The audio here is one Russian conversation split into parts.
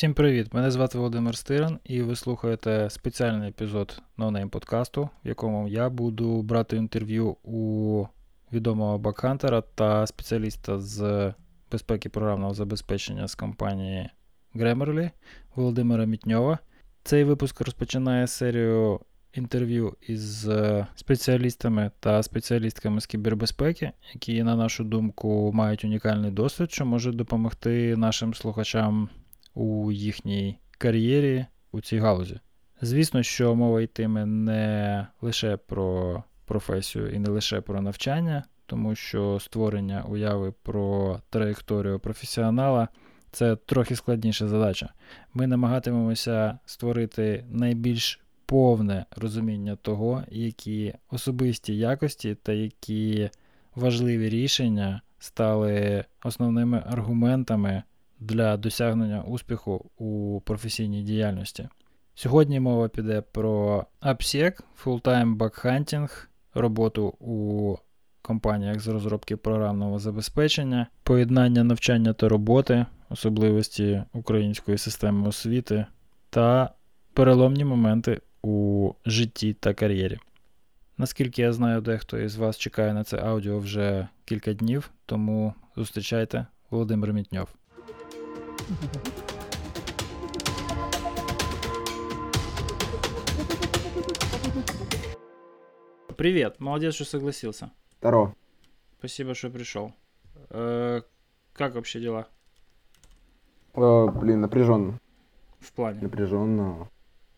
Всім привіт! Мене звати Володимир Стиран, і ви слухаєте спеціальний епізод NoName подкасту, в якому я буду брати інтерв'ю у відомого бакхантера та спеціаліста з безпеки програмного забезпечення з компанії Grammarly Володимира Мітньова. Цей випуск розпочинає серію інтерв'ю із спеціалістами та спеціалістками з кібербезпеки, які, на нашу думку, мають унікальний досвід, що може допомогти нашим слухачам у їхній кар'єрі у цій галузі. Звісно, що мова йтиме не лише про професію і не лише про навчання, тому що створення уяви про траєкторію професіонала це трохи складніша задача. Ми намагатимемося створити найбільш повне розуміння того, які особисті якості та які важливі рішення стали основними аргументами для досягнення успіху у професійній діяльності. Сьогодні мова піде про AppSec, Full-Time роботу у компаніях з розробки програмного забезпечення, поєднання навчання та роботи, особливості української системи освіти та переломні моменти у житті та кар'єрі. Наскільки я знаю, дехто із вас чекає на це аудіо вже кілька днів, тому зустрічайте Володимир Мітньов. Привет, молодец, что согласился. Здорово. Спасибо, что пришел. Э, как вообще дела? Э, блин, напряженно. В плане? Напряженно.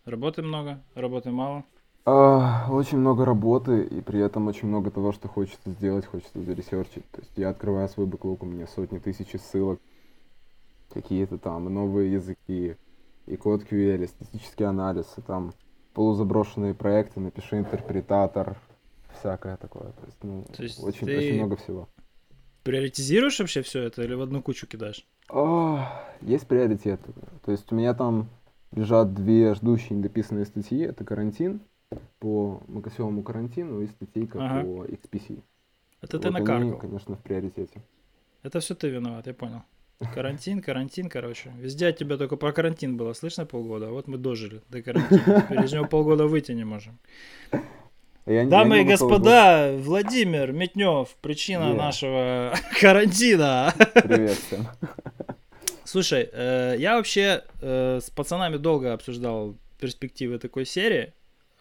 Работы много, работы мало. Э, очень много работы, и при этом очень много того, что хочется сделать, хочется заресерчить. То есть я открываю свой бэклог, у меня сотни тысяч ссылок, какие-то там новые языки, и код QL, и статический анализ, и там полузаброшенные проекты, напиши интерпретатор, всякое такое. То есть, ну, То есть очень, ты очень много всего. Приоритизируешь вообще все это или в одну кучу кидаешь? О, есть приоритеты. То есть у меня там лежат две ждущие недописанные статьи. Это карантин по макосевому карантину и статейка ага. по XPC. Это вот ты накаркал. Они, конечно, в приоритете. Это все ты виноват, я понял. Карантин, карантин, короче. Везде от тебя только про карантин было слышно полгода, а вот мы дожили до карантина. Теперь из него полгода выйти не можем. Я, Дамы я и господа, полгода. Владимир Метнев, причина yeah. нашего карантина. Привет всем. Слушай, э, я вообще э, с пацанами долго обсуждал перспективы такой серии.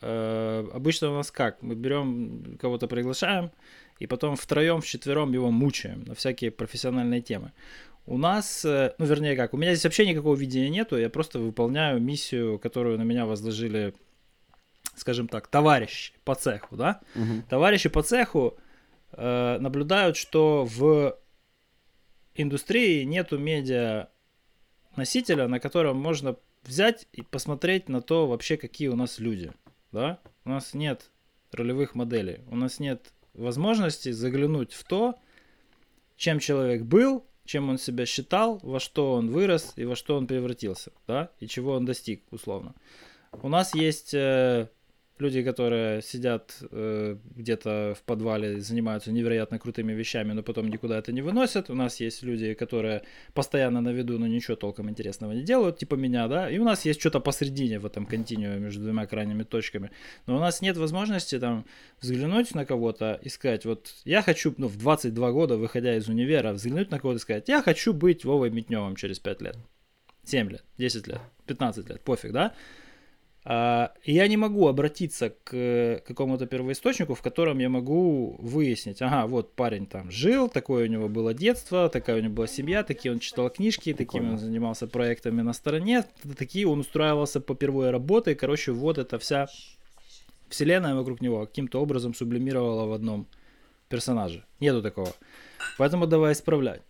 Э, обычно у нас как? Мы берем кого-то приглашаем, и потом втроем, вчетвером его мучаем на всякие профессиональные темы. У нас, э, ну вернее как, у меня здесь вообще никакого видения нету, я просто выполняю миссию, которую на меня возложили, скажем так, товарищи по цеху, да? Угу. Товарищи по цеху э, наблюдают, что в индустрии нету медиа носителя, на котором можно взять и посмотреть на то вообще, какие у нас люди, да? У нас нет ролевых моделей, у нас нет возможности заглянуть в то, чем человек был, чем он себя считал, во что он вырос и во что он превратился, да, и чего он достиг, условно. У нас есть э, люди, которые сидят э, где-то в подвале, занимаются невероятно крутыми вещами, но потом никуда это не выносят. У нас есть люди, которые постоянно на виду, но ничего толком интересного не делают, типа меня, да. И у нас есть что-то посредине в этом континууме между двумя крайними точками. Но у нас нет возможности там взглянуть на кого-то и сказать, вот я хочу, ну, в 22 года, выходя из универа, взглянуть на кого-то и сказать, я хочу быть Вовой Митневым через 5 лет. 7 лет, 10 лет, 15 лет, пофиг, да? А, я не могу обратиться к какому-то первоисточнику, в котором я могу выяснить, ага, вот парень там жил, такое у него было детство, такая у него была семья, такие он читал книжки, такими он занимался проектами на стороне, такие он устраивался по первой работе, короче, вот эта вся вселенная вокруг него каким-то образом сублимировала в одном персонаже. Нету такого. Поэтому давай исправлять.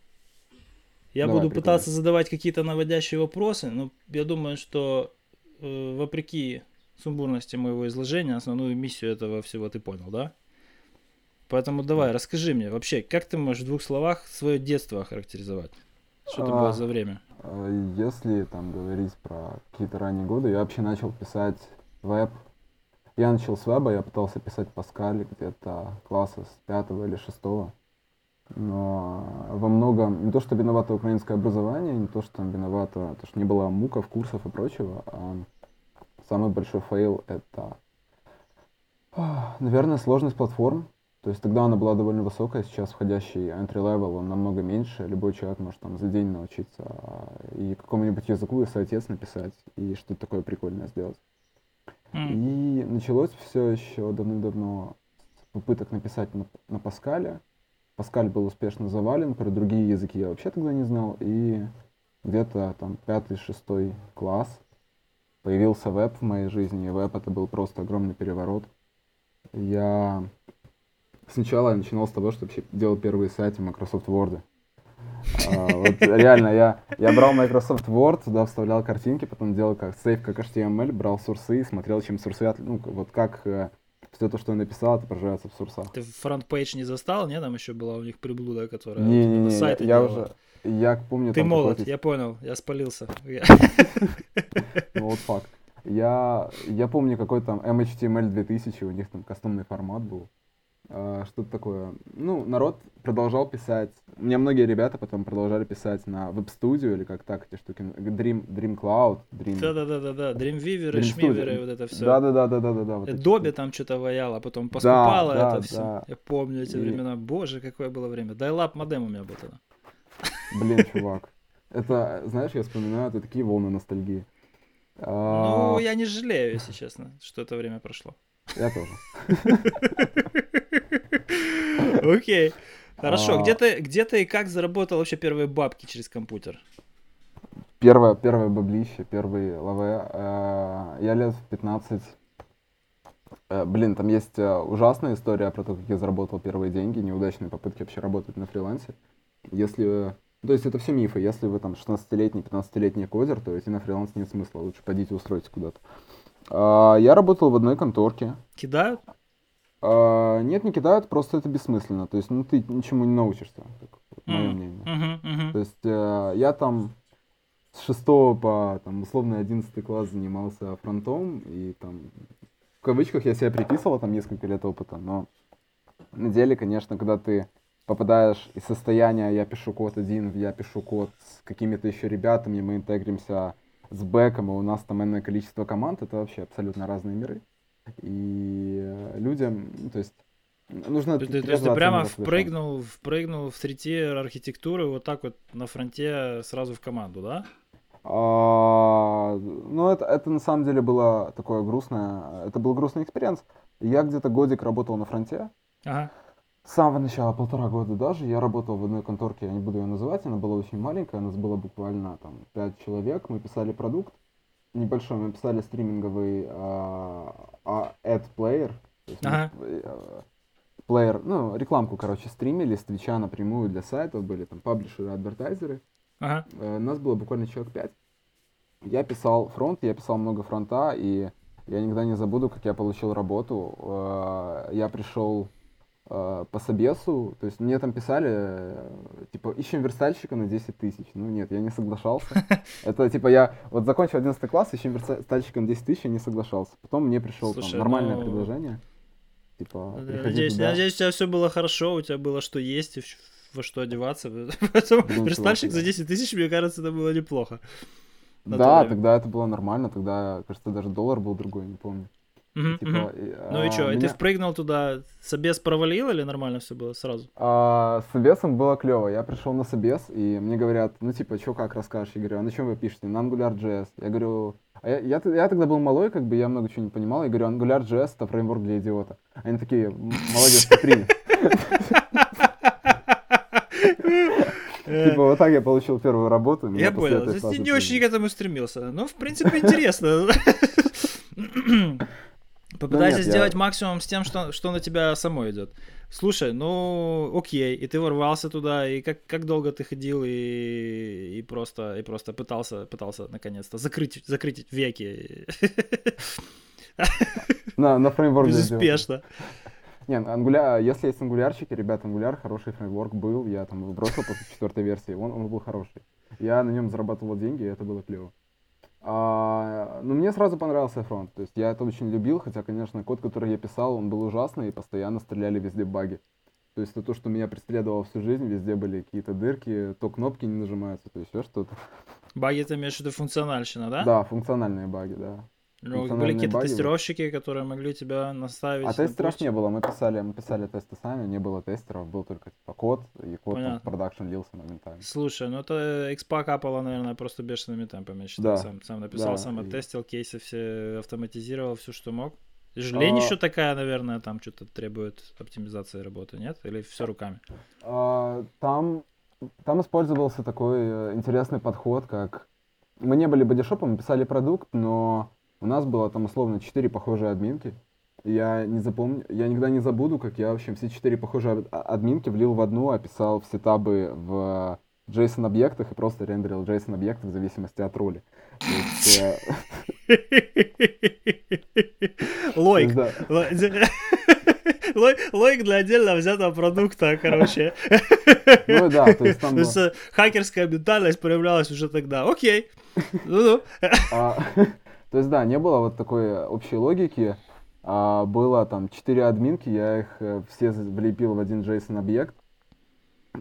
Я давай, буду прикольно. пытаться задавать какие-то наводящие вопросы, но я думаю, что э, вопреки сумбурности моего изложения, основную миссию этого всего ты понял, да? Поэтому давай, расскажи мне вообще, как ты можешь в двух словах свое детство охарактеризовать? Что это а, было за время? А, если там говорить про какие-то ранние годы, я вообще начал писать веб. Я начал с веба, я пытался писать Паскаль где-то класса с пятого или шестого. Но во многом не то, что виновато украинское образование, не то, что там виновато, то, что не было MOOC ов, курсов и прочего, а самый большой fail — это, наверное, сложность платформ. То есть тогда она была довольно высокая, сейчас входящий entry level, он намного меньше. Любой человек может там за день научиться а, и какому-нибудь языку и отец написать, и что-то такое прикольное сделать. Mm. И началось все еще давным-давно с попыток написать на, на Паскале. Паскаль был успешно завален, про другие языки я вообще тогда не знал. И где-то там пятый-шестой класс появился веб в моей жизни, и веб это был просто огромный переворот. Я сначала начинал с того, что вообще делал первые сайты Microsoft Word. А, реально, я, я брал Microsoft Word, туда вставлял картинки, потом делал как сейв как HTML, брал сурсы и смотрел, чем сурсы, ну, вот как э, все то, что я написал, отображается в source ах. Ты FrontPage не застал, не? Там еще была у них приблуда, которая не, не, не, я, я уже, я помню... Ты молод, я понял, я спалился. Ну вот факт. Я, я помню какой там MHTML 2000, у них там кастомный формат был. А, что-то такое. Ну, народ продолжал писать. У меня многие ребята потом продолжали писать на Studio или как так эти штуки. Dream, Dream Cloud. Dream... Да-да-да-да. Dreamweaver, Dream Шмивер и вот это все. Да-да-да-да-да. Вот Adobe там что-то ваяло, а потом поскупало да, это да, все. Я помню эти и... времена. Боже, какое было время. Dial-up модем у меня был тогда. Блин, чувак. Это, знаешь, я вспоминаю, это такие волны ностальгии. Ну, я не жалею, если честно, что это время прошло. Я тоже. Окей. Хорошо, а. где ты, где ты и как заработал вообще первые бабки через компьютер? Первое, первое баблище, первые лаве. Э, я лет в 15 э, Блин, там есть э, ужасная история про то, как я заработал первые деньги, неудачные попытки вообще работать на фрилансе. Если... То есть это все мифы. Если вы там 16-летний, 15-летний кодер, то идти на фриланс нет смысла. Лучше пойдите устройтесь куда-то. А, я работал в одной конторке. Кидают? А, нет, не кидают, просто это бессмысленно. То есть, ну, ты ничему не научишься, как мое mm. мнение. Uh-huh, uh-huh. То есть, э, я там с 6 по, там, условно, 11 класс занимался фронтом, и там, в кавычках, я себе приписывал там несколько лет опыта, но на деле, конечно, когда ты попадаешь из состояния «я пишу код один», «я пишу код с какими-то еще ребятами», мы интегримся с бэком, и у нас там энное количество команд, это вообще абсолютно разные миры. И людям, ну, то есть, нужно... То, есть ты прямо впрыгнул, впрыгнул в three-tier архитектуры вот так вот на фронте сразу в команду, да? А, ну, это, это на самом деле было такое грустное, это был грустный experience. Я где-то годик работал на фронте. Ага. С самого начала, полтора года даже, я работал в одной конторке, я не буду ее называть, она была очень маленькая, у нас было буквально там пять человек, мы писали продукт небольшой, мы писали стриминговый uh, ad player, ага. плеер, э, ну, рекламку, короче, стримили с Твича напрямую для сайтов, были там паблишеры, адвертайзеры. Ага. Uh, нас было буквально человек пять. Я писал фронт, я писал много фронта, и я никогда не забуду, как я получил работу. Uh, я пришел Э, по собесу, то есть мне там писали, э, типа, ищем верстальщика на 10 тысяч. Ну нет, я не соглашался. Это типа я вот закончил 11 класс, ищем верстальщика на 10 тысяч, я не соглашался. Потом мне пришло там нормальное ну... предложение. Типа, надеюсь, туда. надеюсь, у тебя все было хорошо, у тебя было что есть и во что одеваться. Поэтому верстальщик за 10 тысяч, мне кажется, это было неплохо. Да, тогда это было нормально, тогда, кажется, даже доллар был другой, не помню. Угу, типа, угу. Ну и а, что, меня... и ты впрыгнул туда, собес провалил или нормально все было сразу? А, с собесом было клево. Я пришел на собес, и мне говорят, ну типа, что как расскажешь? Я говорю, а на чем вы пишете? На AngularJS. Я говорю, а я, я, я тогда был малой, как бы я много чего не понимал. Я говорю, AngularJS это фреймворк для идиота. Они такие, молодец, ты принял. Типа вот так я получил первую работу. Я понял. Ты не очень к этому стремился. Ну, в принципе, интересно. Попытайся нет, сделать я... максимум с тем, что, что на тебя само идет. Слушай, ну окей, и ты ворвался туда, и как, как долго ты ходил и, и просто и просто пытался пытался наконец-то закрыть закрыть веки. На, на фреймворк Безуспешно. Не, ангуляр, если есть ангулярчики, ребят, ангуляр хороший фреймворк был, я там его бросил после четвертой версии, он, он был хороший. Я на нем зарабатывал деньги, и это было клево. А, ну, мне сразу понравился фронт. То есть я это очень любил, хотя, конечно, код, который я писал, он был ужасный, и постоянно стреляли везде баги. То есть это то, что меня преследовало всю жизнь, везде были какие-то дырки, то кнопки не нажимаются, то есть еще что-то. Баги ты имеешь в виду функциональщина, да? Да, функциональные баги, да. Ну, были какие-то баги, тестировщики, которые могли тебя наставить. А тестеров не было, мы писали, мы писали тесты сами, не было тестеров, был только типа код, и код Понятно. там в продакшн лился моментально. Слушай, ну это экспа капала, наверное, просто бешеными темпами. Да. Сам, сам написал, да. сам оттестил, кейсы все автоматизировал, все, что мог. Лень а... еще такая, наверное, там что-то требует оптимизации работы, нет? Или все руками? А, там, там использовался такой э, интересный подход, как мы не были бодишопом, писали продукт, но у нас было там условно четыре похожие админки. Я не запомню, я никогда не забуду, как я, в общем, все четыре похожие а, админки влил в одну, описал все табы в JSON объектах и просто рендерил JSON объекты в зависимости от роли. Э, Лойк. Лойк для отдельно взятого продукта, короче. Ну да, то есть там... То есть э, хакерская ментальность проявлялась уже тогда. Окей. То есть да, не было вот такой общей логики. А было там четыре админки, я их э, все влепил в один JSON объект.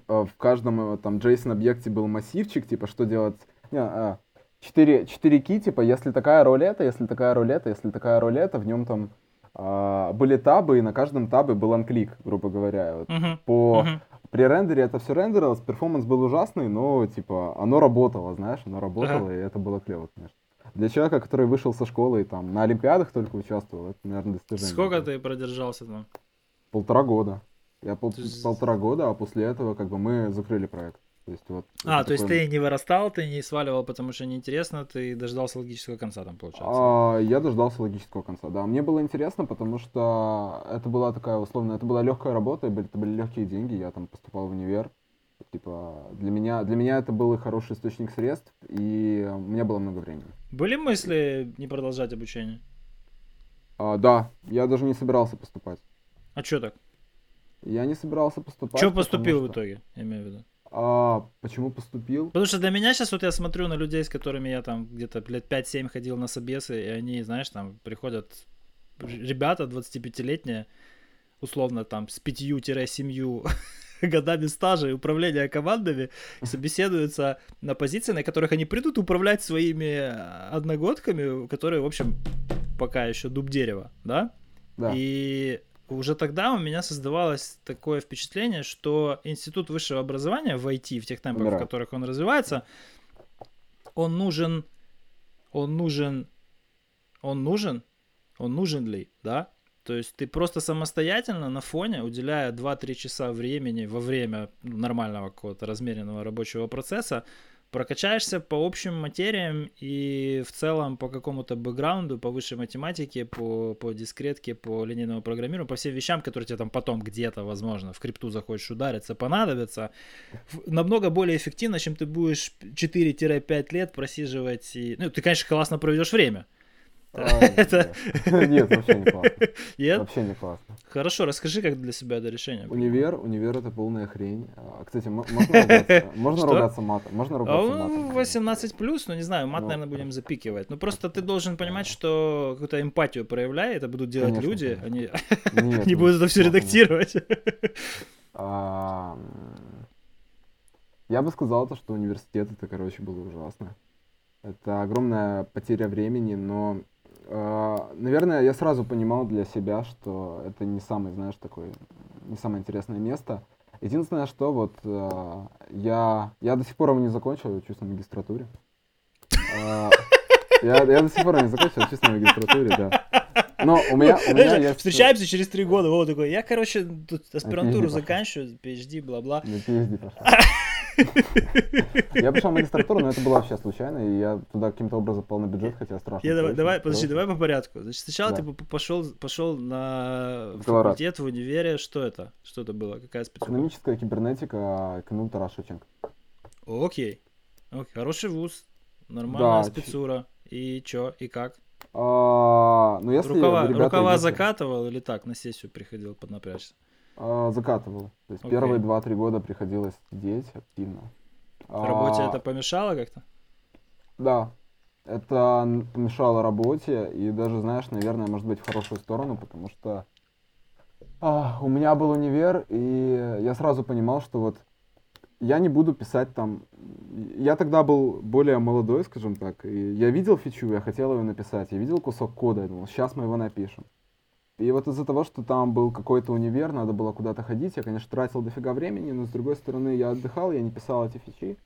А в каждом там JSON объекте был массивчик, типа что делать. Не, а, 4, 4 ки, типа, если такая роль это, если такая роль это, если такая роль это, в нем там а, были табы, и на каждом табе был анклик, грубо говоря. Вот. Uh-huh. По, uh-huh. При рендере это все рендерилось, перформанс был ужасный, но, типа, оно работало, знаешь, оно работало, uh-huh. и это было клево, конечно. Для человека, который вышел со школы и там на Олимпиадах только участвовал, это, наверное, достижение. Сколько ты продержался там? Полтора года. Я пол, есть... полтора года, а после этого как бы мы закрыли проект. То есть, вот, а, то есть ты не вырастал, ты не сваливал, потому что неинтересно, ты дождался логического конца там, получается? А, я дождался логического конца, да. Мне было интересно, потому что это была такая условно, это была легкая работа, это были легкие деньги, я там поступал в универ. Типа, для меня, для меня это был хороший источник средств, и у меня было много времени. Были мысли не продолжать обучение? А, да, я даже не собирался поступать. А что так? Я не собирался поступать. Что поступил что... в итоге, я имею в виду? А почему поступил? Потому что для меня сейчас вот я смотрю на людей, с которыми я там где-то лет 5-7 ходил на собесы, и они, знаешь, там приходят ребята 25-летние, условно там с 5-7 годами стажа и управления командами, собеседуются на позиции, на которых они придут управлять своими одногодками, которые, в общем, пока еще дуб дерева, да? Да. И уже тогда у меня создавалось такое впечатление, что институт высшего образования в IT, в тех темпах, Умираю. в которых он развивается, он нужен, он нужен, он нужен, он нужен ли, да? То есть ты просто самостоятельно на фоне, уделяя 2-3 часа времени во время нормального какого-то размеренного рабочего процесса, прокачаешься по общим материям и в целом по какому-то бэкграунду, по высшей математике, по, по дискретке, по линейному программированию, по всем вещам, которые тебе там потом где-то, возможно, в крипту захочешь удариться, понадобятся, намного более эффективно, чем ты будешь 4-5 лет просиживать. И... Ну, ты, конечно, классно проведешь время, это... Нет, вообще не классно. Нет? Вообще не классно. Хорошо, расскажи, как для себя это решение. Универ, универ это полная хрень. А, кстати, можно ругаться, можно ругаться матом? Можно ругаться а, матом? 18 плюс, ну не знаю, мат, ну. наверное, будем запикивать. Ну просто ты должен понимать, что какую-то эмпатию проявляй, это будут делать люди, они не будут это все редактировать. Я бы сказал то, что университет это, короче, было ужасно. Это огромная потеря времени, но а, наверное, я сразу понимал для себя, что это не самый, знаешь, такой, не самое интересное место. Единственное, что вот а, я, я до сих пор его не закончил, учусь на магистратуре. А, я, я до сих пор не закончил, учусь на магистратуре, да. Но у меня, у меня есть... Встречаемся через три года, Вова такой, я, короче, тут аспирантуру заканчиваю, PhD, бла-бла. PhD пошел. Я пришел в магистратуру, но это было вообще случайно, и я туда каким-то образом попал на бюджет, хотя страшно. Я давай, давай, подожди, давай по порядку. Значит, сначала ты пошел, пошел на факультет в универе, что это? Что это было? Какая специальность? Экономическая кибернетика, КНУ Тарас Шевченко. Окей. Окей. Хороший вуз, нормальная спецура. И чё, и как? А, ну, если рукава, рукава закатывал или так на сессию приходил поднапрячься? А, закатывал. То есть okay. первые два-три года приходилось сидеть активно. Работе а, это помешало как-то? Да. Это помешало работе, и даже, знаешь, наверное, может быть, в хорошую сторону, потому что А, у меня был универ, и я сразу понимал, что вот я не буду писать там... Я тогда был более молодой, скажем так, и я видел фичу, я хотел ее написать, я видел кусок кода, я думал, сейчас мы его напишем. И вот из-за того, что там был какой-то универ, надо было куда-то ходить, я, конечно, тратил дофига времени, но с другой стороны, я отдыхал, я не писал эти фичи,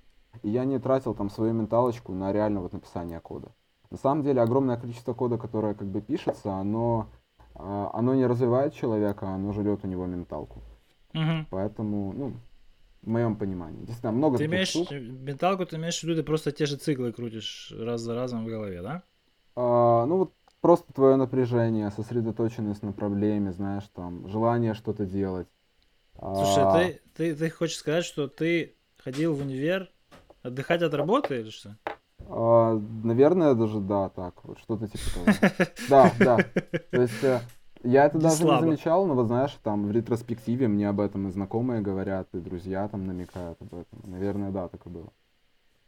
и я не тратил там свою менталочку на реально вот написание кода. На самом деле, огромное количество кода, которое как бы пишется, оно, а, оно не развивает человека, оно жрет у него менталку. Угу. Поэтому, ну, в моем понимании. Действительно, много Ты имеешь штук. менталку, ты имеешь в виду, ты просто те же циклы крутишь раз за разом в голове, да? А, ну вот просто твое напряжение, сосредоточенность на проблеме, знаешь, там, желание что-то делать. Слушай, А, ты, ты, ты хочешь сказать, что ты ходил в универ отдыхать от работы или что? а, наверное, даже да, так, вот что-то типа того. Да, да. То есть э, я это даже не замечал, но вот знаешь, там в ретроспективе мне об этом и знакомые говорят, и друзья там намекают об этом. Наверное, да, так и было.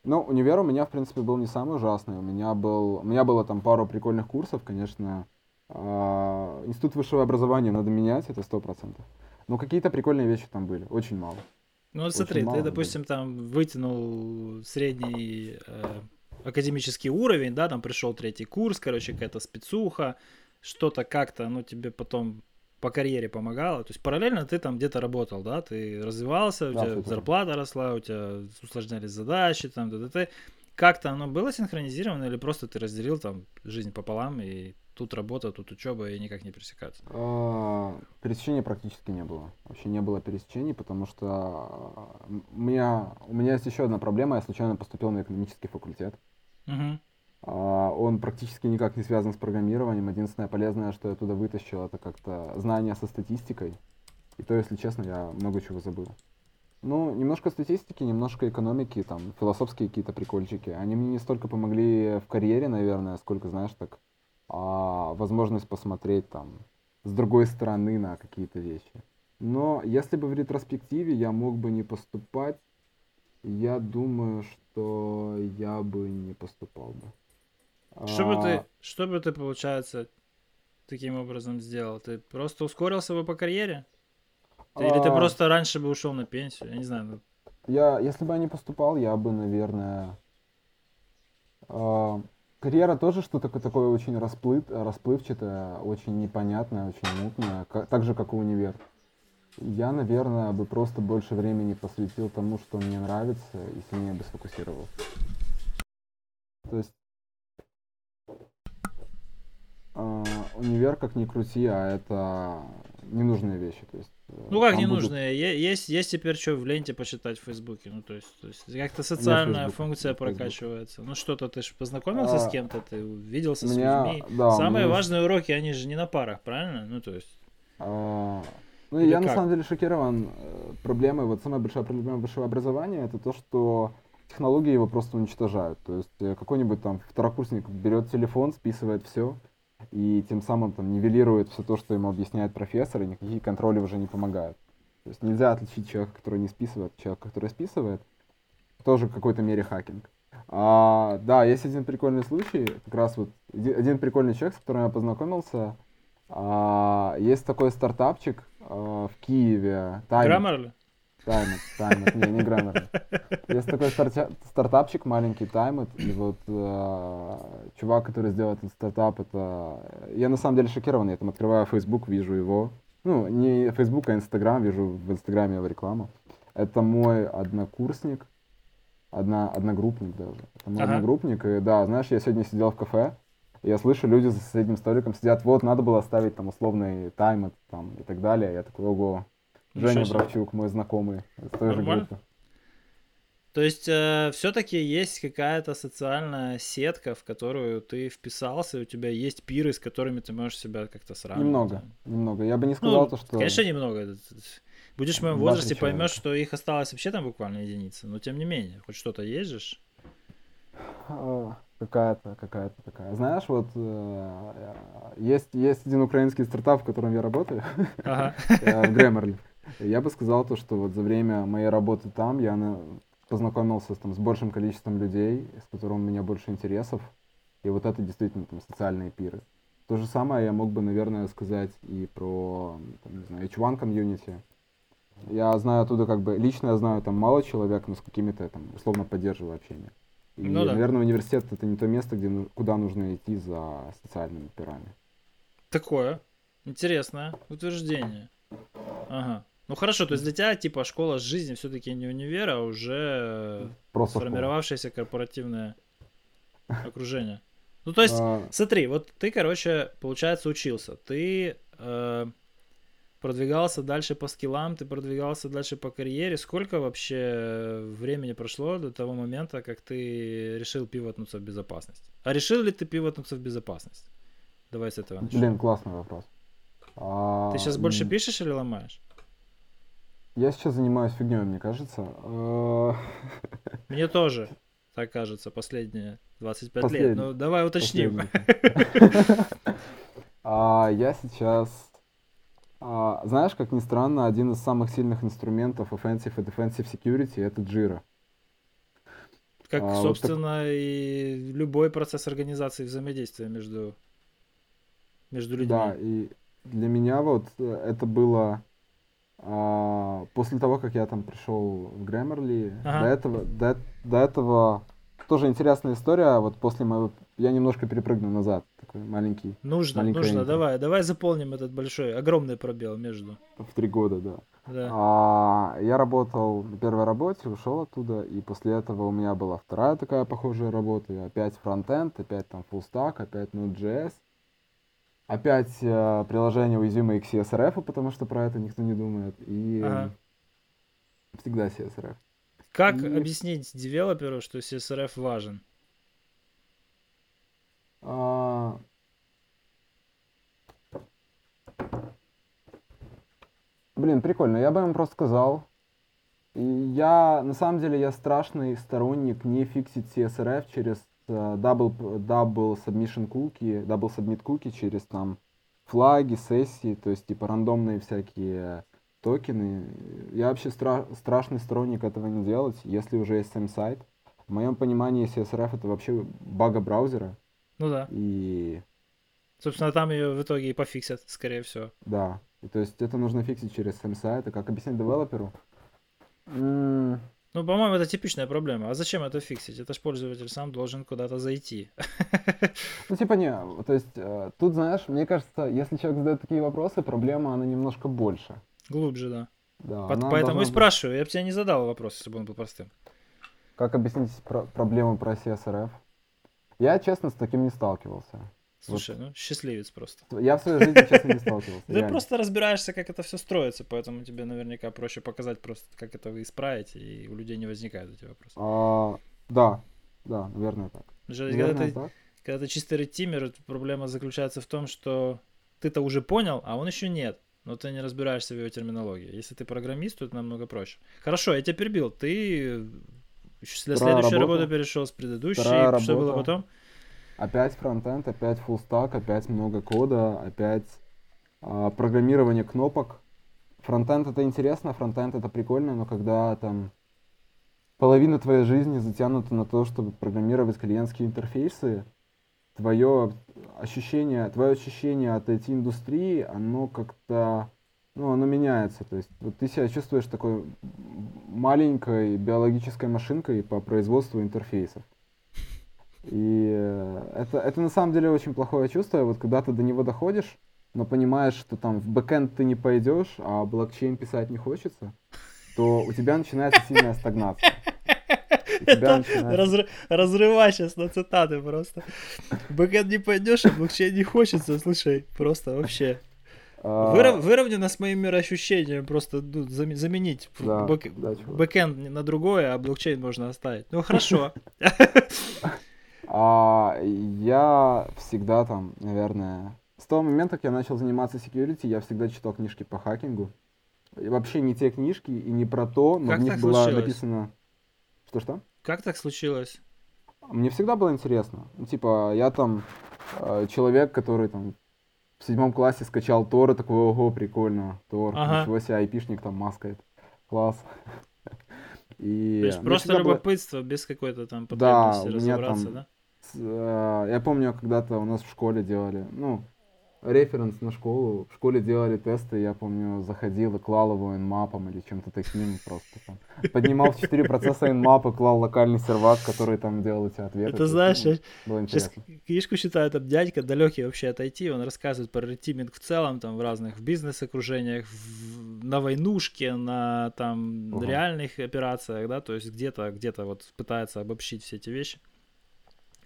Ну, универ у меня, в принципе, был не самый ужасный. У меня был, у меня было там пару прикольных курсов, конечно. А, Институт высшего образования надо менять, это сто процентов. Но какие-то прикольные вещи там были, очень мало. Ну вот Очень смотри, мало, ты, да. допустим, там вытянул средний э, академический уровень, да, там пришел третий курс, короче, какая-то спецуха, что-то как-то, оно тебе потом по карьере помогало. То есть параллельно ты там где-то работал, да, ты развивался, у Да, тебя зарплата росла, у тебя усложнялись задачи, там, т.д. Как-то оно было синхронизировано или просто ты разделил там жизнь пополам и тут работа, тут учеба и никак не пересекаться? А, Пересечений практически не было. Вообще не было пересечений, потому что а, у меня, у меня есть еще одна проблема. Я случайно поступил на экономический факультет. Мгм. А, Он практически никак не связан с программированием. Единственное полезное, что я туда вытащил, это как-то знания со статистикой. И то, если честно, я много чего забыл. Ну, немножко статистики, немножко экономики, там, философские какие-то прикольчики. Они мне не столько помогли в карьере, наверное, сколько, знаешь, так, а, возможность посмотреть там с другой стороны на какие-то вещи. Но если бы в ретроспективе я мог бы не поступать, я думаю, что я бы не поступал бы. Что бы А, ты, что бы ты, получается, таким образом сделал? Ты просто ускорился бы по карьере? Ты- Или ты а, просто раньше бы ушел на пенсию? Я не знаю. ну, Я, если бы я не поступал, я бы, наверное... а, карьера тоже что-то такое очень расплыт, расплывчатое, очень непонятное, очень мутное, так же, как и универ. Я, наверное, бы просто больше времени посвятил тому, что мне нравится, и сильнее бы сфокусировался. То есть а, универ, как ни крути, а это ненужные вещи. То есть, э, Ну как там не будут- Есть, есть теперь что в ленте почитать в Фейсбуке. Ну, то есть, то есть как-то социальная функция прокачивается. Ну что-то ты же познакомился с А, кем-то, ты увиделся у с меня- людьми. да, Самые меня- важные уроки, они же не на парах, правильно? Ну, то есть. А, Ну, Или я на как? самом деле шокирован э, проблемой. Вот самая большая проблема высшего образования это то, что технологии его просто уничтожают. То есть э, какой-нибудь там второкурсник берет телефон, списывает все, и тем самым там нивелирует все то, что ему объясняет профессор, и никакие контроли уже не помогают. То есть нельзя отличить человека, который не списывает, от человека, который списывает. Тоже в какой-то мере хакинг. А, да, есть один прикольный случай, как раз вот один прикольный человек, с которым я познакомился. А, есть такой стартапчик а, в Киеве. Time- Таймет, Таймет, не, не Grammarly. Есть такой старча- стартапчик маленький, Таймет, и вот э, чувак, который сделал этот стартап, это... Я на самом деле шокирован, я там открываю Facebook, вижу его. Ну, не Facebook, а Instagram, вижу в Инстаграме его рекламу. Это мой однокурсник, одна, одногруппник даже. Это мой Ага. одногруппник, и да, знаешь, я сегодня сидел в кафе, я слышу, люди за соседним столиком сидят, вот, надо было ставить там условный таймет там и так далее. Я такой, ого, Женя себе. Бравчук, мой знакомый Нормально. То есть все-таки есть какая-то социальная сетка, в которую ты вписался, и у тебя есть пиры, с которыми ты можешь себя как-то сравнивать. Немного, немного. Я бы не сказал Ну, то, что... Конечно, немного. Будешь в моем возрасте, человека. поймешь, что их осталось вообще там буквально единицы. Но тем не менее, хоть что-то есть же. А, Какая-то, какая-то такая. Знаешь, вот э, есть, есть один украинский стартап, в котором я работаю, Ага. э, в Grammarly. Я бы сказал то, что вот за время моей работы там я на- познакомился там, с большим количеством людей, с которыми у меня больше интересов. И вот это действительно там социальные пиры. То же самое я мог бы, наверное, сказать и про, там, не знаю, H1 комьюнити. Я знаю оттуда как бы, лично я знаю там мало человек, но с какими-то там условно поддерживаю общение. И, Ну да. наверное, университет это не то место, где, ну- куда нужно идти за социальными пирами. Такое. Интересное утверждение. Ага. Ну хорошо, то есть для тебя типа школа жизни все-таки не универ, а уже Просто школа. сформировавшееся корпоративное окружение. Ну то есть, А, смотри, вот ты, короче, получается, учился. Ты э, продвигался дальше по скиллам, ты продвигался дальше по карьере. Сколько вообще времени прошло до того момента, как ты решил пивотнуться в безопасность? А решил ли ты пивотнуться в безопасность? Давай с этого начнем. Блин, классный вопрос. А, Ты сейчас больше пишешь или ломаешь? Я сейчас занимаюсь фигней, мне кажется. А, Мне тоже, так кажется, последние 25 лет. Последний. Ну, давай уточним. А, Я сейчас... а, Знаешь, как ни странно, один из самых сильных инструментов offensive и defensive security это Jira. Как, А, вот так- собственно, и любой процесс организации взаимодействия между, между людьми. Да, и для меня вот э, это было а, после того, как я там пришел в Grammarly, Ага. до этого, до, до этого тоже интересная история, вот после моего, я немножко перепрыгну назад, такой маленький, Нужно, нужно, интро. давай, давай заполним этот большой, огромный пробел между. в три года, да. Да. А, я работал на первой работе, ушел оттуда, и после этого у меня была вторая такая похожая работа, и опять фронтенд, опять там full stack, опять Node.js, опять э, приложение уязвимое к CSRF, потому что про это никто не думает, и Ага. всегда CSRF. Как и- объяснить девелоперу, что CSRF важен? А, Блин, прикольно. Я бы им просто сказал. И я, на самом деле, я страшный сторонник не фиксить CSRF через э, double, double submission cookie, double submit cookie через там флаги, сессии, то есть типа рандомные всякие токены. Я вообще стра- страшный сторонник этого не делать, если уже есть сам сайт. В моем понимании CSRF это вообще бага браузера. Ну да. И Собственно, там ее в итоге и пофиксят, скорее всего. да, и то есть это нужно фиксить через сам сайт. И как объяснять девелоперу? Ну, по-моему, это типичная проблема. А зачем это фиксить? Это ж пользователь сам должен куда-то зайти. Ну, типа, не, то есть, э, тут, знаешь, мне кажется, если человек задает такие вопросы, проблема, она немножко больше. Глубже, да. Да, По- Поэтому и быть- спрашиваю. Я бы тебе не задал вопрос, если бы он был простым. Как объяснить про- проблему про CSRF? Я, честно, с таким не сталкивался. Слушай, ну, счастливец просто. Я в своей жизни, честно, не сталкивался. Ты просто разбираешься, как это все строится, поэтому тебе наверняка проще показать просто, как это вы исправите, и у людей не возникают эти вопросы. А, да, да, наверное, так. Когда ты, чисто ретимер, проблема заключается в том, что ты-то уже понял, а он еще нет. Но ты не разбираешься в его терминологии. Если ты программист, то это намного проще. Хорошо, я тебя перебил. Ты Вторая следующей работы перешел с предыдущей. Что было потом? Опять фронтенд, опять full stack, опять много кода, опять а, программирование кнопок. Фронтенд это интересно, фронтенд это прикольно, но когда там половина твоей жизни затянута на то, чтобы программировать клиентские интерфейсы, твое ощущение, твое ощущение от IT-индустрии, оно как-то, ну, оно меняется. То есть вот ты себя чувствуешь такой маленькой биологической машинкой по производству интерфейсов. И э, это, это на самом деле очень плохое чувство. Вот когда ты до него доходишь, но понимаешь, что там в backend ты не пойдешь, а блокчейн писать не хочется, то у тебя начинается сильная стагнация. Начинается- Разры- Разрывай сейчас на цитаты просто. Backend не пойдешь, а блокчейн не хочется. Слушай, просто вообще. А, Вырав- Выровнено с моим мироощущением. Просто ну, зам- заменить Да, бэк- да, чувак. backend на другое, а блокчейн можно оставить. Ну хорошо. А, я всегда там, наверное, с того момента, как я начал заниматься security, я всегда читал книжки по хакингу. И вообще не те книжки и не про то, но Как в них было случилось? написано... Что-что? Как так случилось? Мне всегда было интересно. Ну, типа, я там э, человек, который там в седьмом классе скачал Тор и такой, ого, прикольно, Тор, Ага. ничего себе, айпишник там маскает. Класс. И То есть просто всегда было- любопытство, без какой-то там Да, потребности меня разобраться, там- да? Э, Я помню, когда-то у нас в школе делали, ну, референс на школу. В школе делали тесты, я помню, заходил и клал его инмапом или чем-то таким просто там. Поднимал в 4 процесса инмап и клал локальный сервак, который там делал эти ответы. Это знаешь, ну, было сейчас интересно. книжку читаю, там дядька далекий вообще от IT, он рассказывает про ретиминг в целом, там в разных в бизнес-окружениях, в- на войнушке, на там Ага. реальных операциях, да, то есть где-то, где-то вот пытается обобщить все эти вещи.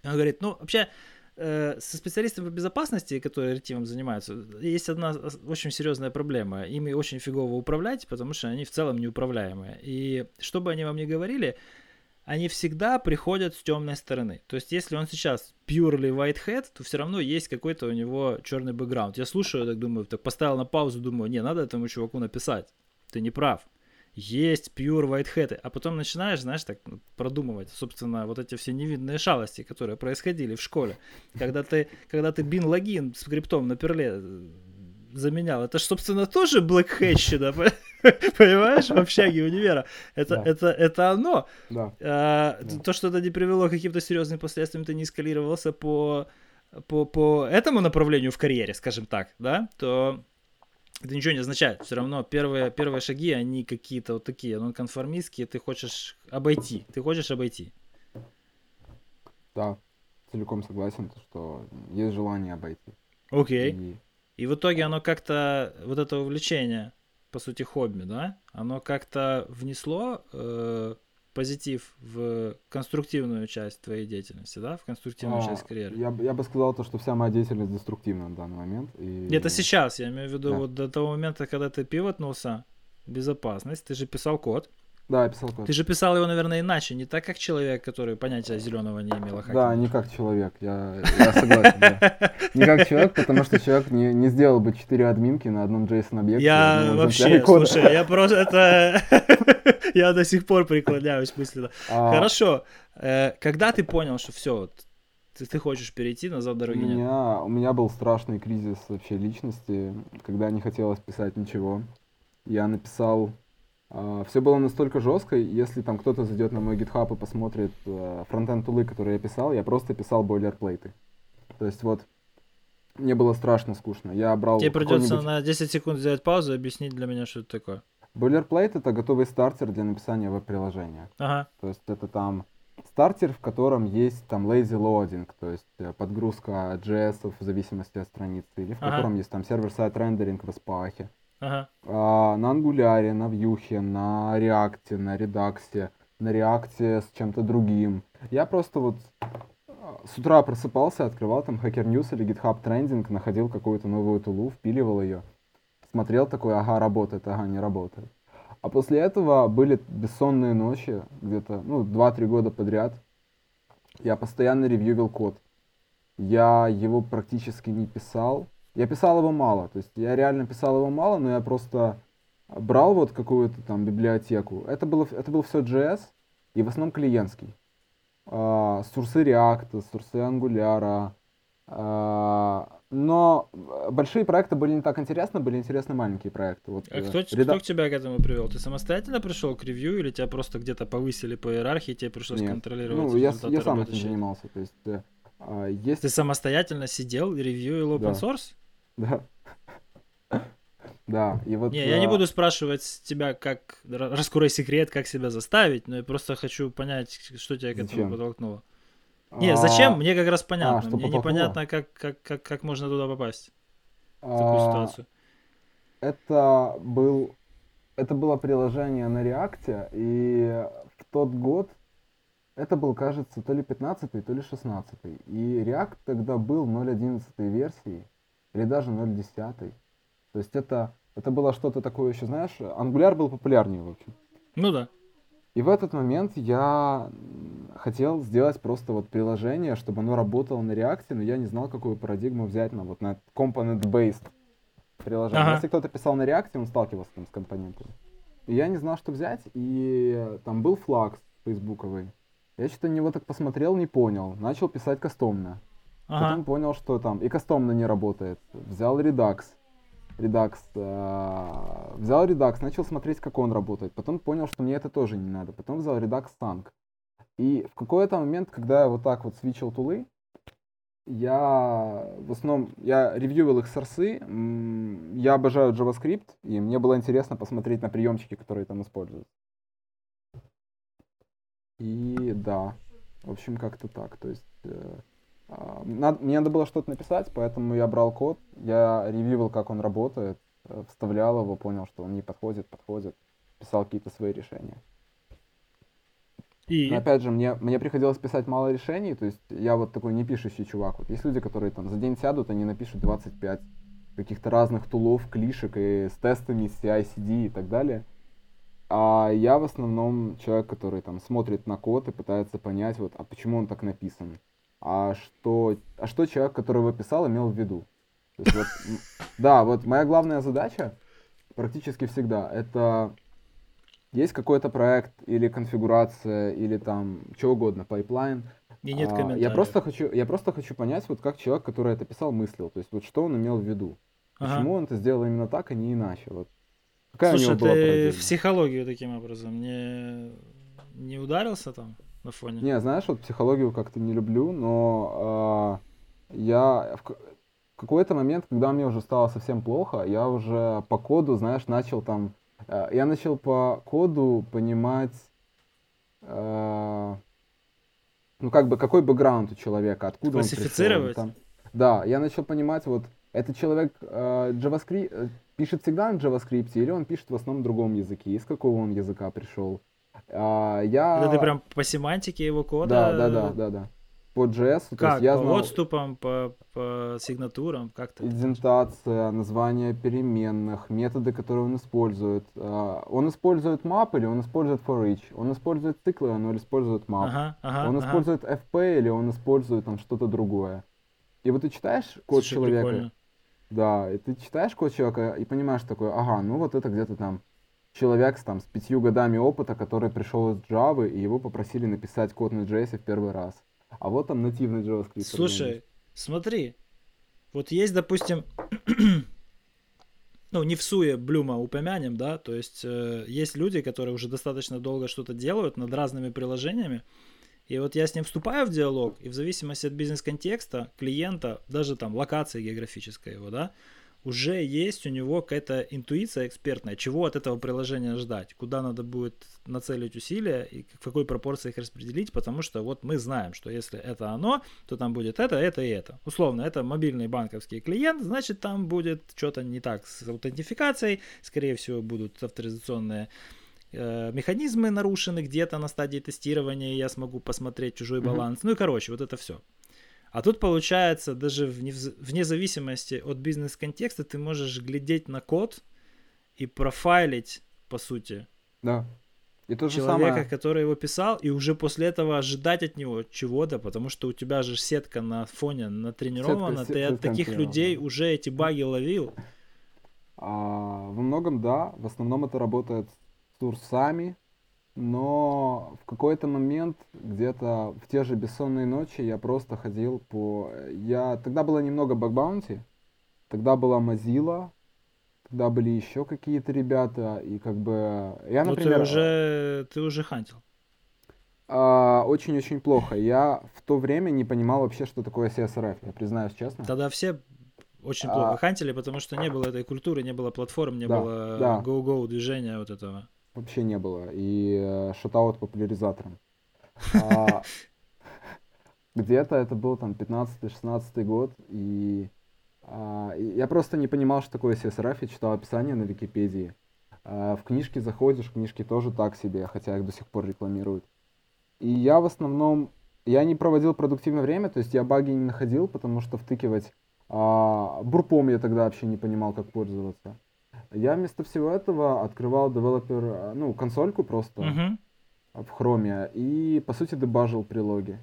Он говорит, ну, вообще, э, со специалистами по безопасности, которые ретимом занимаются, есть одна очень серьезная проблема. Ими очень фигово управлять, потому что они в целом неуправляемые. И что бы они вам ни говорили, они всегда приходят с темной стороны. То есть, если он сейчас purely white hat, то все равно есть какой-то у него черный бэкграунд. Я слушаю, так думаю, так поставил на паузу, думаю, не, надо этому чуваку написать. Ты не прав. Есть pure white hat. А потом начинаешь, знаешь, так ну, продумывать, собственно, вот эти все невинные шалости, которые происходили в школе. Когда ты, когда ты бин логин с скриптом на перле э, заменял, это ж, собственно, тоже блэкхэщина, понимаешь, в общаге универа. Это, Да. это, это оно. Да. А, Да. То, что это не привело к каким-то серьезным последствиям, ты не эскалировался по, по, по этому направлению в карьере, скажем так, да, то это ничего не означает. Все равно первые, первые шаги, они какие-то вот такие, нонконформистские, ты хочешь обойти, ты хочешь обойти. Да, целиком согласен, то, что есть желание обойти. Окей. И И в итоге оно как-то, вот это увлечение, по сути, хобби, да, оно как-то внесло э, позитив в конструктивную часть твоей деятельности, да, в конструктивную а, часть карьеры. Я, бы- я бы сказал, то, что вся моя деятельность деструктивна на данный момент. И... Это сейчас, я имею в виду Да. вот до того момента, когда ты пивотнулся, безопасность, ты же писал код. Да, я писал код. Ты же писал его, наверное, иначе, не так, как человек, который понятия зеленого не имел о Да, не как человек, я, я согласен, да. Не как человек, потому что человек не, не сделал бы 4 админки на одном JSON-объекте. Я вообще, слушай, я просто это... я до сих пор преклоняюсь мысленно. А, Хорошо, э, когда ты понял, что все, ты, ты хочешь перейти, назад У дороги нет? меня, у меня был страшный кризис вообще личности, когда не хотелось писать ничего. Я написал... все было настолько жестко, если там кто-то зайдет на мой GitHub и посмотрит э, фронтенд тулы, которые я писал, я просто писал бойлерплейты. То есть вот мне было страшно скучно. Я брал Тебе придется на 10 секунд сделать паузу и объяснить для меня, что это такое. Бойлерплейт — это готовый стартер для написания веб-приложения. Ага, То есть это там стартер, в котором есть там lazy loading, то есть э, подгрузка JS в зависимости от страницы, или в Ага. котором есть там сервер-сайт рендеринг в Apache. Ага. А, на Angular, на Vue, на React, на Redux, на React с чем-то другим. Я просто вот а, с утра просыпался, открывал там Hacker News или GitHub Trending, находил какую-то новую тулу, впиливал ее, смотрел такой, ага, работает, ага, не работает. А после этого были бессонные ночи, где-то, ну, 2-3 года подряд. Я постоянно ревьювил код. Я его практически не писал. Я писал его мало, то есть я реально писал его мало, но я просто брал вот какую-то там библиотеку. Это было, это был все JS и в основном клиентский. А, Сурсы React, сурсы Angular. а, Но большие проекты были не так интересны, были интересны маленькие проекты. Вот, А э, кто, реда- кто к тебя к этому привел? Ты самостоятельно пришел к ревью или тебя просто где-то повысили по иерархии, тебе пришлось Нет. контролировать Ну, я, я сам этим занимался. То есть, э, а, есть... Ты самостоятельно сидел и ревьюил open Да. source? Да. Да, и вот... Не, я не а, буду спрашивать тебя, как ра- раскрой секрет, как себя заставить, но я просто хочу понять, что тебя к этому подтолкнуло. Не, а, зачем? Мне как раз понятно. что Мне непонятно, как, как, как, как можно туда попасть, в такую а, ситуацию. Это был... Это было приложение на React, и в тот год это был, кажется, то ли 15 то ли 16 И React тогда был 0.11 версии, или даже 0.10. То есть это, это было что-то такое еще, знаешь, Angular был популярнее, в общем. Ну да. И в этот момент я хотел сделать просто вот приложение, чтобы оно работало на React, но я не знал, какую парадигму взять на вот на component-based приложение. Ага. Если кто-то писал на React, он сталкивался там с компонентами. И я не знал, что взять, и там был флаг фейсбуковый. Я что-то на него так посмотрел, не понял. Начал писать кастомно. Потом Ага. понял, что там и кастомно не работает. Взял Redux. Redux. э, взял Redux, начал смотреть, как он работает. Потом понял, что мне это тоже не надо. Потом взял Redux Tank. И в какой-то момент, когда я вот так вот свичил тулы, Я в основном, я ревьювал их сорсы, я обожаю JavaScript, и мне было интересно посмотреть на приемчики, которые там используют. И да, в общем, как-то так. То есть э, надо, мне надо было что-то написать, поэтому я брал код, я ревьювал, как он работает, э, вставлял его, понял, что он не подходит, подходит, писал какие-то свои решения. И... Но опять же, мне, мне приходилось писать мало решений, то есть я вот такой не пишущий чувак. Вот есть люди, которые там за день сядут, они напишут 25 каких-то разных tool ов, CLI шек и с тестами, с CI-CD и так далее. А я в основном человек, который там смотрит на код и пытается понять, вот, а почему он так написан. А что, а что человек, который его писал, имел в виду. То есть, вот, да, вот моя главная задача практически всегда это есть какой-то проект или конфигурация или там что угодно, pipeline. И нет а. Я просто хочу, я просто хочу понять, вот как человек, который это писал, мыслил. То есть вот что он имел в виду. Ага. Почему он это сделал именно так, а не иначе. Вот. Какая Слушай, у него была ты парадигма? в психологию таким образом не, не ударился там на фоне? Не, знаешь, вот психологию как-то не люблю, но э, я в, какой-то момент, когда мне уже стало совсем плохо, я уже по коду, знаешь, начал там, э, я начал по коду понимать, э, ну как бы какой бэкграунд у человека, откуда он пришел. Там. Да, я начал понимать, вот этот человек э, JavaScript э, пишет всегда на JavaScript или он пишет в основном другом языке, из какого он языка пришел. А, я... Это ты прям по семантике его кода? Да, да, да, да, да. По JS, то Как? есть я по знал отступам, по, по сигнатурам? Как ты? идентация, название переменных, методы, которые он использует. А, Он использует map или он использует for each? Он использует циклы, он использует map. Ага, ага, Он ага. использует FP или он использует там что-то другое. И вот ты читаешь код Слушай, человека, прикольно. да, и ты читаешь код человека и понимаешь такой, ага, ну вот это где-то там человек с, там, с пятью годами опыта, который пришел из Java, и его попросили написать код на JS в первый раз. А вот там нативный JavaScript. Слушай, смотри, вот есть, допустим, ну, не в суе Блюма упомянем, да, то есть э, есть люди, которые уже достаточно долго что-то делают над разными приложениями, и вот я с ним вступаю в диалог, и в зависимости от бизнес-контекста, клиента, даже там локации географической его, да, уже есть у него какая-то интуиция экспертная, чего от этого приложения ждать, куда надо будет нацелить усилия и в какой пропорции их распределить, потому что вот мы знаем, что если это оно, то там будет это, это и это. Условно, это мобильный банковский клиент, значит там будет что-то не так с аутентификацией, скорее всего будут авторизационные э, механизмы нарушены где-то на стадии тестирования, я смогу посмотреть чужой баланс. Ну и короче, вот это все. А тут получается, даже вне, вне зависимости от бизнес-контекста, ты можешь глядеть на код и профайлить, по сути, Да. И то же человека, самое. который его писал, и уже после этого ожидать от него чего-то, потому что у тебя же сетка на фоне натренирована, Сетка- ты от сетка таких натренирована. людей уже эти баги ловил. А, во многом да, в основном это работает с турсами, но в какой-то момент, где-то в те же бессонные ночи, я просто ходил по... Я... Тогда было немного баг-баунти, тогда была Mozilla, тогда были еще какие-то ребята, и как бы... Я, Ну например, ты уже, ты уже хантил. а, очень-очень плохо. Я в то время не понимал вообще, что такое CSRF, я признаюсь честно. Тогда все очень А. плохо хантили, потому что не было этой культуры, не было платформ, не Да, было да. go-go движения вот этого. Вообще не было. И э, шатаут популяризатором. А, Где-то это был там 15-16 год, и а, и я просто не понимал, что такое CSRF, я читал описание на Википедии. А, В книжки заходишь, книжки тоже так себе, хотя их до сих пор рекламируют. И я в основном, я не проводил продуктивное время, то есть я баги не находил, потому что втыкивать а, Burp ом я тогда вообще не понимал, как пользоваться. Я вместо всего этого открывал девелопер, а, ну, консольку просто Мгм, в Chrome и, по сути, дебажил прилоги.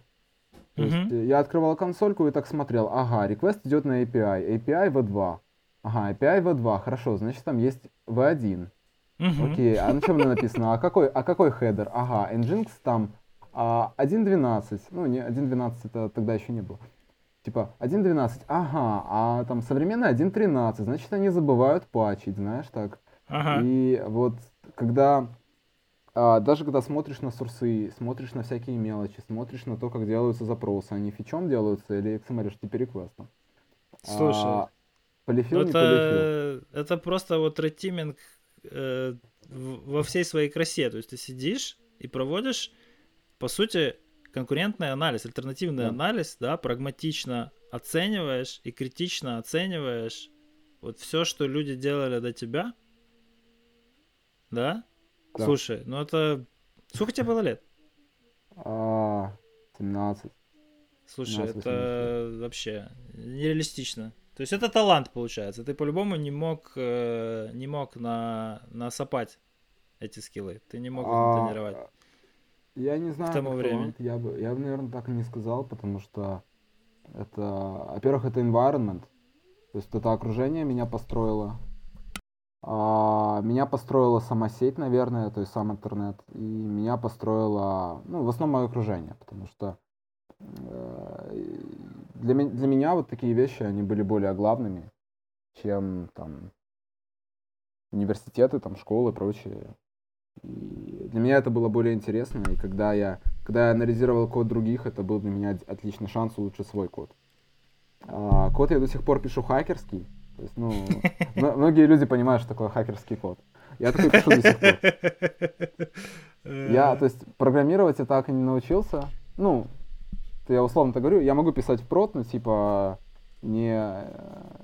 То Мгм. есть э, я открывал консольку и так смотрел, ага, request идет на API, API v2. Ага, API v2, хорошо, значит там есть v1. мгм. Окей, а на чем написано? А какой, а какой header? Ага, Nginx там а, 1.12. Ну, не 1.12 это тогда еще не было. Типа 1.12, ага, а там современный 1.13, значит они забывают патчить, знаешь, так. Ага. И вот когда а, даже когда смотришь на сурсы, смотришь на всякие мелочи, смотришь на то, как делаются запросы, они фичом делаются или XML HTTP реквестом. Слушай, а, полифил, это, полифил. это просто вот ретиминг э, во всей своей красе. То есть ты сидишь и проводишь, по сути, конкурентный анализ, альтернативный да. анализ, да, прагматично оцениваешь и критично оцениваешь вот все, что люди делали до тебя, да? да. Слушай, ну это... Сколько тебе было лет? А, 17. Слушай, 17, это 18. вообще нереалистично. То есть это талант получается. Ты по-любому не мог, э, не мог на, насопать эти скиллы. Ты не мог а, тренировать. Я не знаю. К тому времени. Я бы, я бы, наверное, так и не сказал, потому что это, во-первых, это environment. То есть это окружение меня построило. А, меня построила сама сеть, наверное, то есть сам интернет. И меня построило, ну, в основном мое окружение, потому что э, для, для меня вот такие вещи, они были более главными, чем там университеты, там школы и прочее. И для меня это было более интересно, и когда я, когда я анализировал код других, это был для меня отличный шанс улучшить свой код. А, код я до сих пор пишу хакерский. То есть, ну, многие люди понимают, что такое хакерский код. Я такой пишу до сих пор. Я, то есть, программировать я так и не научился. Ну, я условно так говорю, я могу писать в прот, но типа не,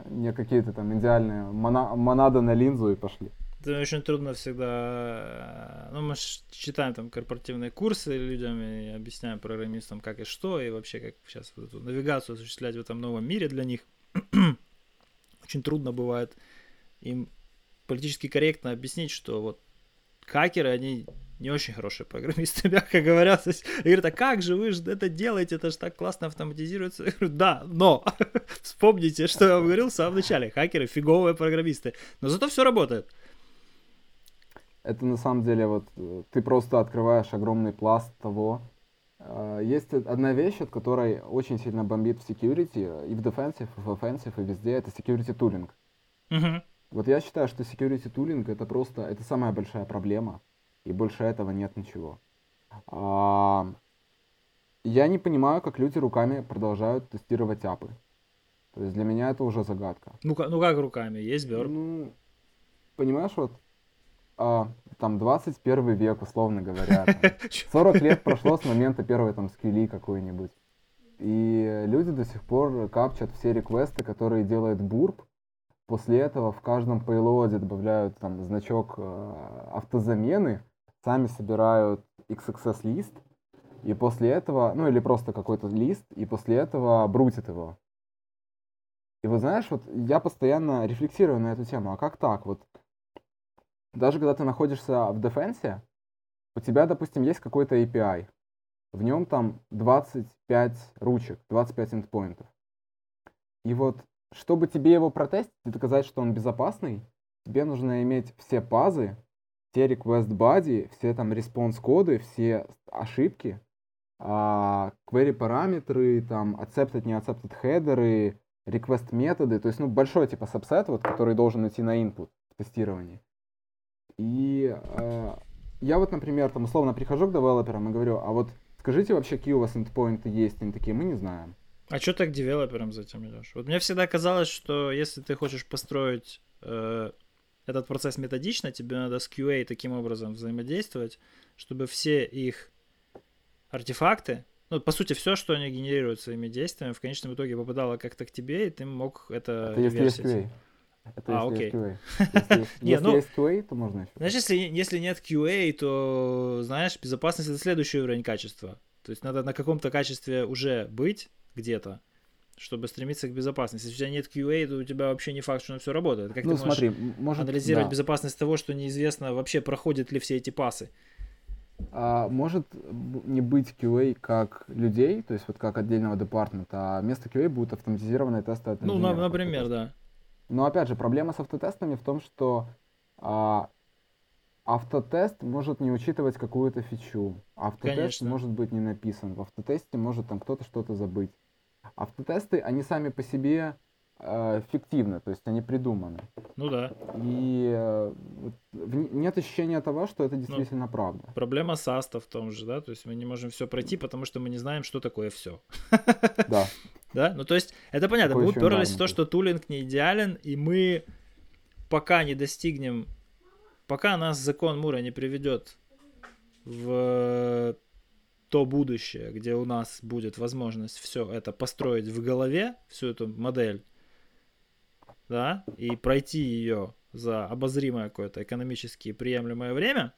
не какие-то там идеальные мона, монады на линзу и пошли. Это очень трудно всегда... Ну, мы читаем там корпоративные курсы людям и объясняем программистам, как и что, и вообще, как сейчас вот эту навигацию осуществлять в этом новом мире для них. очень трудно бывает им политически корректно объяснить, что вот хакеры, они не очень хорошие программисты, мягко говоря. То есть, говорят, а как же вы же это делаете, это же так классно автоматизируется. Я говорю, да, но вспомните, что я вам говорил в самом начале. Хакеры фиговые программисты. Но зато все работает это на самом деле вот э, ты просто открываешь огромный пласт того. Э, есть одна вещь, от которой очень сильно бомбит в security, и в defensive, и в offensive, и везде, это security tooling. Uh-huh. Вот я считаю, что security tooling это просто, это самая большая проблема, и больше этого нет ничего. А, я не понимаю, как люди руками продолжают тестировать апы. То есть для меня это уже загадка. Ну, ну как руками? Есть Burp? Ну, понимаешь, вот а, там 21 век, условно говоря. Там, 40 лет прошло с момента первой там сквили какой-нибудь. И люди до сих пор капчат все реквесты, которые делает Бурб. После этого в каждом пейлоде добавляют там значок э, автозамены, сами собирают XXS лист, и после этого, ну или просто какой-то лист, и после этого брутят его. И вот знаешь, вот я постоянно рефлексирую на эту тему, а как так? Вот даже когда ты находишься в дефенсе, у тебя, допустим, есть какой-то API. В нем там 25 ручек, 25 эндпоинтов. И вот, чтобы тебе его протестить и доказать, что он безопасный, тебе нужно иметь все пазы, все request body, все там response коды, все ошибки, а, query параметры, там accepted, не accepted хедеры, request методы, то есть ну большой типа сабсет, вот, который должен идти на input в тестировании. И э, я вот, например, там условно прихожу к девелоперам и говорю, а вот скажите вообще, какие у вас эндпоинты есть? Они такие, мы не знаем. А что так девелоперам за этим идешь? Вот мне всегда казалось, что если ты хочешь построить э, этот процесс методично, тебе надо с QA таким образом взаимодействовать, чтобы все их артефакты, ну, по сути, все, что они генерируют своими действиями, в конечном итоге попадало как-то к тебе, и ты мог это... Это. Это а, окей. Есть QA. Если, если ну, есть QA, то можно еще. Знаешь, если, если нет QA, то, знаешь, безопасность это следующий уровень качества. То есть надо на каком-то качестве уже быть где-то, чтобы стремиться к безопасности. Если у тебя нет QA, то у тебя вообще не факт, что оно все работает. Как ну, ты смотри, может, анализировать да. безопасность того, что неизвестно вообще проходят ли все эти пасы? А, может не быть QA как людей, то есть вот как отдельного департамента, а вместо QA будут автоматизированные тесты от Ну, например, да. Но опять же, проблема с автотестами в том, что а, автотест может не учитывать какую-то фичу. Автотест Конечно. может быть не написан. В автотесте может там кто-то что-то забыть. Автотесты, они сами по себе э, фиктивны, то есть они придуманы. Ну да. И э, нет ощущения того, что это ну, действительно ну, правда. Проблема САСТа в том же, да, то есть мы не можем все пройти, потому что мы не знаем, что такое все. Да. Да, ну то есть это понятно, мы уперлись в то, что тулинг не идеален, и мы пока не достигнем, пока нас закон Мура не приведет в то будущее, где у нас будет возможность все это построить в голове, всю эту модель, да, и пройти ее за обозримое какое-то экономически приемлемое время,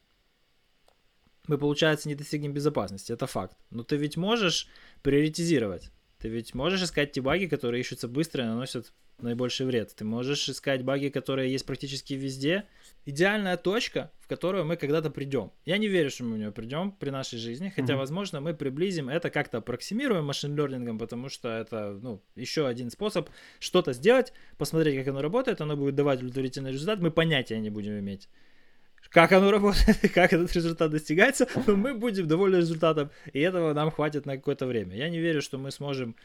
мы, получается, не достигнем безопасности. Это факт. Но ты ведь можешь приоритизировать. Ты ведь можешь искать те баги, которые ищутся быстро и наносят наибольший вред. Ты можешь искать баги, которые есть практически везде. Идеальная точка, в которую мы когда-то придем. Я не верю, что мы в нее придем при нашей жизни, хотя, mm-hmm. возможно, мы приблизим это как-то аппроксимируем машин-лернингом, потому что это, ну, еще один способ что-то сделать, посмотреть, как оно работает, оно будет давать удовлетворительный результат, мы понятия не будем иметь как оно работает, как этот результат достигается, но мы будем довольны результатом, и этого нам хватит на какое-то время. Я не верю, что мы сможем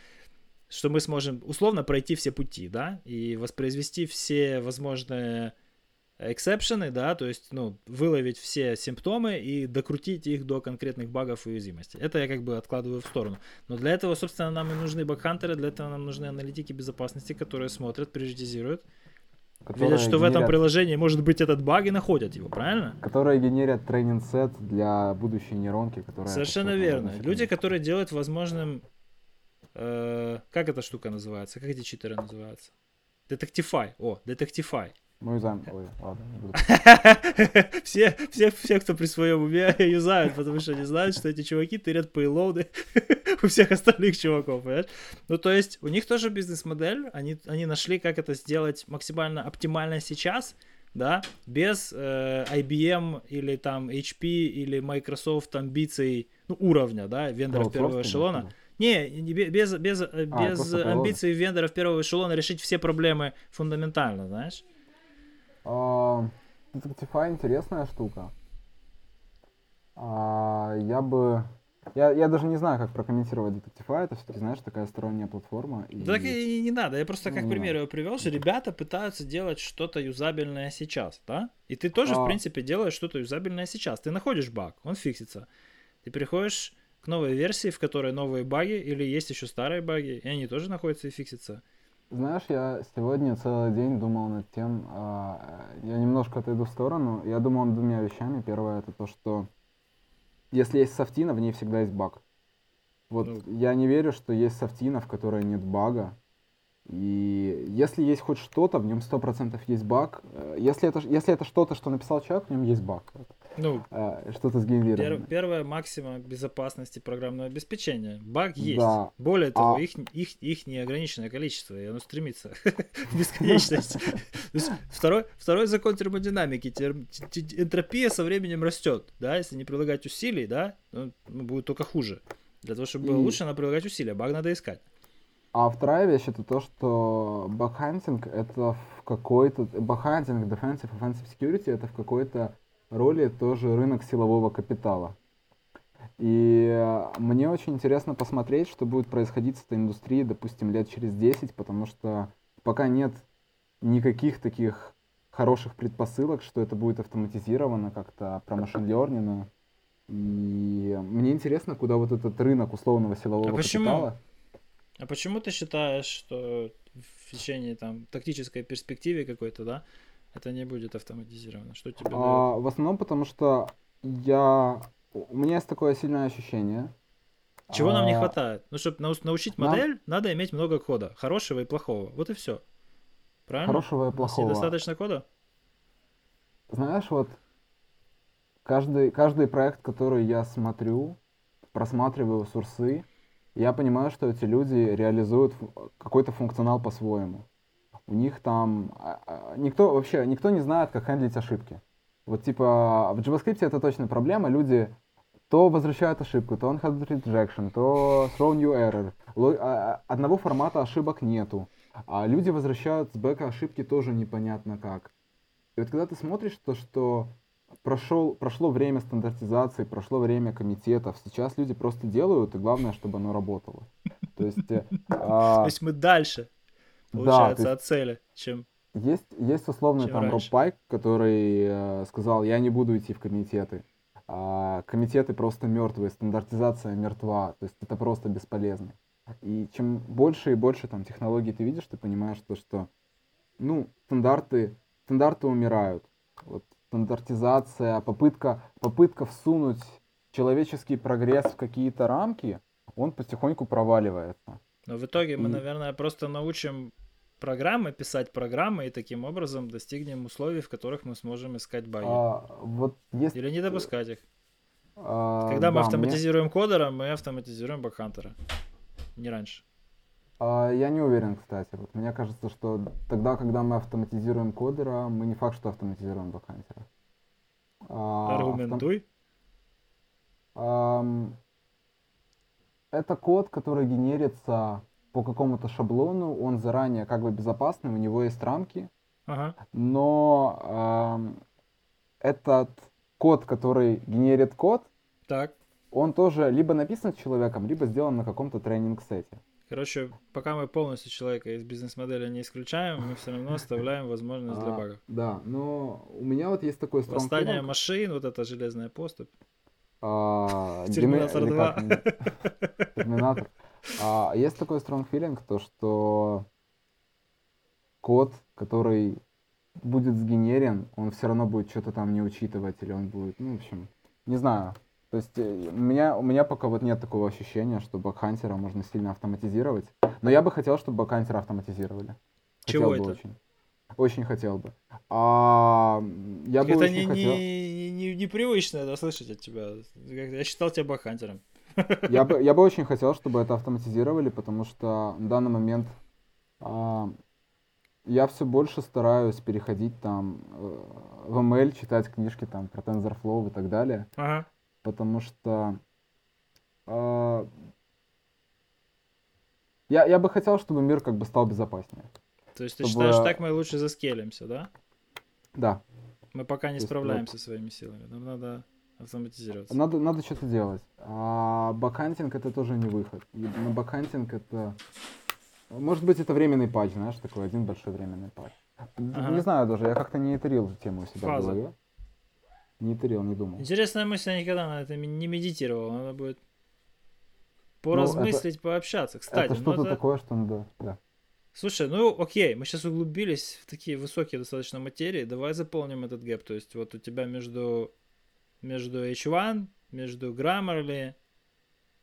что мы сможем условно пройти все пути, да, и воспроизвести все возможные эксепшены, да, то есть, ну, выловить все симптомы и докрутить их до конкретных багов и уязвимостей. Это я как бы откладываю в сторону. Но для этого, собственно, нам и нужны бакхантеры, для этого нам нужны аналитики безопасности, которые смотрят, приоритизируют, видят, что генерят... в этом приложении может быть этот баг и находят его, правильно? Которые генерят тренинг-сет для будущей нейронки, которая... Совершенно верно. Люди, которые делают возможным Э, как эта штука называется? Как эти читеры называются? Детектифай. О, Детектифай. Ну, юзаем. Ой, ладно. все, все, все, кто при своем уме юзают, потому что они знают, что эти чуваки тырят пейлоуды у всех остальных чуваков, понимаешь? Ну, то есть, у них тоже бизнес-модель, они, они нашли, как это сделать максимально оптимально сейчас, да, без э, IBM или там HP или Microsoft амбиций, ну, уровня, да, вендоров первого эшелона. Да не, без, без, а, без амбиций вендоров первого эшелона решить все проблемы фундаментально, знаешь? А, Detectify интересная штука. А, я бы... Я, я даже не знаю, как прокомментировать Detectify, это все-таки, знаешь, такая сторонняя платформа. И... Так и не надо, я просто как ну, пример его привел, что ребята пытаются делать что-то юзабельное сейчас, да? И ты тоже, а... в принципе, делаешь что-то юзабельное сейчас. Ты находишь баг, он фиксится. Ты приходишь к новой версии, в которой новые баги, или есть еще старые баги, и они тоже находятся и фиксятся. Знаешь, я сегодня целый день думал над тем, а, я немножко отойду в сторону, я думал над двумя вещами. Первое это то, что если есть софтина, в ней всегда есть баг. Вот ну... я не верю, что есть софтина, в которой нет бага. И если есть хоть что-то, в нем 100% есть баг. Э, если это, если это что-то, что написал человек, в нем есть баг. Ну, а, что-то сгенерировано. Пер, первая максима безопасности программного обеспечения. Баг есть. Да. Более того, а... их, их, их неограниченное количество, и оно стремится к бесконечности. Второй, второй закон термодинамики. Энтропия со временем растет. Да? Если не прилагать усилий, да, ну, будет только хуже. Для того, чтобы было лучше, надо прилагать усилия. Баг надо искать. А вторая вещь это то, что бакхантинг это в какой-то... Бакхантинг, defensive, offensive security это в какой-то роли тоже рынок силового капитала. И мне очень интересно посмотреть, что будет происходить с этой индустрией, допустим, лет через 10, потому что пока нет никаких таких хороших предпосылок, что это будет автоматизировано как-то про машин learning. И мне интересно, куда вот этот рынок условного силового а почему? капитала... А почему ты считаешь, что в течение там тактической перспективе какой-то, да, это не будет автоматизировано. Что тебе а, В основном потому, что я... У меня есть такое сильное ощущение. Чего а... нам не а, хватает? Ну, чтобы научить модель, нам... надо иметь много кода. Хорошего и плохого. Вот и все. Правильно? Хорошего и плохого. достаточно кода? Знаешь, вот каждый, каждый проект, который я смотрю, просматриваю сурсы, я понимаю, что эти люди реализуют какой-то функционал по-своему у них там а, а, никто вообще никто не знает, как хендлить ошибки. Вот типа в JavaScript это точно проблема. Люди то возвращают ошибку, то unhandled rejection, то throw new error. А, одного формата ошибок нету. А люди возвращают с бэка ошибки тоже непонятно как. И вот когда ты смотришь то, что прошел, прошло время стандартизации, прошло время комитетов, сейчас люди просто делают, и главное, чтобы оно работало. То есть... То есть мы дальше получается, да, от цели, чем есть, есть условный там раньше. Роб Пайк, который э, сказал, я не буду идти в комитеты. А, комитеты просто мертвые, стандартизация мертва, то есть это просто бесполезно. И чем больше и больше там технологий ты видишь, ты понимаешь то, что ну, стандарты, стандарты умирают. Вот стандартизация, попытка, попытка всунуть человеческий прогресс в какие-то рамки, он потихоньку проваливается. Но в итоге мы, и... наверное, просто научим программы писать программы и таким образом достигнем условий, в которых мы сможем искать баги. А, вот есть... Или не допускать их. А, Когда мы да, автоматизируем мне... кодера, мы автоматизируем бэкхантера. Не раньше. А, я не уверен, кстати. Вот мне кажется, что тогда, когда мы автоматизируем кодера, мы не факт, что автоматизируем бэкхантера. А, Аргументуй. Автом... Это код, который генерится по какому-то шаблону, он заранее как бы безопасный, у него есть рамки, ага. но э, этот код, который генерит код, так. он тоже либо написан человеком, либо сделан на каком-то тренинг-сете. Короче, пока мы полностью человека из бизнес-модели не исключаем, мы все равно оставляем возможность для а, багов. Да, но у меня вот есть такой strong Восстание feeling. машин, вот эта железная поступь. А, Терминатор 2. Терминатор. А, есть такой strong feeling, то что код, который будет сгенерен, он все равно будет что-то там не учитывать, или он будет, ну, в общем, не знаю. То есть э, у меня, у меня пока вот нет такого ощущения, что бэкхантера можно сильно автоматизировать. Но я бы хотел, чтобы бэкхантера автоматизировали. Чего хотел это? Бы очень. Очень хотел бы. А, я бы это очень не, хотел... не, не, непривычно это слышать от тебя. Я считал тебя бэкхантером. Я бы, я бы очень хотел, чтобы это автоматизировали, потому что на данный момент а, я все больше стараюсь переходить там э, в ML, читать книжки там про TensorFlow и так далее. Ага потому что э, я, я бы хотел, чтобы мир как бы стал безопаснее. То есть чтобы... ты считаешь, так мы лучше заскелимся, да? Да. Мы пока не То справляемся есть, своими силами. Нам надо автоматизироваться. Надо, надо что-то делать. А бакхантинг это тоже не выход. И на бакхантинг это... Может быть, это временный патч, знаешь, такой один большой временный патч. Ага. Не знаю даже, я как-то не итерил эту тему у себя Фаза. в голове. Не тырил, не думал. Интересная мысль, я никогда на это не медитировал. Надо будет поразмыслить, ну, это, пообщаться. Кстати, это что-то ну, это... такое, что надо, да. Слушай, ну окей, мы сейчас углубились в такие высокие достаточно материи. Давай заполним этот гэп. То есть вот у тебя между, между H1, между Grammarly,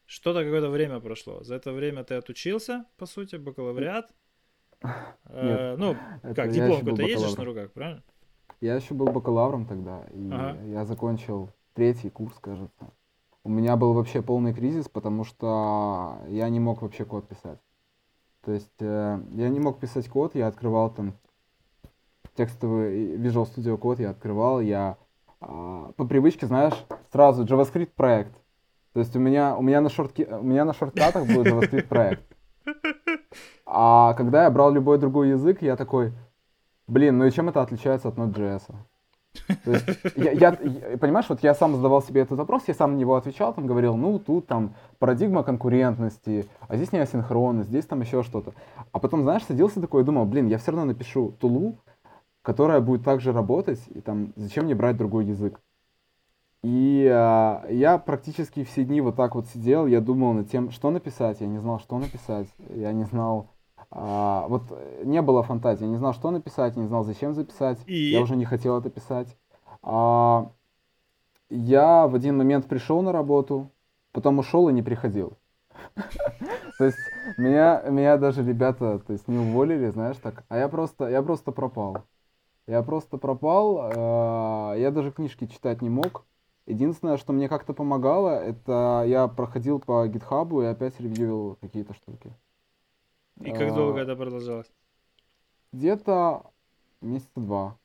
что-то какое-то время прошло. За это время ты отучился, по сути, бакалавриат. Нет, э, ну, как, диплом какой-то ездишь на руках, правильно? Я еще был бакалавром тогда, и ага. я закончил третий курс, кажется. У меня был вообще полный кризис, потому что я не мог вообще код писать. То есть э, я не мог писать код, я открывал там текстовый Visual Studio код, я открывал, я по привычке, знаешь, сразу JavaScript проект. То есть у меня, у меня на, шортки, у меня на шорткатах был JavaScript проект. А когда я брал любой другой язык, я такой, Блин, ну и чем это отличается от Node.js? То есть, я, я, понимаешь, вот я сам задавал себе этот вопрос, я сам на него отвечал, там говорил, ну, тут там парадигма конкурентности, а здесь не асинхронность, здесь там еще что-то. А потом, знаешь, садился такой и думал, блин, я все равно напишу тулу, которая будет также работать, и там зачем мне брать другой язык? И а, я практически все дни вот так вот сидел, я думал над тем, что написать, я не знал, что написать, я не знал, а, вот э, не было фантазии, я не знал, что написать, я не знал, зачем записать, И... я уже не хотел это писать. А, я в один момент пришел на работу, потом ушел и не приходил. То есть меня, меня даже ребята то есть, не уволили, знаешь, так, а я просто, я просто пропал. Я просто пропал, э, я даже книжки читать не мог. Единственное, что мне как-то помогало, это я проходил по гитхабу и опять ревьюил какие-то штуки. И как долго а, это продолжалось? Где-то месяца два.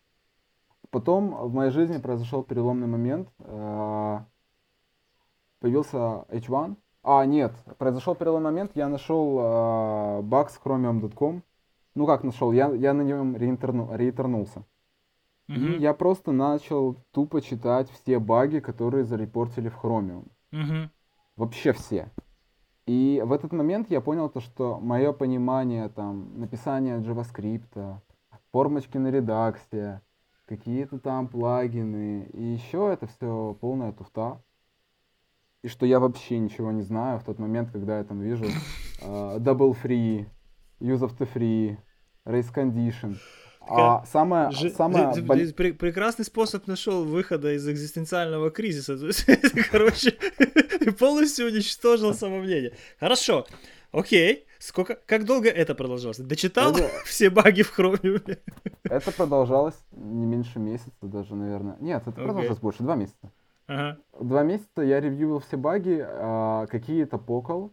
Потом в моей жизни произошел переломный момент. А, появился H1. А, нет, произошел переломный момент. Я нашел а, баг с chromium.com. Ну как нашел? Я, я на нем реинтерну, реитернулся. Uh-huh. И я просто начал тупо читать все баги, которые зарепортили в Chromium. Uh-huh. Вообще все. И в этот момент я понял то, что мое понимание там написания JavaScript, формочки на редаксе, какие-то там плагины, и еще это все полная туфта. И что я вообще ничего не знаю в тот момент, когда я там вижу uh, double free, use of the free, race condition. А самое, Ж... самое... Ты, ты, прекрасный способ нашел выхода из экзистенциального кризиса. Короче, ты полностью уничтожил самомнение. Хорошо, окей. Сколько, как долго это продолжалось? Дочитал это... все баги в Chromium? Это продолжалось не меньше месяца даже, наверное. Нет, это okay. продолжалось больше, два месяца. Ага. Два месяца я ревьювил все баги, а, какие-то покол,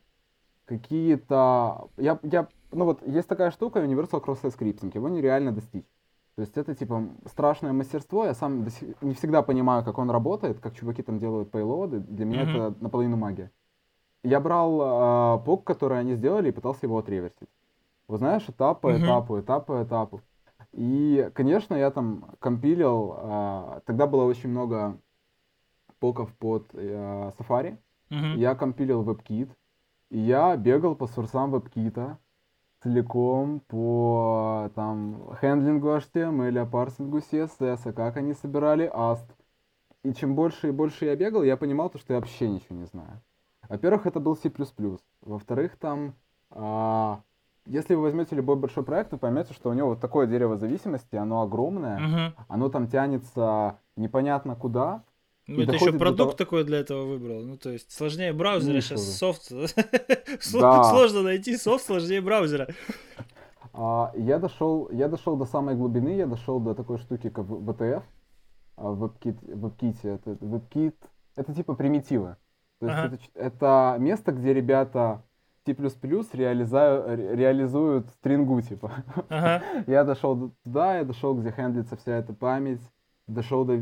какие-то... Я, я ну вот есть такая штука, Universal Cross-Site Scripting, его нереально достичь. То есть это типа страшное мастерство, я сам не всегда понимаю, как он работает, как чуваки там делают пейлоды, для меня mm-hmm. это наполовину магия. Я брал э, пок, который они сделали, и пытался его отреверсить. Вот знаешь, этап по mm-hmm. этапу, этап по этапу. И, конечно, я там компилил, э, тогда было очень много поков под э, Safari, mm-hmm. я компилил WebKit, и я бегал по сурсам WebKit, целиком по там хендлингу HTML, парсингу CSS, как они собирали AST. И чем больше и больше я бегал, я понимал то, что я вообще ничего не знаю. Во-первых, это был C++. Во-вторых, там, а, если вы возьмете любой большой проект, вы поймете, что у него вот такое дерево зависимости, оно огромное, uh-huh. оно там тянется непонятно куда, ну, это еще продукт того... такой для этого выбрал. Ну, то есть, сложнее браузера ну, сейчас софт. Сложно найти софт сложнее браузера. А, я дошел, я дошел до самой глубины, я дошел до такой штуки, как VTF, а, WebKit, WebKit, это, WebKit, это типа примитивы. То есть ага. это, это место, где ребята C++ реализаю, реализуют стрингу, типа. Ага. я дошел туда, я дошел, где хендлится вся эта память, дошел до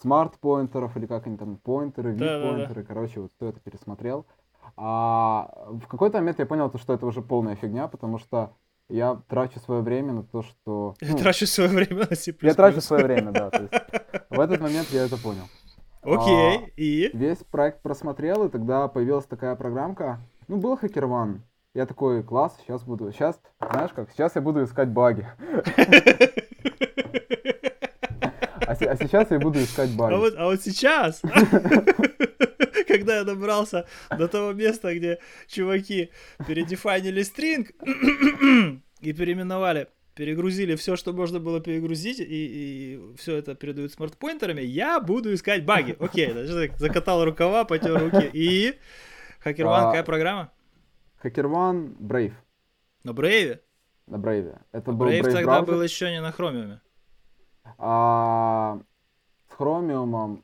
смарт-поинтеров, или как они там, поинтеры, вид-поинтеры, короче, вот все это пересмотрел. А в какой-то момент я понял, что это уже полная фигня, потому что я трачу свое время на то, что... Ну, я трачу свое время на C++. Я трачу свое время, да. То есть в этот момент я это понял. Окей, а, и? Весь проект просмотрел, и тогда появилась такая программка. Ну, был HackerOne. Я такой, класс, сейчас буду... Сейчас, знаешь как, сейчас я буду искать баги. А, а сейчас я буду искать баги. А вот, а вот сейчас, когда я добрался до того места, где чуваки передефайнили стринг и переименовали перегрузили все, что можно было перегрузить, и, и все это передают смарт-поинтерами, я буду искать баги. Окей, значит, закатал рукава, потер руки. И HackerOne, а, какая программа? HackerOne Brave. На Brave? На Brave. Это был Brave, Brave тогда браузер. был еще не на Chromium. А с Chromium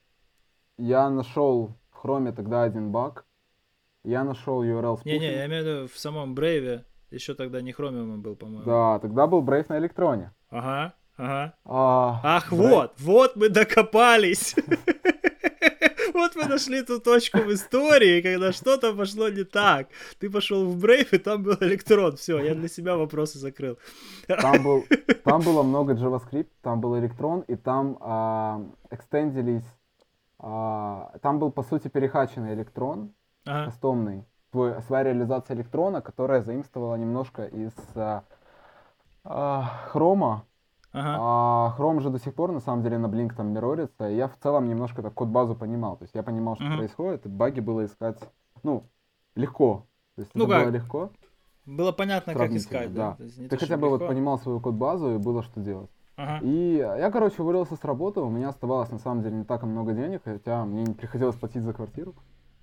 я нашел в Chrome тогда один баг. Я нашел URL спухи. Не-не, я имею в виду в самом Brave. Еще тогда не Chromium был, по-моему. Да, тогда был Brave на электроне. Ага, ага. А, Ах, Brave... вот, вот мы докопались. Вот мы нашли ту точку в истории, когда что-то пошло не так. Ты пошел в Brave, и там был электрон. Все, я для себя вопросы закрыл. Там, был, там было много JavaScript, там был электрон, и там а, экстендились... А, там был, по сути, перехаченный электрон, ага. кастомный, твой, своя реализация электрона, которая заимствовала немножко из а, а, хрома, Ага. А Chrome же до сих пор, на самом деле, на Blink там мирорится, и я в целом немножко так код-базу понимал. То есть я понимал, что ага. происходит, и баги было искать, ну, легко. То есть ну это как? было легко. Было понятно, как искать, да. да. Ты хотя бы легко. вот понимал свою код-базу, и было что делать. Ага. И я, короче, уволился с работы, у меня оставалось на самом деле не так много денег, хотя мне не приходилось платить за квартиру.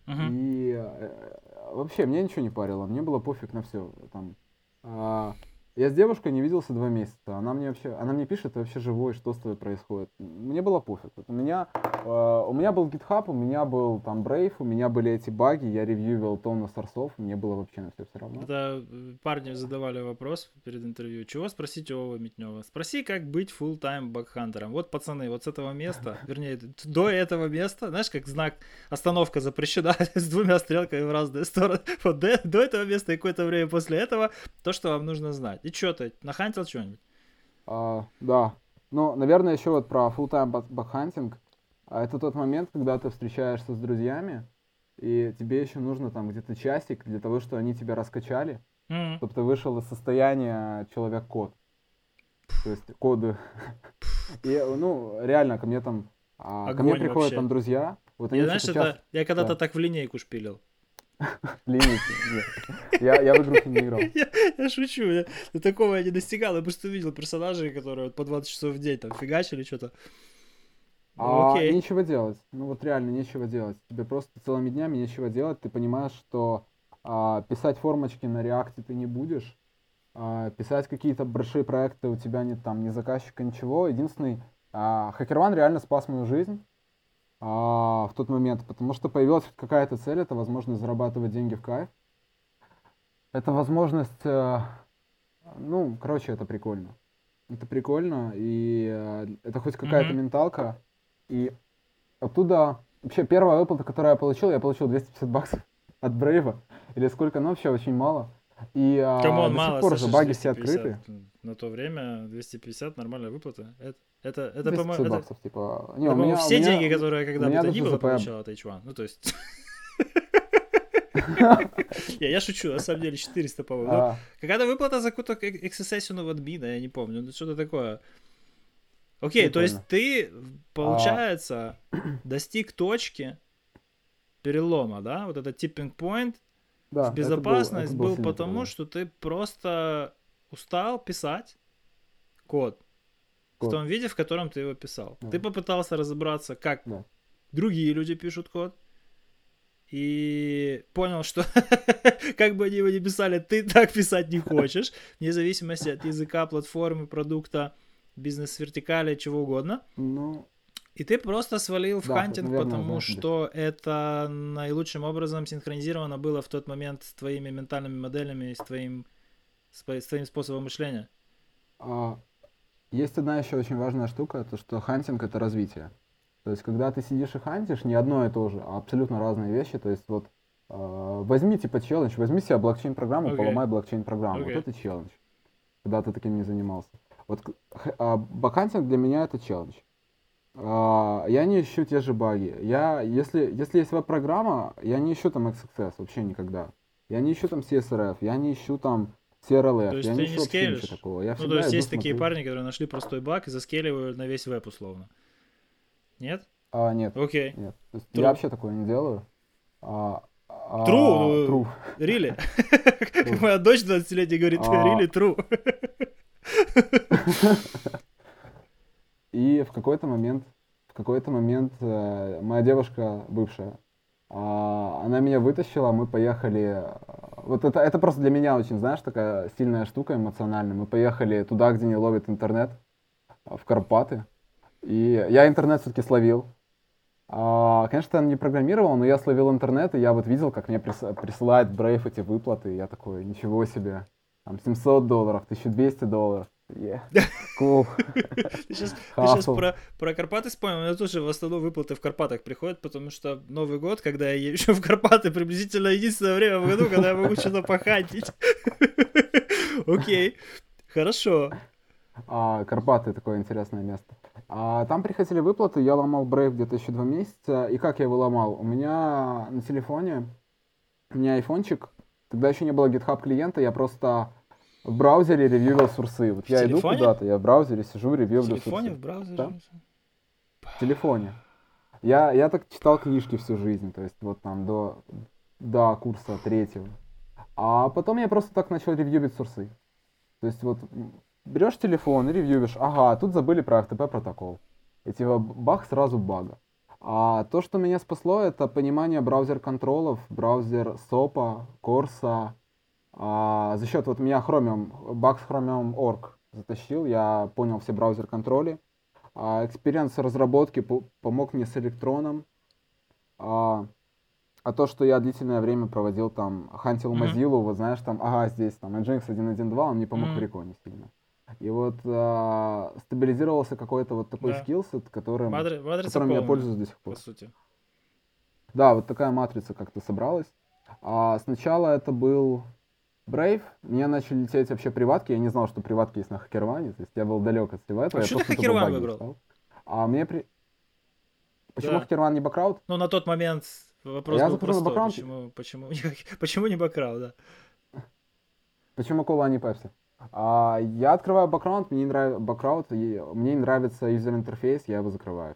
Ага. И э, вообще мне ничего не парило, мне было пофиг на все. Там, э, я с девушкой не виделся два месяца. Она мне вообще, она мне пишет, ты вообще живой, что с тобой происходит. Мне было пофиг. Вот у меня, э, у меня был GitHub, у меня был там Brave, у меня были эти баги, я ревьювил тонну сорсов, мне было вообще на все все равно. Это парни задавали вопрос перед интервью, чего спросить у Вова Митнева? Спроси, как быть full-time бакхантером. Вот, пацаны, вот с этого места, вернее, до этого места, знаешь, как знак остановка запрещена с двумя стрелками в разные стороны. Вот до, до этого места и какое-то время после этого, то, что вам нужно знать. И что ты, нахантил что-нибудь? А, да. Ну, наверное, еще вот про full-time бакхантинг. А это тот момент, когда ты встречаешься с друзьями, и тебе еще нужно там где-то часик для того, чтобы они тебя раскачали, М. чтобы ты вышел из состояния человек-код. То есть коды. И, ну, реально, ко мне там... а, ко мне Огонь приходят вообще. там друзья. Вот Я, знаешь, что-то это, часто я когда-то да. так в линейку шпилил. Нет. Я, я в игрухи не играл. Я, я шучу, я, до такого я не достигал. Я просто увидел персонажей, которые по 20 часов в день там фигачили что-то. Ну, А окей. нечего делать. Ну вот реально нечего делать. Тебе просто целыми днями нечего делать. Ты понимаешь, что а, писать формочки на реакте ты не будешь. а, писать какие-то большие проекты у тебя нет там ни заказчика, ничего. Единственный а, HackerOne реально спас мою жизнь а, в тот момент, потому что появилась какая-то цель, это возможность зарабатывать деньги в кайф. Это возможность, э, ну, короче, это прикольно. Это прикольно, и э, это хоть какая-то Мгм. менталка. И оттуда, вообще, первая выплата, которую я получил, я получил 250 баксов от Brave а. Или сколько, ну, вообще очень мало. И а, Come on, до мало, сих пор же Саша, баги все 250. открыты. На то время 250 нормальная выплата. Это, это, это 250 по-моему, это, типа. Не, это, у меня, все у меня- деньги, которые когда бы то ни было, получал от H1. Ну, то есть... Не, я шучу, на самом деле 400, по-моему. Ну, а, Какая-то выплата за какую-то XSS в админа, я не помню, ну что-то такое. Окей, то есть ты, получается, достиг точки перелома, да? Вот этот tipping point в безопасность был, потому, что ты просто устал писать код, в Код. том виде, в котором ты его писал. Да. Ты попытался разобраться, как Да. другие люди пишут код, и понял, что как бы они его ни писали, ты так писать не хочешь, вне зависимости от языка, платформы, продукта, бизнес-вертикали, чего угодно. Ну, И ты просто свалил в Да, hunting, наверное, потому да, что это наилучшим образом синхронизировано было в тот момент с твоими ментальными моделями, с твоим- с твоим способом мышления. А, Есть одна еще очень важная штука, то что hunting это развитие. То есть, когда ты сидишь и хантишь, не одно и то же, а абсолютно разные вещи. То есть, вот а, возьми типа челлендж, возьми себе блокчейн-программу, Окей. поломай блокчейн-программу. Окей. Вот это челлендж. Когда ты таким не занимался. Вот х- а, бакхантинг для меня это челлендж. А, я не ищу те же баги. Я, если, если есть веб-программа, я не ищу там XXS вообще никогда. Я не ищу там CSRF, я не ищу там CRLF, То есть я ты не скейлишь? такого. Я Ну, то есть есть такие смотрю. парни, которые нашли простой баг и заскеливают на весь веб условно. Нет? А, нет, Окей. нет. Есть я вообще такое не делаю. А, а, True, ну, true. Really? Как моя дочь 20-летняя говорит, А. really true. И в какой-то момент, в какой-то момент э, моя девушка бывшая, а, она меня вытащила, мы поехали. э, Вот это, это просто для меня очень, знаешь, такая сильная штука эмоциональная. Мы поехали туда, где не ловит интернет, а, в Карпаты. И я интернет все-таки словил. А, конечно, я не программировал, но я словил интернет, и я вот видел, как мне прис- присылает Brave эти выплаты, и я такой, ничего себе, там 700 долларов, 1200 долларов, yeah, cool. Ты сейчас, ты Хасл. про, про Карпаты вспомнил, у меня тоже в основном выплаты в Карпатах приходят, потому что Новый год, когда я езжу в Карпаты, приблизительно единственное время в году, когда я могу что-то похантить. Окей, хорошо. А, Карпаты такое интересное место. А, там приходили выплаты, я ломал Brave где-то еще два месяца. И как я его ломал? У меня на телефоне, у меня айфончик, тогда еще не было GitHub клиента, я просто в браузере ревьювил сурсы. Вот В я иду телефоне? куда-то, я в браузере сижу, В ревьювлю телефоне, сурсы. в браузере? Да. В телефоне. Я, я так читал книжки всю жизнь, то есть вот там до, до курса третьего. А потом я просто так начал ревьюбить сурсы. То есть вот берешь телефон и ревьюишь, ага, тут забыли про FTP протокол. И типа бах, сразу бага. А то, что меня спасло, это понимание браузер-control ов, браузер SOP а, CORS а. А, за счет вот меня Chromium, баг с Chromium.org затащил, я понял все браузер-контроли. А, Experience разработки по- помог мне с электроном. А, а то, что я длительное время проводил там, хантил. Mozilla, вот знаешь, там, ага, здесь там Nginx 1.1.2, он мне помог Мгм. в recon е сильно. И вот а, стабилизировался какой-то вот такой Да. скиллсет, которым, Матрица которым я полная, пользуюсь до сих по пор. сути. Да, вот такая матрица как-то собралась. А сначала это был Brave. Мне начали лететь вообще приватки. Я не знал, что приватки есть на хакерване. То есть я был далек от всего этого. А что ты хакерван выбрал? искал. А мне при... Почему Да. хакерван не бакрауд? Ну, на тот момент Вопрос Я был простой. бэкграунд. Почему, почему, почему не бэкграунд, да? Почему кола, а не пепси? А, я открываю бэкграунд, мне не нравится бэкграунд, и мне не нравится юзер интерфейс, я его закрываю.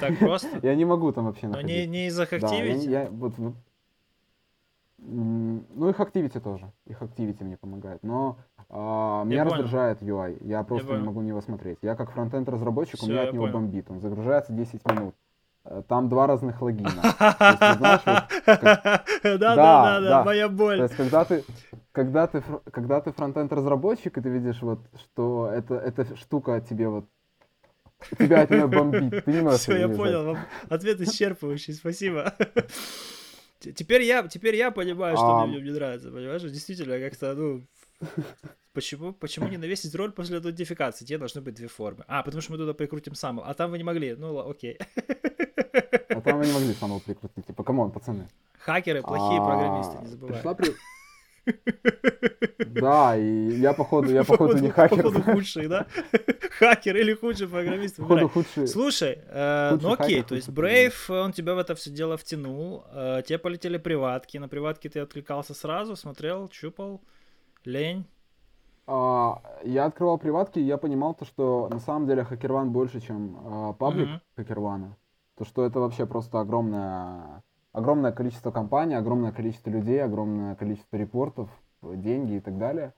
Так просто? Я не могу там вообще Но находиться. не, не из-за Да, я, я вот, ну их Activity тоже, их Activity мне помогает, но а, меня понял. раздражает UI, я просто не понял. могу на него смотреть. Я как фронтенд разработчик, у меня я от него понял. бомбит, он загружается 10 минут. Э, Там два разных логина. Да, да, Да, моя То боль. есть, когда ты, когда ты, когда ты фронтенд разработчик, и ты видишь вот, что это, эта штука тебе вот, тебя от нее бомбит, ты не можешь Все, я не понял, ответ исчерпывающий, спасибо. Теперь я, теперь я понимаю, что А. мне в нем не нравится, понимаешь? Действительно, как-то, ну, почему, почему не навесить роль после аутентификации? Тебе должны быть две формы. А, потому что мы туда прикрутим сам, а там вы не могли. Ну, окей. А там мы не могли SAML прикрутить. Типа, come on, пацаны. Хакеры, плохие А, программисты, не забывай. пришла Да, и я походу, я походу не хакер. Походу худший, да? Хакер или худший программист, Походу худший. Слушай, э, Худший ну окей, хакер, то есть Brave, он тебя в это все дело втянул, э, тебе полетели приватки, на приватки ты откликался сразу, смотрел, щупал, лень. А, Я открывал приватки, и я понимал то, что на самом деле HackerOne больше, чем а, public хакервана. То, что это вообще просто огромное, огромное количество компаний, огромное количество людей, огромное количество репортов, деньги и так далее.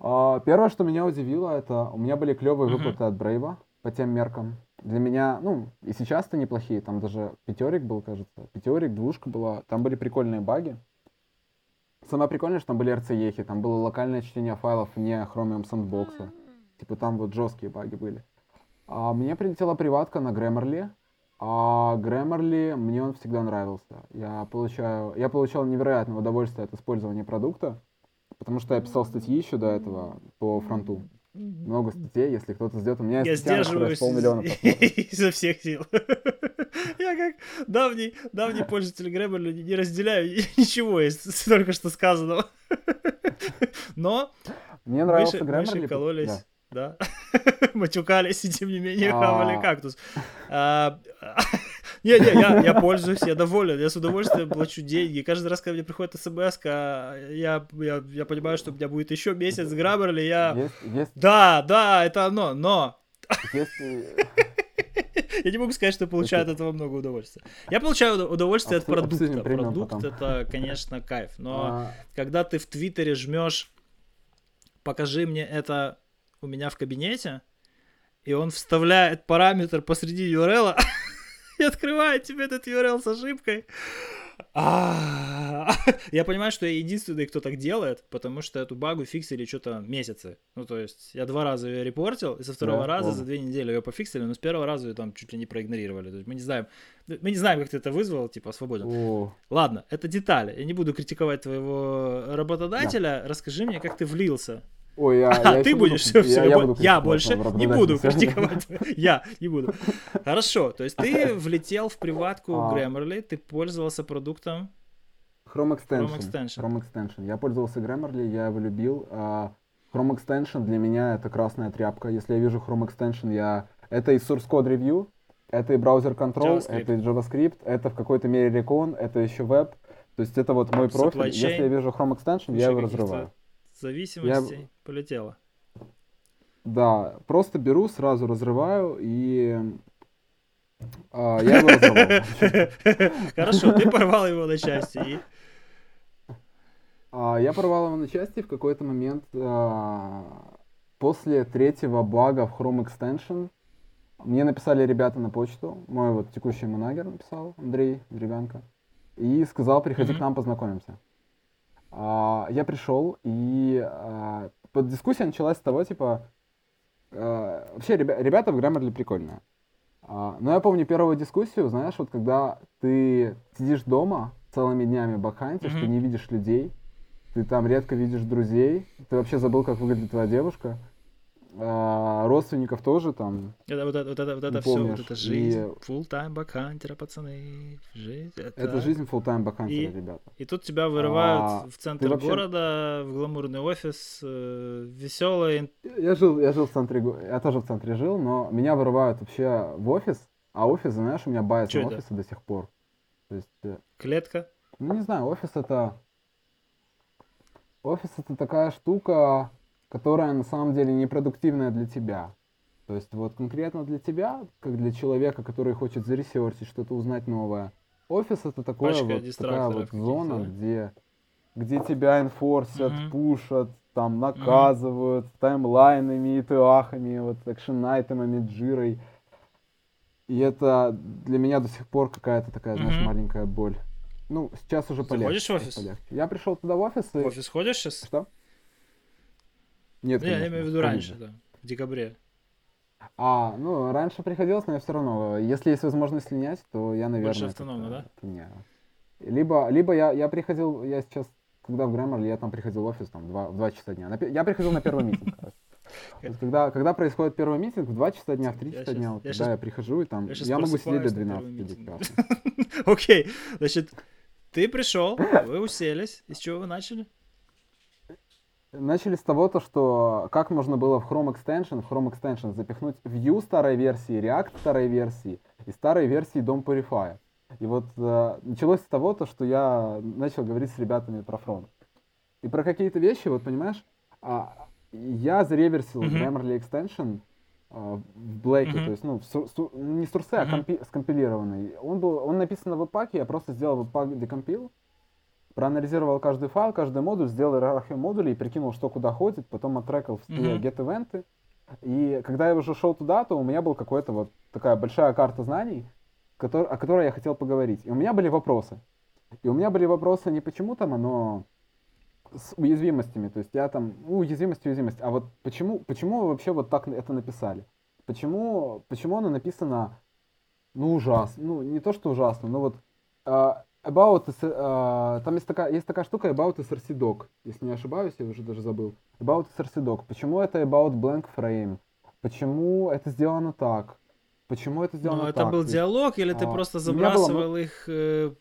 А, Первое, что меня удивило, это у меня были клевые выплаты от Брейва по тем меркам. Для меня, ну, и сейчас-то неплохие, там даже пятерик был, кажется, пятерик, двушка была, там были прикольные баги. Самое прикольное, что там были RCE, там было локальное чтение файлов вне Chromium Sandbox. Типа там вот жесткие баги были. А мне прилетела приватка на Grammarly. А Grammarly, мне он всегда нравился. Я получаю, я получал невероятное удовольствие от использования продукта, потому что я писал статьи еще до этого по фронту. Много статей, если кто-то ждет. У меня Я есть статья, которой сдерживаюсь полмиллиона изо всех сил. Я как давний, давний пользователь Grammarly не разделяю ничего из только что сказанного. Но Мне нравился Выше, выше Grammarly. кололись, да. Матюкались и тем не менее хавали кактус. А, Не-не, я, я пользуюсь, я доволен, я с удовольствием плачу деньги. Каждый раз, когда мне приходит смс я, я, я понимаю, что у меня будет еще месяц Grammarly, я... Есть, есть, Да, да, это оно, но э, я не могу сказать, что получаю от этого много удовольствия. Я получаю уд- удовольствие от Обсу- обсудим продукта. Продукт потом. это, конечно, кайф. Но а, когда ты в Твиттере жмешь покажи мне это у меня в кабинете, и он вставляет параметр посреди URL и открывает тебе этот URL с ошибкой. А, Я понимаю, что я единственный, кто так делает, потому что эту багу фиксили что-то месяцы. Ну, то есть, я два раза ее репортил, и со второго Да, раза за две недели ее пофиксили, но с первого раза ее там чуть ли не проигнорировали. То есть, мы не знаем, мы не знаем, как ты это вызвал, типа, свободен. о, Ладно, это детали. Я не буду критиковать твоего работодателя. Расскажи мне, как ты влился. Ой, я, А, я ты будешь, все, буду- все, я- я, буду я больше своего не буду критиковать. Я не буду. Хорошо, то есть ты влетел в приватку А. Grammarly, ты пользовался продуктом. Chrome Extension. Chrome Extension. Chrome Extension. Я пользовался Grammarly, я его любил. а Chrome Extension для меня это красная тряпка. Если я вижу Chrome Extension, я... Это и source code review, это и браузер control, JavaScript. это и JavaScript, это в какой-то мере Recon, это еще веб. То есть это вот мой Supply профиль. chain. Если я вижу Chrome Extension, я его разрываю. Зависимостей полетело. Да, просто беру, сразу разрываю и... а, я его разорвал. Хорошо, ты порвал его на части. и- А, Я порвал его на части в какой-то момент а, после третьего бага в Chrome Extension. Мне написали ребята на почту, мой вот текущий менеджер написал, Андрей Деревянко, и сказал, приходи к нам, познакомимся. А, Я пришел, и а, под дискуссия началась с того, типа, а, вообще ребя- ребята в Grammarly прикольные. Но я помню первую дискуссию, знаешь, вот когда ты сидишь дома целыми днями бакхантишь, ты Мгм. не видишь людей, ты там редко видишь друзей, ты вообще забыл, как выглядит твоя девушка, а, родственников тоже там. Это вот это, вот это, вот это все, вот это жизнь. И- Full-time bug hunter а, пацаны. Жизнь. Это, Это жизнь full-time bug hunter а, И- ребята. И тут тебя вырывают А, в центр вообще- города, в гламурный офис, э, веселый. Я жил, я жил в центре, я тоже в центре жил, но меня вырывают вообще в офис, а офис, знаешь, у меня bias на офисы до сих пор. То есть, э, Клетка? ну не знаю, офис это... Офис это такая штука, которая на самом деле непродуктивная для тебя. То есть вот конкретно для тебя, как для человека, который хочет заресерчить, что-то узнать новое, офис это такое Пачка вот, такая вот зона, где, где тебя инфорсят, Мгм. пушат, там наказывают таймлайнами, ИТАхами, вот экшен-айтемами, джирой. И это для меня до сих пор какая-то такая, знаешь, Мгм. маленькая боль. Ну, сейчас уже Ты полегче. ходишь в офис? полегче. Я пришел туда в офис и... В офис ходишь сейчас? Что? Нет, Не, я конечно, имею в виду раньше, да. В декабре. А, ну, раньше приходилось, но я все равно, если есть возможность слинять, то я, наверное... Больше автономно, да? отменяю. Либо, либо я, я приходил, я сейчас, когда в Grammarly, я там приходил в офис там, два, в 2 часа дня. На я приходил на первый митинг. Вот когда, когда происходит первый митинг, в 2 часа дня, в 3 Я часа дня, вот я когда я прихожу, и там, я я могу сидеть до просыпаюсь на 12 первый сидеть митинг. прекрасно. Окей, значит, ты пришел, вы уселись, и с чего вы начали? Начали с того, то, что как можно было в Chrome Extension, в Chrome Extension запихнуть Vue старой версии, React старой версии и старой версии DOM Purify. И вот э, началось с того, то, что я начал говорить с ребятами про фронт. И про какие-то вещи, вот понимаешь, а, я зареверсил Мгм. Grammarly Extension а, в Блэке, Мгм. то есть, ну, в су- су- не с Турсе, а Мгм. компи- скомпилированный. Он, был, он написан на веб-паке, я просто сделал веб-пак декомпил, проанализировал каждый файл, каждый модуль, сделал иерархию модулей, прикинул, что куда ходит, потом оттрекал в стиле Мгм. get ивенты. И когда я уже шел туда, то у меня была какая-то вот такая большая карта знаний, котор- о которой я хотел поговорить. И у меня были вопросы. И у меня были вопросы не почему там оно с уязвимостями, то есть я там, ну, уязвимость, уязвимость, а вот почему, почему вы вообще вот так это написали? Почему, почему оно написано, ну, ужасно, ну, не то, что ужасно, но вот а, about, а, там есть такая, есть такая штука about src doc, если не ошибаюсь, я уже даже забыл. About src doc. Почему это about blank frame? Почему это сделано так? Почему это сделано Ну, так? это был есть диалог, или ты а, просто у меня было забрасывал их э,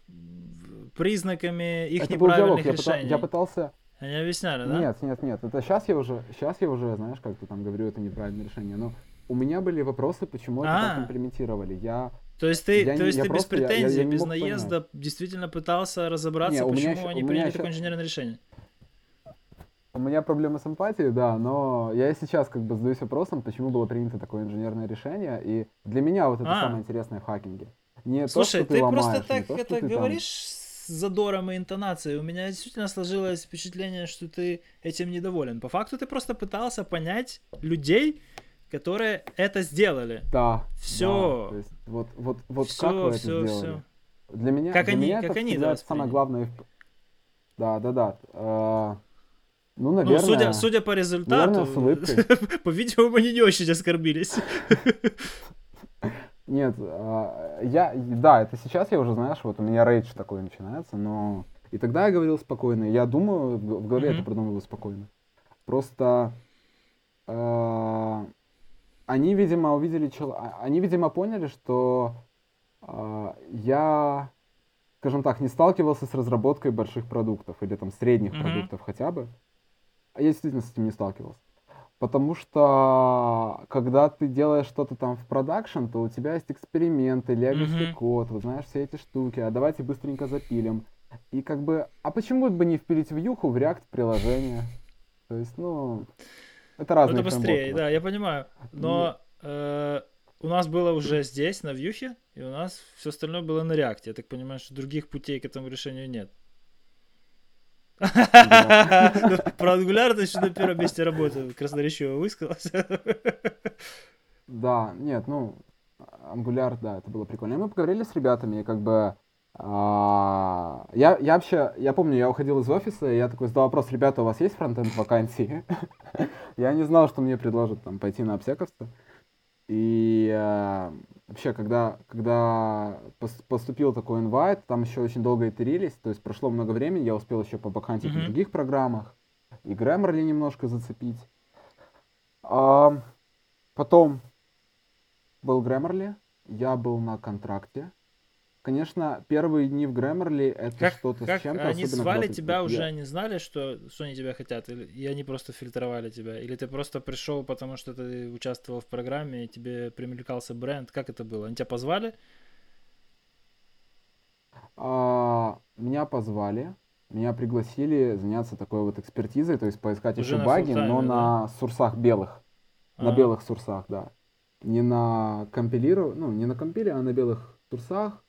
признаками их это был диалог, неправильных я, пыта- решений? я пытался... Они объясняли, да? Нет, нет, нет, это сейчас я уже, сейчас я уже, знаешь, как ты там говорю, это неправильное решение, но у меня были вопросы, почему это так А. имплементировали. Я То есть ты, Я то есть я ты без просто- я- я- я претензий, не без наезда действительно пытался разобраться, Не, почему ещё- они приняли такое инженерное решение. У меня проблемы с эмпатией, да, но я и сейчас как бы задаюсь вопросом, почему было принято такое инженерное решение, и для меня вот это А. самое интересное в хакинге. Не Слушай, то, ты, ты, ломаешь, просто так то, это ты там- говоришь с задором и интонацией. У меня действительно сложилось впечатление, что ты этим недоволен. По факту ты просто пытался понять людей, которые это сделали. Да. Всё. да, то есть вот, вот, вот Всё, как вы это всё, сделали? всё. Для меня, Как для они- меня как это они это самое главное. Да, да, да. э, Ну, Ну, наверное, судя, судя по результату, наверное, улыбкой. по-видимому, они не очень оскорбились. Нет, а, я, да, это сейчас я уже, знаешь, вот у меня рейдж такой начинается, но и тогда я говорил спокойно, я думаю, в голове Мгм. это продумываю спокойно. Просто а, они, видимо, увидели, чел- а, они, видимо, поняли, что а, я, скажем так, не сталкивался с разработкой больших продуктов или там средних Мгм. продуктов хотя бы. А я действительно с этим не сталкивался. Потому что когда ты делаешь что-то там в продакшн, то у тебя есть эксперименты, легаси Мгм. код, вот знаешь, все эти штуки, а давайте быстренько запилим. И как бы, а почему бы не впилить в юху в React приложение? То есть, ну, это Ну, разные это быстрее, да, я понимаю. Но э, у нас было уже здесь, на вьюхе, и у нас все остальное было на реакте. Я так понимаю, что других путей к этому решению нет. Ну, Про ты еще на первом месте работы красноречиво высказался. Да, нет, ну, Angular, да, это было прикольно. И мы поговорили с ребятами, и как бы я, я вообще, я помню, я уходил из офиса, и я такой задал вопрос, ребята, у вас есть фронтенд вакансии? Я не знал, что мне предложат там пойти на обсековство. И а, вообще, когда, когда пос- поступил такой инвайт, там еще очень долго итерились, то есть прошло много времени, я успел еще побакантить в других программах, и Grammarly немножко зацепить. А, потом был Grammarly, я был на контракте. Конечно, первые дни в Grammarly это Как, что-то с как чем-то. они звали тебя уже, они знали, что, что они тебя хотят, или, и они просто фильтровали тебя? Или ты просто пришел, потому что ты участвовал в программе, и тебе примелькался бренд? Как это было? Они тебя позвали? а, меня позвали, меня пригласили заняться такой вот экспертизой, то есть поискать Уже еще на баги, но да? на сурсах белых. На А. белых сурсах, да. Не на компилиров... ну, не на компиле, а на белых сурсах.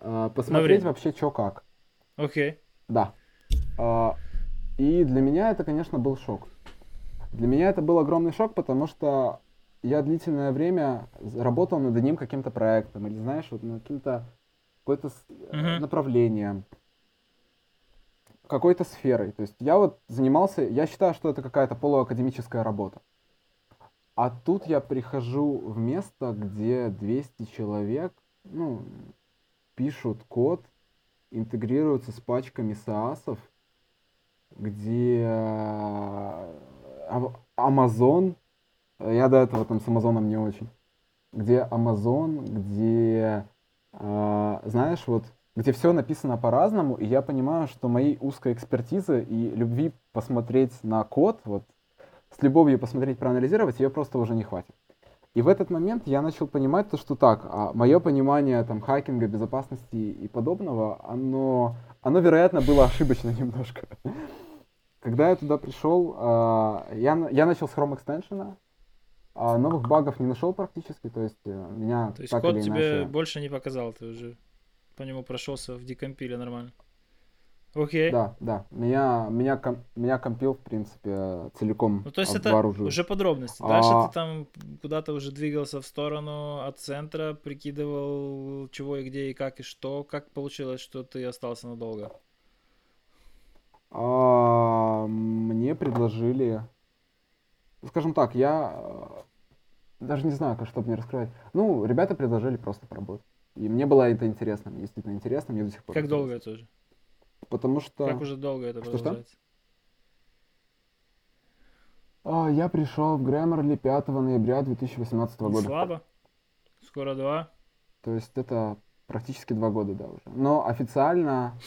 А, посмотреть вообще, что как. Окей. Да. А, И для меня это, конечно, был шок. Для меня это был огромный шок, потому что я длительное время работал над одним каким-то проектом, или, знаешь, вот над каким-то э, Мгм. направлением, какой-то сферой. То есть я вот занимался, я считаю, что это какая-то полуакадемическая работа. А тут я прихожу в место, где 200 человек, ну, пишут код, интегрируются с пачками SaaS, где э, Amazon, э, я до этого там с Амазоном не очень, где Amazon, где, э, знаешь, вот, где все написано по-разному, и я понимаю, что моей узкой экспертизы и любви посмотреть на код, вот, с любовью посмотреть, проанализировать, ее просто уже не хватит. И в этот момент я начал понимать то, что так, а мое понимание там хакинга, безопасности и подобного, оно, оно вероятно было ошибочно немножко. Когда я туда пришел, а, я, я начал с Chrome Extension, а новых багов не нашел практически, то есть э, меня То есть код тебе иначе... больше не показал, ты уже по нему прошелся в декомпиле нормально. Окей. Да, да, меня, меня, ком- меня компил, в принципе, целиком Ну, то есть это обворожил. уже подробности. Дальше А- ты там куда-то уже двигался в сторону от центра, прикидывал, чего и где и как и что. Как получилось, что ты остался надолго? А, мне предложили, скажем так, я э, даже не знаю, как, чтобы не раскрывать. Ну, ребята предложили просто поработать. И мне было это интересно, мне действительно интересно, мне до сих пор Как интересно. долго это уже? Потому что Как уже долго это Что-что? продолжается? а, я пришел в Grammarly 5 ноября 2018 Не года. слабо. Скоро два. То есть это практически два года, да, уже. Но официально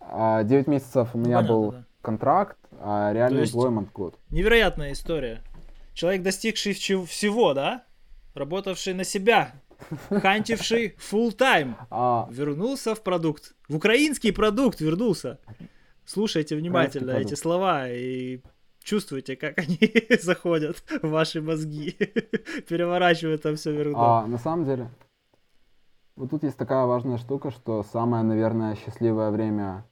а, 9 месяцев у меня понятно, был да. контракт, а реальный employment год. Невероятная история. Человек, достигший всего, да? Работавший на себя, хантивший full time, А, вернулся в продукт. В украинский продукт вернулся. Слушайте внимательно продукт. эти слова и чувствуйте, как они заходят в ваши мозги. Переворачивают там все вверх. А, на самом деле, вот тут есть такая важная штука, что самое, наверное, счастливое время,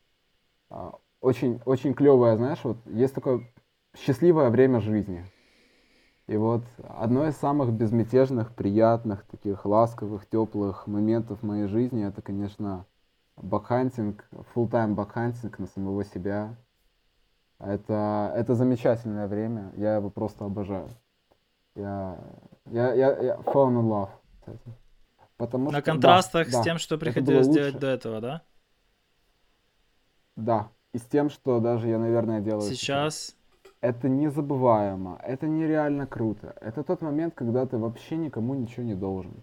а, очень, очень клевое, знаешь, вот есть такое счастливое время жизни. И вот одно из самых безмятежных, приятных, таких ласковых, теплых моментов в моей жизни, это, конечно, бакхантинг, full-time бакхантинг на самого себя. Это, это замечательное время, я его просто обожаю. Я, я, я, я fall in love с этим. Потому На что, да, контрастах с да, тем, что приходилось делать до этого, да? Да, и с тем, что даже я, наверное, делаю Сейчас. Это незабываемо, это нереально круто. Это тот момент, когда ты вообще никому ничего не должен.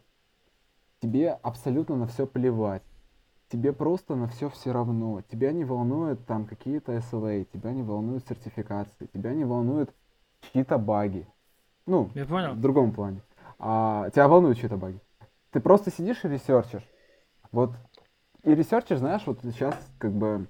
Тебе абсолютно на все плевать. Тебе просто на все все равно. Тебя не волнуют там какие-то SLA, тебя не волнуют сертификации, тебя не волнуют чьи-то баги. Ну, Я понял. в другом плане. А, тебя волнуют чьи-то баги. Ты просто сидишь и ресерчишь. Вот. И ресерчишь, знаешь, вот сейчас как бы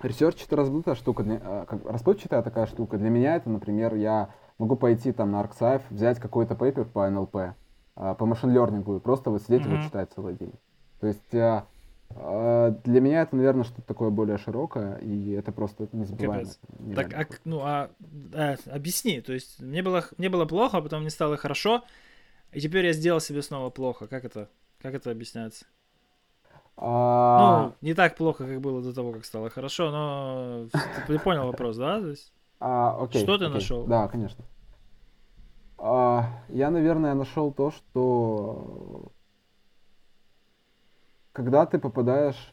research это разплытая штука. Для, а, как, расплывчатая такая штука. Для меня это, например, я могу пойти там на arXiv, взять какой-то paper по NLP, а, по machine learning у и просто вот сидеть его Мгм. читать целый день. То есть а, а, для меня это, наверное, что-то такое более широкое, и это просто это незабываемо. Так, а, ну, а, э, объясни. То есть, мне было, мне было плохо, а потом мне стало хорошо, и теперь я сделал себе снова плохо. Как это? Как это объясняется? А, Ну, не так плохо, как было до того, как стало хорошо, но ты, понял вопрос, да? То есть, А, окей, Что ты окей. нашел? Да, конечно. А, я, наверное, нашел то, что когда ты попадаешь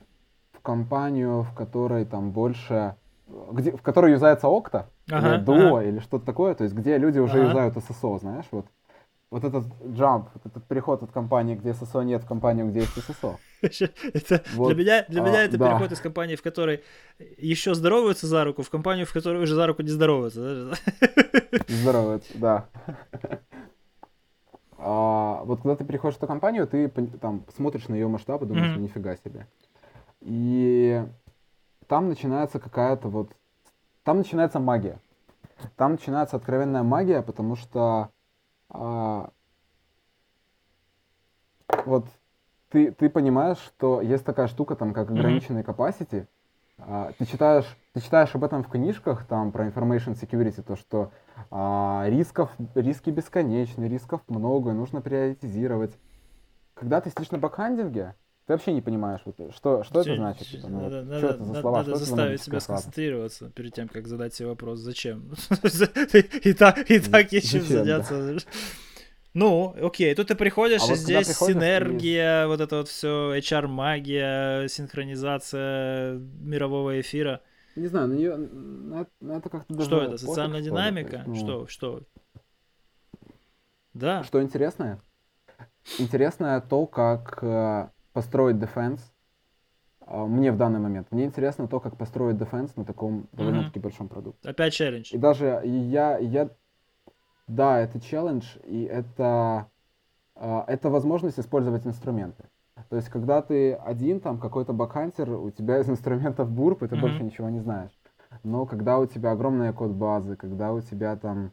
в компанию, в которой там больше, где, в которой юзается Окта, Ага, или Duo, ага. или что-то такое, то есть где люди уже Ага. юзают SSO, знаешь, вот. Вот этот jump, вот этот переход от компании, где SSO нет, в компанию, где есть SSO. это, Вот, для меня, для а, меня это да. переход из компании, в которой еще здороваются за руку, в компанию, в которой уже за руку не здороваются. это- да. А, вот когда ты приходишь в эту компанию, ты там смотришь на ее масштаб и думаешь, ну нифига себе. И там начинается какая-то вот... Там начинается магия. Там начинается откровенная магия, потому что а, вот ты, ты понимаешь, что есть такая штука, там, как ограниченный capacity. А, ты читаешь, ты читаешь об этом в книжках, там, про information security, то, что а, рисков, риски бесконечны, рисков много, нужно приоритизировать. Когда ты сидишь на бэкхандинге, ты вообще не понимаешь, вот, что, что это значит. Типа, ну, надо, что надо, это за слова, надо что это за заставить себя магическая фраза? сконцентрироваться перед тем, как задать себе вопрос, зачем. И так, и так Зачем, да. заняться. Ну, окей, тут ты приходишь, А и вот здесь приходишь, синергия, вот это вот все, HR-магия, синхронизация мирового эфира. Не знаю, на нее, на, это- на это как-то даже Что это, пофиг, социальная что то динамика? есть, ну, Что, что? Да, Что интересное? Интересное то, как э, построить дефенс. а, Мне в данный момент. Мне интересно то, как построить дефенс на таком довольно-таки большом продукте. опять челлендж. И даже я, я, да, это челлендж, и это, а, это возможность использовать инструменты. То есть, когда ты один, там, какой-то бакхантер, у тебя из инструментов бурп, и ты Мгм. больше ничего не знаешь. Но когда у тебя огромная код базы, когда у тебя там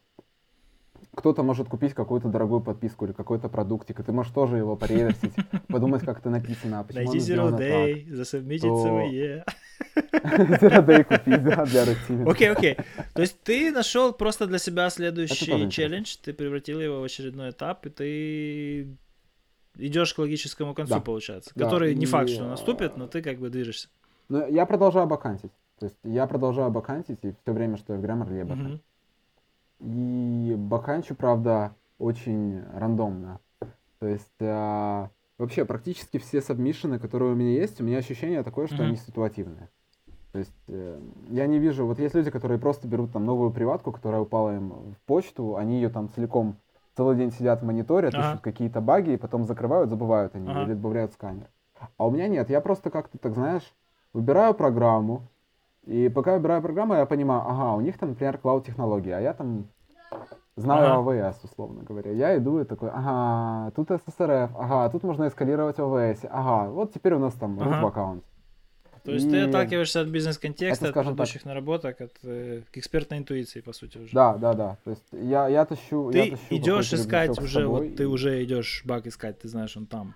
кто-то может купить какую-то дорогую подписку или какой-то продуктик, и ты можешь тоже его пореверсить, подумать, как это написано, а почему Найди Zero сделано так. Day, засубмитить то- CVE. Zero Day купить, да, для рутины. Окей, окей. То есть ты нашел просто для себя следующий челлендж, ты превратил его в очередной этап, и ты идешь к логическому концу, Да. получается. Да, Который не и, факт, что а, наступит, но ты как бы движешься. Но я продолжаю бакантить. То есть я продолжаю бакантить, и все время, что я в Grammarly, я баканчу. Мгм. И баканчу, правда, очень рандомно. То есть а, вообще практически все сабмишины, которые у меня есть, у меня ощущение такое, что Мгм. они ситуативные. То есть э, я не вижу, вот есть люди, которые просто берут там новую приватку, которая упала им в почту, они ее там целиком целый день сидят в мониторе, Ага. ищут какие-то баги, и потом закрывают, забывают они Ага. или добавляют сканер. А у меня нет, я просто как-то, так знаешь, выбираю программу, и пока выбираю программу, я понимаю, ага, у них там, например, клауд-технологии, а я там знаю Ага. AWS, условно говоря. Я иду и такой, ага, тут SSRF, ага, тут можно эскалировать AWS, ага, вот теперь у нас там root Ага. в аккаунт. То есть ты И отталкиваешься от бизнес-контекста, это, от скажем так, предыдущих наработок, от э, к экспертной интуиции, по сути, уже. Да, да, да. То есть я, я тащу, я Ты тащу идешь искать уже, вот ты и- уже идешь баг искать, ты знаешь, он там.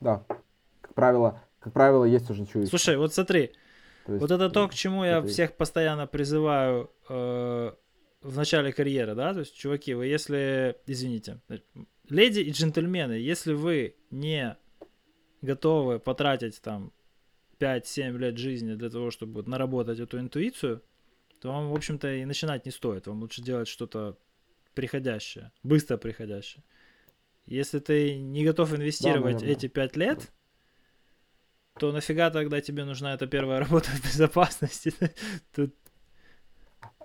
Да. Как правило, как правило, есть уже чуешь. Слушай, вот смотри, То есть, вот это то, э, к чему я это- всех постоянно призываю э, в начале карьеры, да, то есть, чуваки, вы если, извините, леди и джентльмены, если вы не готовы потратить там 5-7 лет жизни для того, чтобы вот наработать эту интуицию, то вам, в общем-то, и начинать не стоит. Вам лучше делать что-то приходящее, быстро приходящее. Если ты не готов инвестировать наверное. эти 5 лет, то нафига тогда тебе нужна эта первая работа в безопасности? Тут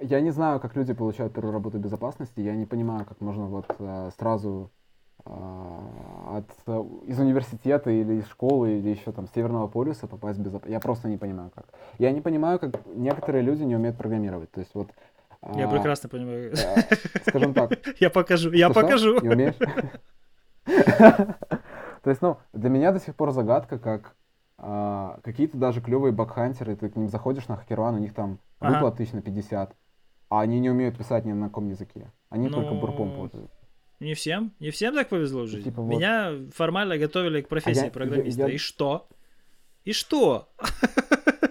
Я не знаю, как люди получают первую работу безопасности. Я не понимаю, как можно вот э, сразу э, от, э, из университета или из школы или еще там Северного полюса попасть в безопасность. Я просто не понимаю, как. Я не понимаю, как некоторые люди не умеют программировать. То есть вот... я а, прекрасно понимаю. э, скажем так, Я покажу, я покажу. Не умеешь? То есть, ну, для меня до сих пор загадка, как а, какие-то даже клевые бакхантеры, ты к ним заходишь на хакерван, у них там Ага. выплат тысяч на 50, а они не умеют писать ни на каком языке. Они только Ну, бурпом пользуются. Не всем, не всем так повезло в жизни. типа вот- Меня формально готовили к профессии я- программиста. я- И что? И что?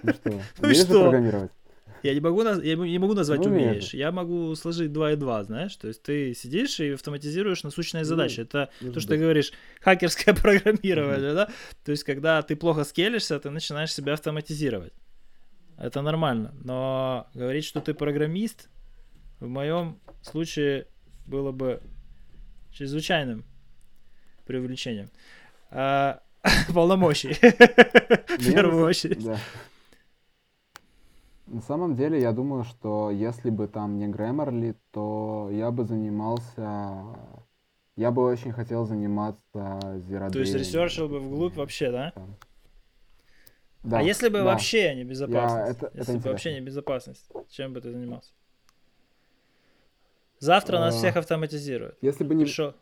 Ну что, Ну умеешь что? программировать? Я не могу, я не могу назвать Ну, умеешь. Я могу сложить 2 и 2, знаешь? То есть ты сидишь и автоматизируешь насущные Ну, задачи. Это может то, что быть. ты говоришь, хакерское программирование, да? То есть когда ты плохо скелишься, ты начинаешь себя автоматизировать. Это нормально. Но говорить, что ты программист, в моем случае было бы чрезвычайным преувеличением. А, полномочий. В Мне первую очередь. да. На самом деле, я думаю, что если бы там не Grammarly, то я бы занимался... Я бы очень хотел заниматься Zero То есть Day. ресерчил бы вглубь вообще, да? Да, а если бы да. вообще не безопасность? это- это если бы вообще интересно. не безопасность, чем бы ты занимался? Завтра нас А, всех автоматизируют. Если бы не... Пришел.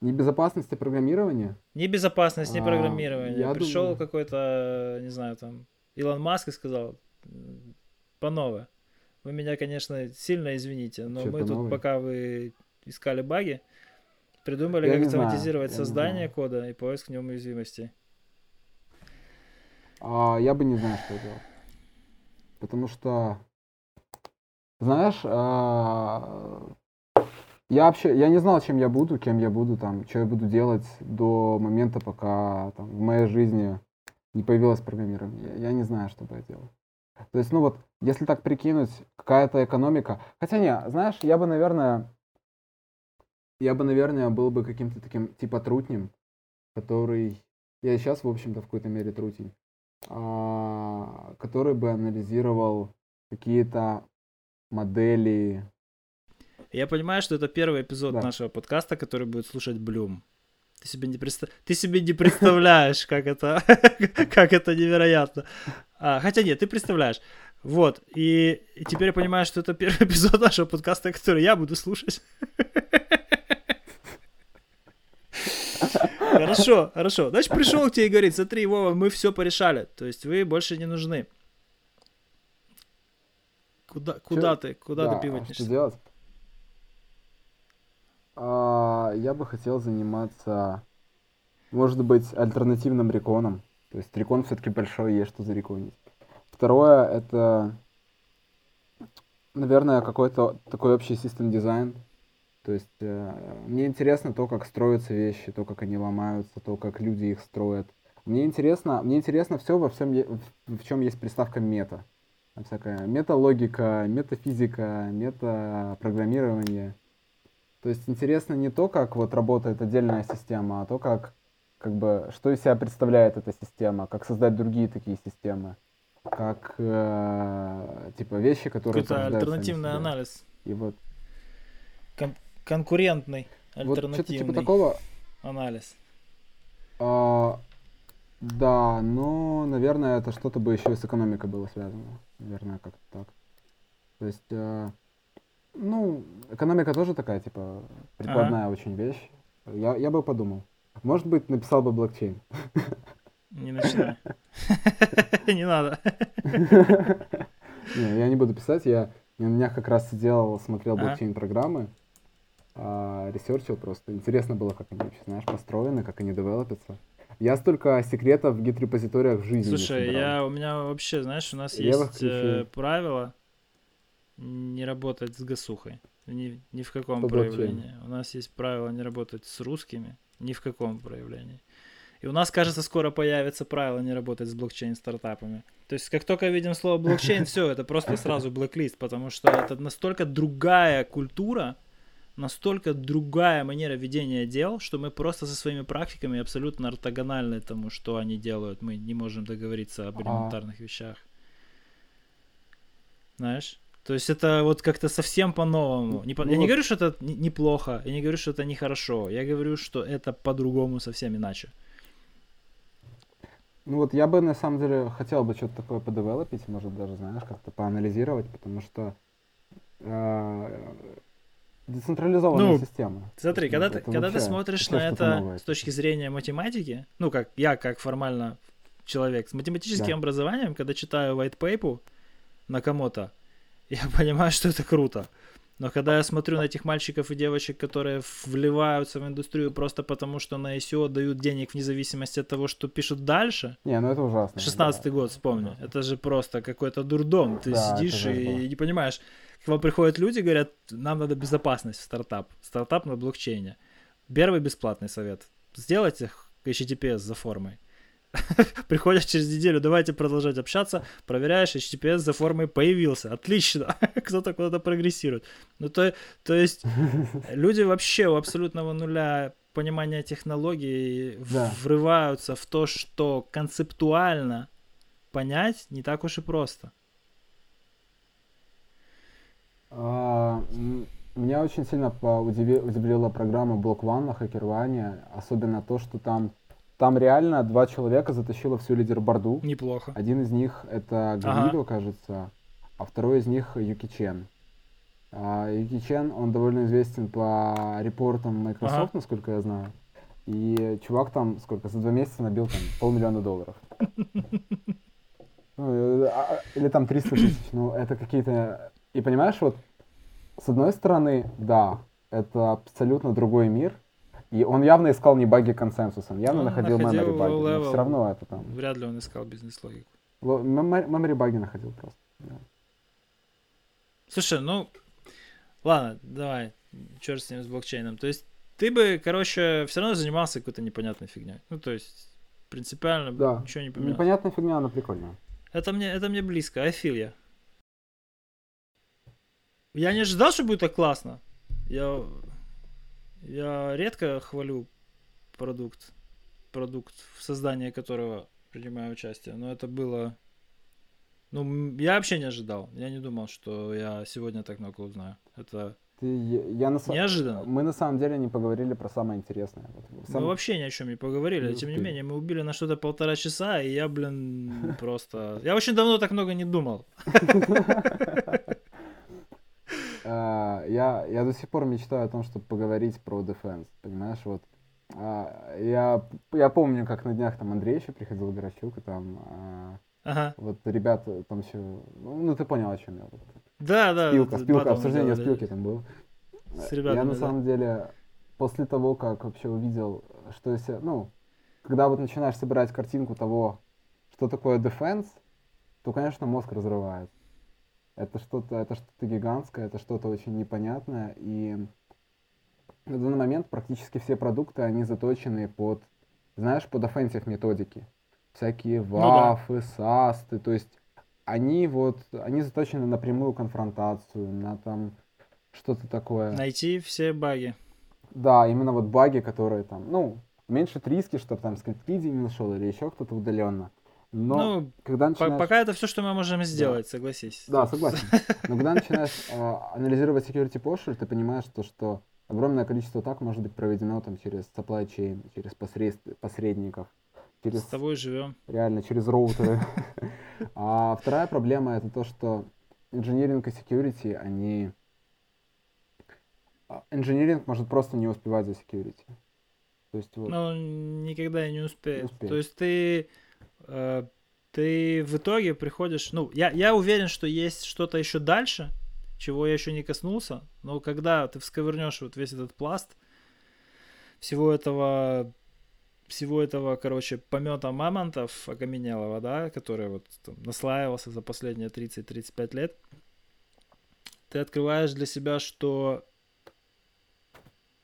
Не безопасности программирования? Не безопасность, не а, программирование. Пришел думаю... какой-то, не знаю, там, Илон Маск и сказал, по новое. Вы меня, конечно, сильно извините, но Что, мы тут, новое? пока вы искали баги, придумали, я как автоматизировать знаю, создание кода и поиск в нем уязвимостей. А, я бы не знал, что делать. Потому что, знаешь, а, я вообще, я не знал, чем я буду, кем я буду, там, что я буду делать до момента, пока там, в моей жизни не появилось программирование. Я, я не знаю, что бы я делал. То есть, ну вот, если так прикинуть, какая-то экономика... Хотя не, знаешь, я бы, наверное, я бы, наверное, был бы каким-то таким типа трутнем, который... Я и сейчас, в общем-то, в какой-то мере трутень. А, который бы анализировал какие-то модели я понимаю, что это первый эпизод да. нашего подкаста, который будет слушать Блюм. Ты себе не, представ... ты себе не представляешь, как это, как это невероятно. А, хотя нет, ты представляешь. Вот, и, и теперь я понимаю, что это первый эпизод нашего подкаста, который я буду слушать. Хорошо, хорошо. Значит, пришел к тебе и говорит, смотри, Вова, мы все порешали. То есть вы больше не нужны. Куда, куда ты, куда да, ты? А что делать? А, я бы хотел заниматься, может быть, альтернативным реконом. То есть рекон все-таки большой, есть что за реконить. Второе, это, наверное, какой-то такой общий систем дизайн. То есть э, мне интересно то, как строятся вещи, то, как они ломаются, то, как люди их строят. Мне интересно, мне интересно все во всем, в чем есть приставка мета. Там всякая металогика, метафизика, метапрограммирование. То есть интересно не то, как вот работает отдельная система, а то, как, как бы, что из себя представляет эта система, как создать другие такие системы, как, э, типа, вещи, которые... Какой-то альтернативный анализ. И вот... Кон- конкурентный, альтернативный вот типа такого... анализ. А, да, но, наверное, это что-то бы еще и с экономикой было связано. Наверное, как-то так. То есть... Э, ну, экономика тоже такая, типа, прикладная ага. очень вещь. Я, я бы подумал. Может быть, написал бы блокчейн. Не начинай. Не надо. Не, я не буду писать. Я на днях как раз сидел, смотрел блокчейн-программы, а, ресерчил просто. Интересно было, как они вообще, знаешь, построены, как они девелопятся. Я столько секретов в Git-репозиториях в жизни Слушай, я, у меня вообще, знаешь, у нас есть э, правило, не работать с гасухой. Ни, ни в каком По проявлении. У нас есть правило не работать с русскими. Ни в каком проявлении. И у нас, кажется, скоро появится правило не работать с блокчейн-стартапами. То есть, как только видим слово блокчейн, все, это просто сразу блэклист, потому что это настолько другая культура, настолько другая манера ведения дел, что мы просто со своими практиками абсолютно ортогональны тому, что они делают. Мы не можем договориться об элементарных вещах. Знаешь? То есть это вот как-то совсем по-новому. Не по... ну, я не говорю, что это неплохо, я не говорю, что это нехорошо. Я говорю, что это по-другому совсем иначе. Ну вот я бы на самом деле хотел бы что-то такое подевелопить, может даже, знаешь, как-то поанализировать, потому что э, децентрализованная ну, система. Смотри, когда, ты, когда ты смотришь на это новое. с точки зрения математики, ну как я как формально человек с математическим да. образованием, когда читаю white paper на кому-то, я понимаю, что это круто. Но когда я смотрю на этих мальчиков и девочек, которые вливаются в индустрию просто потому, что на ICO дают денег вне зависимости от того, что пишут дальше. Не, ну это ужасно. 16 да. год, вспомни. Это же просто какой-то дурдом. Ты да, сидишь и, и не понимаешь. К вам приходят люди, говорят, нам надо безопасность в стартап. Стартап на блокчейне. Первый бесплатный совет. Сделайте HTTPS за формой. Приходишь через неделю, давайте продолжать общаться, проверяешь, HTTPS за формой появился, отлично, кто-то куда-то прогрессирует. Ну, то, то есть люди вообще у абсолютного нуля понимания технологий да. врываются в то, что концептуально понять не так уж и просто. А, меня очень сильно удивила программа Block One на хакерване, особенно то, что там там реально два человека затащило всю лидерборду. Неплохо. Один из них это Гавидо, ага. кажется, а второй из них Юки Чен. А, Юки Чен, он довольно известен по репортам Microsoft, ага. насколько я знаю. И чувак там сколько, за два месяца набил там полмиллиона долларов. Ну, а, а, или там 300 тысяч. Ну, это какие-то... И понимаешь, вот с одной стороны, да, это абсолютно другой мир, и он явно искал не баги консенсуса, он явно он находил, memory баги, но все равно это там... Вряд ли он искал бизнес-логику. Memory баги находил просто. Да. Слушай, ну, ладно, давай, черт с ним, с блокчейном. То есть ты бы, короче, все равно занимался какой-то непонятной фигней. Ну, то есть принципиально да. ничего не поменялось. Непонятная фигня, она прикольная. Это мне, это мне близко, I feel я. Я не ожидал, что будет так классно. Я, я редко хвалю продукт, продукт, в создании которого принимаю участие, но это было... Ну, я вообще не ожидал. Я не думал, что я сегодня так много узнаю. Это ты, я, на Неожиданно. Мы на самом деле не поговорили про самое интересное. Сам... Мы вообще ни о чем не поговорили. Не Тем не менее, мы убили на что-то полтора часа, и я, блин, просто... Я очень давно так много не думал. А, я, я до сих пор мечтаю о том, чтобы поговорить про Defense, понимаешь, вот. А, я, я помню, как на днях там Андрей еще приходил, Горощук, и там а, ага. вот ребята там еще, ну ты понял, о чем я. Вот. Да, да. Спилка, спилка, обсуждение да, спилки да. там было. С ребятами, я на да. самом деле после того, как вообще увидел, что если, ну, когда вот начинаешь собирать картинку того, что такое Defense, то, конечно, мозг разрывает. Это что-то, это что-то гигантское, это что-то очень непонятное, и на данный момент практически все продукты, они заточены под, знаешь, под offensive методики. Всякие вафы, ну, да. састы, то есть они вот, они заточены на прямую конфронтацию, на там что-то такое. Найти все баги. Да, именно вот баги, которые там, ну, уменьшить риски, чтобы там скрипт-лиди не нашел или еще кто-то удаленно. Но ну, когда начинаешь... пока это все, что мы можем сделать, да. согласись. Да, согласен. Но когда начинаешь э, анализировать security posture, ты понимаешь, то, что огромное количество так может быть проведено там через supply chain, через посред... посредников. Через... С тобой живем. Реально, через роутеры. А вторая проблема это то, что инжиниринг и security, они... Инжиниринг может просто не успевать за security. То есть вот... Ну, никогда не успеет. Не успеет. То есть ты, ты в итоге приходишь... Ну, я, я уверен, что есть что-то еще дальше, чего я еще не коснулся, но когда ты всковырнешь вот весь этот пласт всего этого всего этого, короче, помета мамонтов окаменелого, да, который вот там, наслаивался за последние 30-35 лет, ты открываешь для себя, что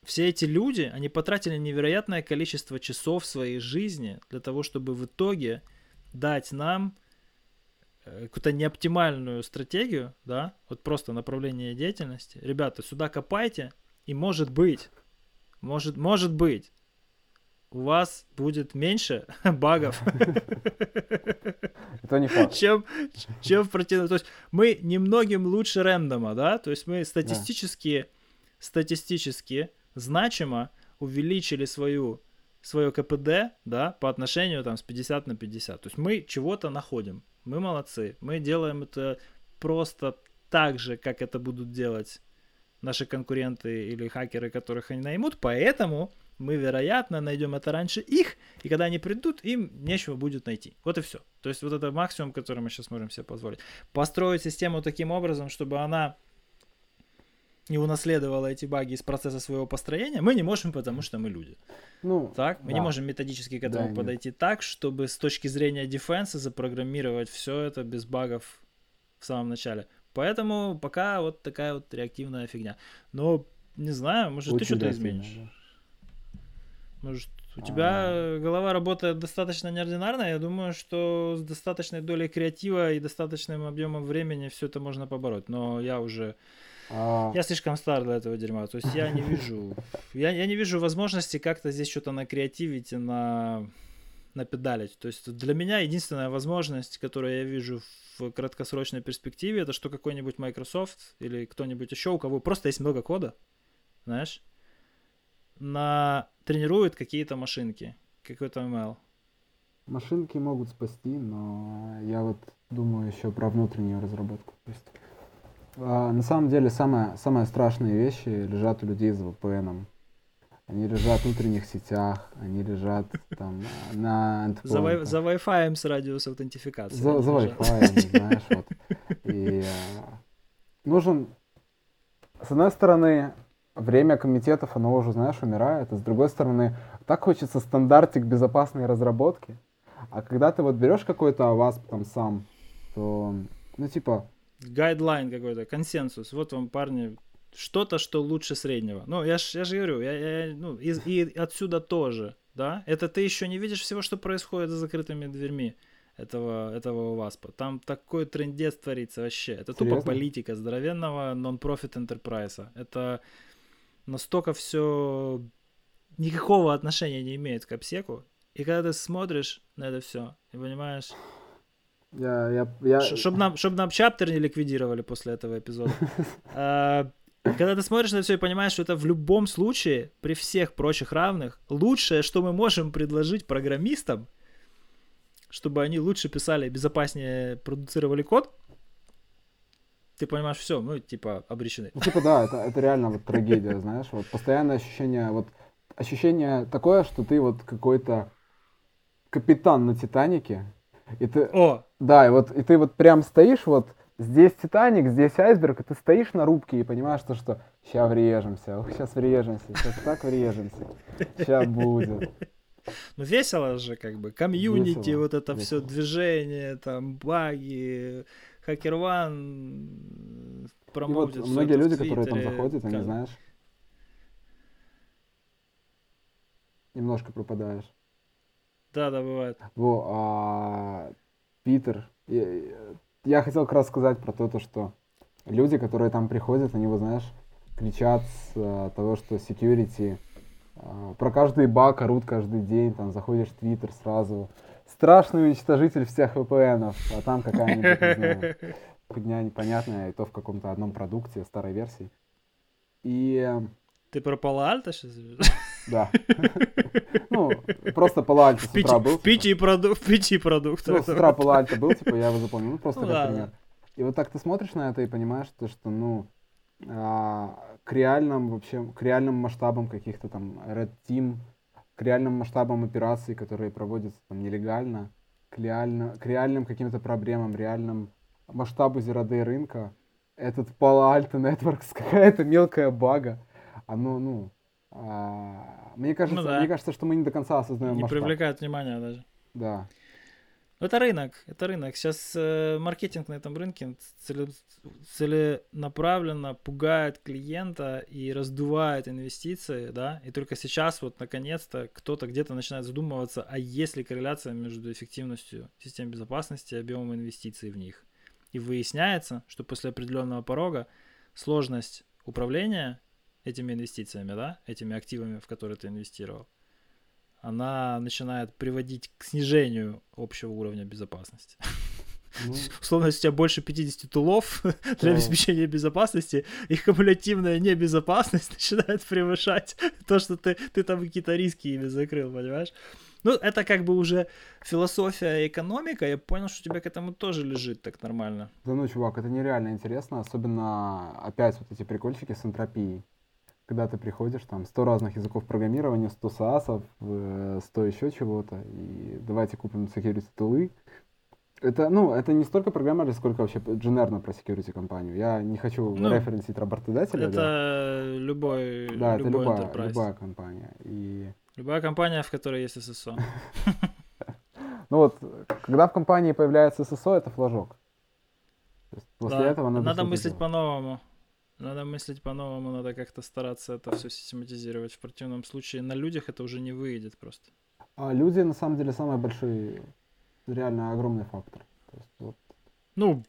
все эти люди, они потратили невероятное количество часов своей жизни для того, чтобы в итоге дать нам э, какую-то неоптимальную стратегию, да, вот просто направление деятельности. Ребята, сюда копайте, и может быть, может, может быть, у вас будет меньше багов. Это не факт. Чем, чем в противном. То есть мы немногим лучше рендома, да? То есть мы статистически, статистически значимо увеличили свою свое КПД, да, по отношению там с 50 на 50. То есть мы чего-то находим. Мы молодцы. Мы делаем это просто так же, как это будут делать наши конкуренты или хакеры, которых они наймут. Поэтому мы, вероятно, найдем это раньше их, и когда они придут, им нечего будет найти. Вот и все. То есть вот это максимум, который мы сейчас можем себе позволить. Построить систему таким образом, чтобы она не унаследовала эти баги из процесса своего построения, мы не можем, потому что мы люди. Ну, так, мы да. не можем методически к этому да, подойти нет. так, чтобы с точки зрения дефенса запрограммировать все это без багов в самом начале. Поэтому пока вот такая вот реактивная фигня. Но не знаю, может Очень ты что-то изменишь. Да. Может, у тебя А-а-а. голова работает достаточно неординарно. Я думаю, что с достаточной долей креатива и достаточным объемом времени все это можно побороть. Но я уже... А... Я слишком стар для этого дерьма. То есть я не вижу... Я, я не вижу возможности как-то здесь что-то накреативить на напедалить. То есть для меня единственная возможность, которую я вижу в краткосрочной перспективе, это что какой-нибудь Microsoft или кто-нибудь еще, у кого просто есть много кода, знаешь, на тренирует какие-то машинки, какой-то ML. Машинки могут спасти, но я вот думаю еще про внутреннюю разработку. То есть на самом деле, самое, самые страшные вещи лежат у людей за VPN. Они лежат в внутренних сетях, они лежат там на За, Wi-Fi с радиус аутентификации. За, за Wi-Fi, знаешь, вот. И а, нужен, с одной стороны, время комитетов, оно уже, знаешь, умирает, а с другой стороны, так хочется стандартик безопасной разработки. А когда ты вот берешь какой-то АВАС там сам, то, ну, типа... Гайдлайн какой-то, консенсус. Вот вам, парни, что-то, что лучше среднего. Ну, я же я ж говорю, я, я, ну, и, и отсюда тоже, да? Это ты еще не видишь всего, что происходит за закрытыми дверьми этого, этого ВАСПа. Там такой трендец творится вообще. Это Серьезно? тупо политика здоровенного нон-профит enterprise. Это настолько все никакого отношения не имеет к обсеку. И когда ты смотришь на это все и понимаешь... Я, я, я... Чтобы нам, чтоб нам чаптер не ликвидировали после этого эпизода. А, когда ты смотришь на все и понимаешь, что это в любом случае, при всех прочих равных, лучшее, что мы можем предложить программистам, чтобы они лучше писали, безопаснее продуцировали код, ты понимаешь, все, ну, типа, обречены. Ну, типа, да, это, это реально вот трагедия, знаешь, вот постоянное ощущение, вот ощущение такое, что ты вот какой-то капитан на Титанике, и ты... О! Да, и вот, и ты вот прям стоишь вот, здесь Титаник, здесь айсберг, и ты стоишь на рубке и понимаешь, что, что сейчас врежемся, ох, сейчас врежемся, сейчас так врежемся, сейчас будет. Ну весело же, как бы, комьюнити, вот это весело. все движение, там, баги, HackerOne промоутит. Вот многие люди, которые там заходят, как... они, знаешь, немножко пропадаешь. Да, да, бывает. Во, а, Питер, я, я хотел как раз сказать про то, то, что люди, которые там приходят, они, вот знаешь, кричат с а, того, что security, а, про каждый баг орут каждый день, там заходишь в Твиттер сразу, страшный уничтожитель всех VPN, а там какая-нибудь, не знаю, непонятная, и то в каком-то одном продукте, старой версии. И... Ты про Пало-Альто сейчас? Да. Ну, просто Пало-Альто с утра был. В пяти, проду... в пяти продуктах. Ну, с утра Пало-Альто был, типа, я его запомнил. Ну, просто ну, как пример. И вот так ты смотришь на это и понимаешь, что, что ну, а, к реальным вообще, к реальным масштабам каких-то там Red Team, к реальным масштабам операций, которые проводятся там нелегально, к, реально, к реальным каким-то проблемам, реальным масштабу zero рынка, этот Palo Alto Networks какая-то мелкая бага, оно, ну, мне кажется, ну, да. мне кажется, что мы не до конца осознаем Не масштаб. привлекает внимания даже. Да. Это рынок, это рынок. Сейчас э, маркетинг на этом рынке целе, целенаправленно пугает клиента и раздувает инвестиции, да, и только сейчас вот наконец-то кто-то где-то начинает задумываться, а есть ли корреляция между эффективностью систем безопасности и объемом инвестиций в них. И выясняется, что после определенного порога сложность управления этими инвестициями, да, этими активами, в которые ты инвестировал, она начинает приводить к снижению общего уровня безопасности. Ну. Условно, если у тебя больше 50 тулов для обеспечения безопасности, их кумулятивная небезопасность начинает превышать то, что ты, ты там какие-то риски ими закрыл, понимаешь? Ну, это как бы уже философия экономика. Я понял, что у тебя к этому тоже лежит так нормально. Да ну, чувак, это нереально интересно. Особенно опять вот эти прикольчики с энтропией когда ты приходишь, там 100 разных языков программирования, 100 SaaS, 100 еще чего-то, и давайте купим security тулы. Это, ну, это не столько программеры, сколько вообще дженерно про security компанию. Я не хочу ну, референсить работодателя. Это да. любой, да, любой это любая, enterprise. любая компания. И... Любая компания, в которой есть SSO. Ну вот, когда в компании появляется SSO, это флажок. После этого надо мыслить по-новому. Надо мыслить по-новому, надо как-то стараться это все систематизировать. В противном случае на людях это уже не выйдет просто. А люди на самом деле самый большой, реально огромный фактор. То есть, вот, ну,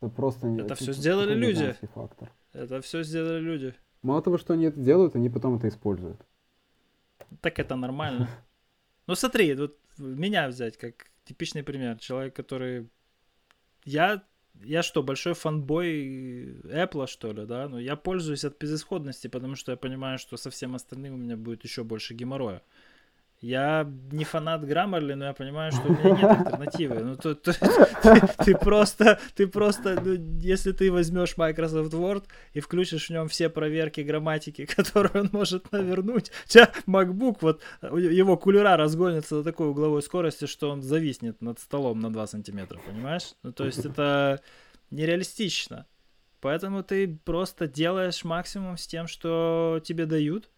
это просто это, это все сделали люди. Фактор. Это все сделали люди. Мало того, что они это делают, они потом это используют. Так это нормально. Ну смотри, вот меня взять как типичный пример. Человек, который... Я я что, большой фанбой Apple, что ли, да? Но я пользуюсь от безысходности, потому что я понимаю, что со всем остальным у меня будет еще больше геморроя. Я не фанат Grammarly, но я понимаю, что у меня нет альтернативы. Ну, то, то, ты, ты просто, ты просто, ну, если ты возьмешь Microsoft Word и включишь в нем все проверки грамматики, которые он может навернуть, у тебя MacBook, вот его кулера разгонится до такой угловой скорости, что он зависнет над столом на 2 сантиметра, понимаешь? Ну, то есть это нереалистично. Поэтому ты просто делаешь максимум с тем, что тебе дают,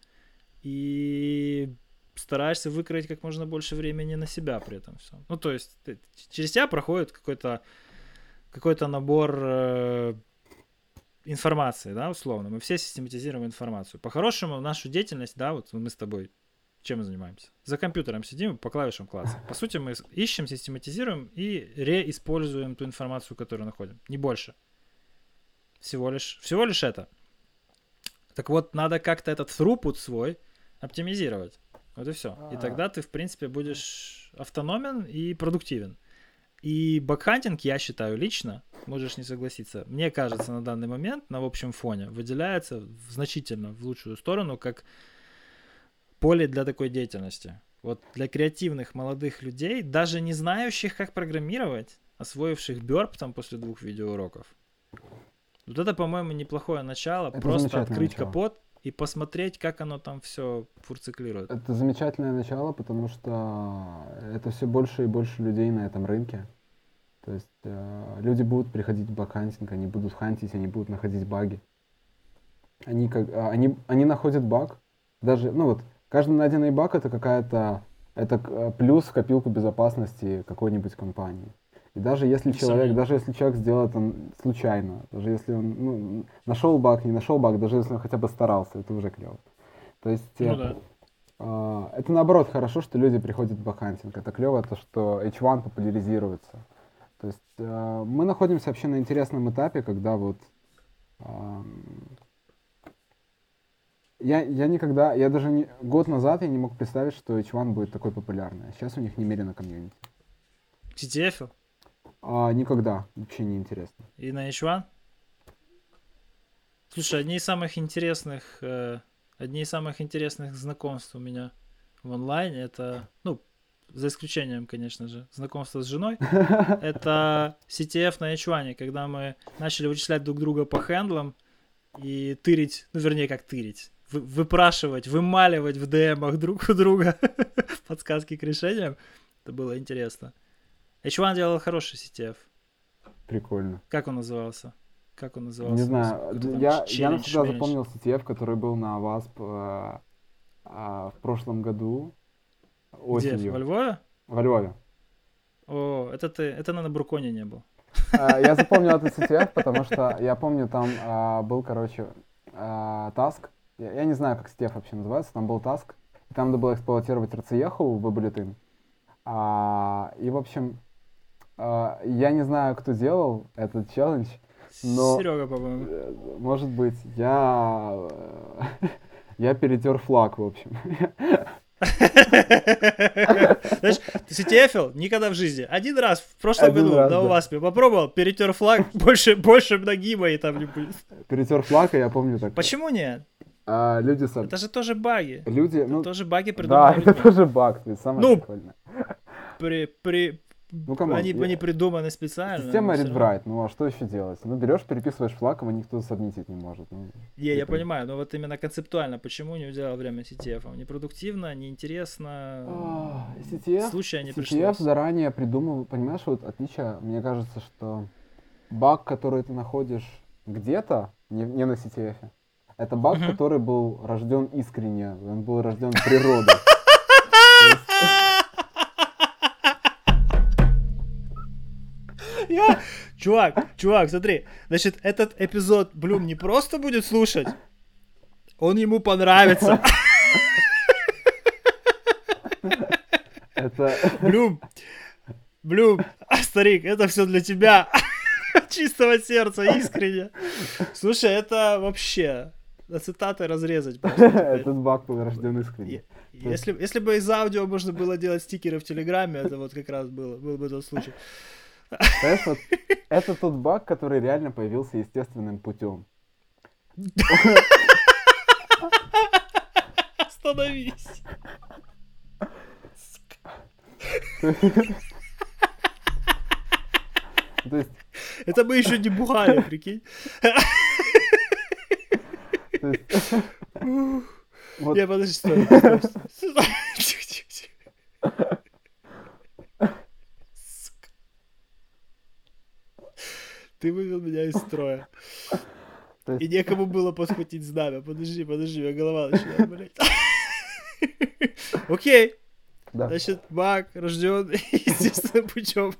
и стараешься выкроить как можно больше времени на себя при этом всем. Ну, то есть ты, через тебя проходит какой-то какой-то набор э, информации, да, условно. Мы все систематизируем информацию. По-хорошему, нашу деятельность, да, вот мы с тобой чем мы занимаемся? За компьютером сидим, по клавишам класса. По сути, мы ищем, систематизируем и реиспользуем ту информацию, которую находим. Не больше. Всего лишь, всего лишь это. Так вот, надо как-то этот throughput свой оптимизировать. Вот и все. И а. тогда ты, в принципе, будешь автономен и продуктивен. И bug hunting, я считаю лично, можешь не согласиться, мне кажется, на данный момент на общем фоне выделяется значительно в лучшую сторону, как поле для такой деятельности. Вот для креативных молодых людей, даже не знающих, как программировать, освоивших Burp там после двух видеоуроков. Вот это, по-моему, неплохое начало. Это Просто открыть начало. капот и посмотреть, как оно там все фурциклирует. Это замечательное начало, потому что это все больше и больше людей на этом рынке. То есть э, люди будут приходить в бакхантинг, они будут хантить, они будут находить баги. Они, как, а, они, они находят баг, даже, ну вот, каждый найденный баг это какая-то, это э, плюс в копилку безопасности какой-нибудь компании. И даже если человек, даже если человек сделал это случайно, даже если он ну, нашел баг, не нашел баг, даже если он хотя бы старался, это уже клево. То есть ну, да. э, это наоборот хорошо, что люди приходят в бакхантинг. Это клево, то, что H1 популяризируется. То есть э, мы находимся вообще на интересном этапе, когда вот э, я, я никогда, я даже не, год назад я не мог представить, что H1 будет такой популярный. А сейчас у них немерено комьюнити. CTF? А, никогда. Вообще не интересно. И на H1? Слушай, одни из самых интересных, э, одни из самых интересных знакомств у меня в онлайне это, ну, за исключением, конечно же, знакомства с женой, это CTF на H1, когда мы начали вычислять друг друга по хендлам и тырить, ну, вернее, как тырить, вы, выпрашивать, вымаливать в ДМах друг у друга подсказки к решениям. Это было интересно. H1 делал хороший CTF. Прикольно. Как он назывался? Как он назывался? Не знаю. Я, я навсегда запомнил CTF, который был на WASP э, э, в прошлом году. Осенью. Где? Во Львове? Во Львове. О, это ты, это на Бруконе не был. Э, я запомнил этот CTF, потому что я помню, там э, был, короче, э, таск. Я, я не знаю, как CTF вообще называется. Там был таск. И там надо было эксплуатировать RCEHU в Bulletin. А, и, в общем, а, я не знаю, кто делал этот челлендж, но... Серега, по-моему. Э, может быть, я... Э, я перетер флаг, в общем. Знаешь, ты CTFL никогда в жизни. Один раз в прошлом Один году раз, на УАСПе попробовал, перетер флаг, больше, больше нагиба и там не будет. Перетер флаг, и я помню так. Почему нет? А, люди сам... Это же тоже баги. Люди, это ну... тоже баги придумали. Да, это тоже баг, есть самое ну, прикольное. При, при, ну? Они, я... они придуманы специально. Система read write, ну а что еще делать? Ну берешь, переписываешь флаг, его никто сабмитить не может. Ну, не, я понимаю, но вот именно концептуально, почему не уделал время CTF? Непродуктивно, неинтересно. А, CTF, Случая не CTF пришлось. заранее придумал, понимаешь, вот отличие, мне кажется, что баг, который ты находишь где-то, не, не на CTF, это баг, uh-huh. который был рожден искренне, он был рожден природой. Я... Чувак, чувак, смотри. Значит, этот эпизод Блюм не просто будет слушать, он ему понравится. Это... Блюм, Блюм, старик, это все для тебя. Чистого сердца, искренне. Слушай, это вообще на цитаты разрезать. Этот баг был рожден искренне. Если, если бы из аудио можно было делать стикеры в Телеграме, это вот как раз было, был бы тот случай. Знаешь, вот это тот баг, который реально появился естественным путем. Остановись. То есть, Это мы еще не бухали, прикинь. вот Не, подожди, стой. Ты вывел меня из строя. И некому было подхватить знамя. Подожди, подожди, у меня голова начинает болеть. Окей, да. значит, маг рожден естественным путем.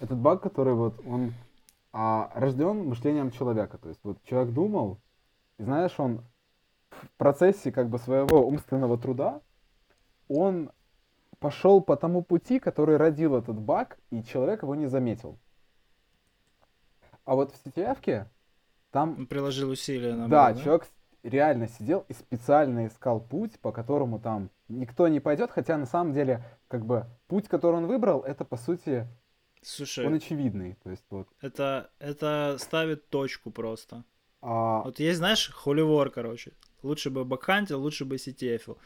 этот баг, который вот он а, рожден мышлением человека. То есть вот человек думал, и знаешь, он в процессе как бы своего умственного труда, он пошел по тому пути, который родил этот баг, и человек его не заметил. А вот в сетевке там Он приложил усилия на да, человек реально сидел и специально искал путь, по которому там никто не пойдет, хотя на самом деле, как бы, путь, который он выбрал, это, по сути, Слушай, он очевидный. То есть вот. это, это ставит точку просто. а, Вот есть, знаешь, холивор, короче. Лучше бы бакхантил, лучше бы сетефил.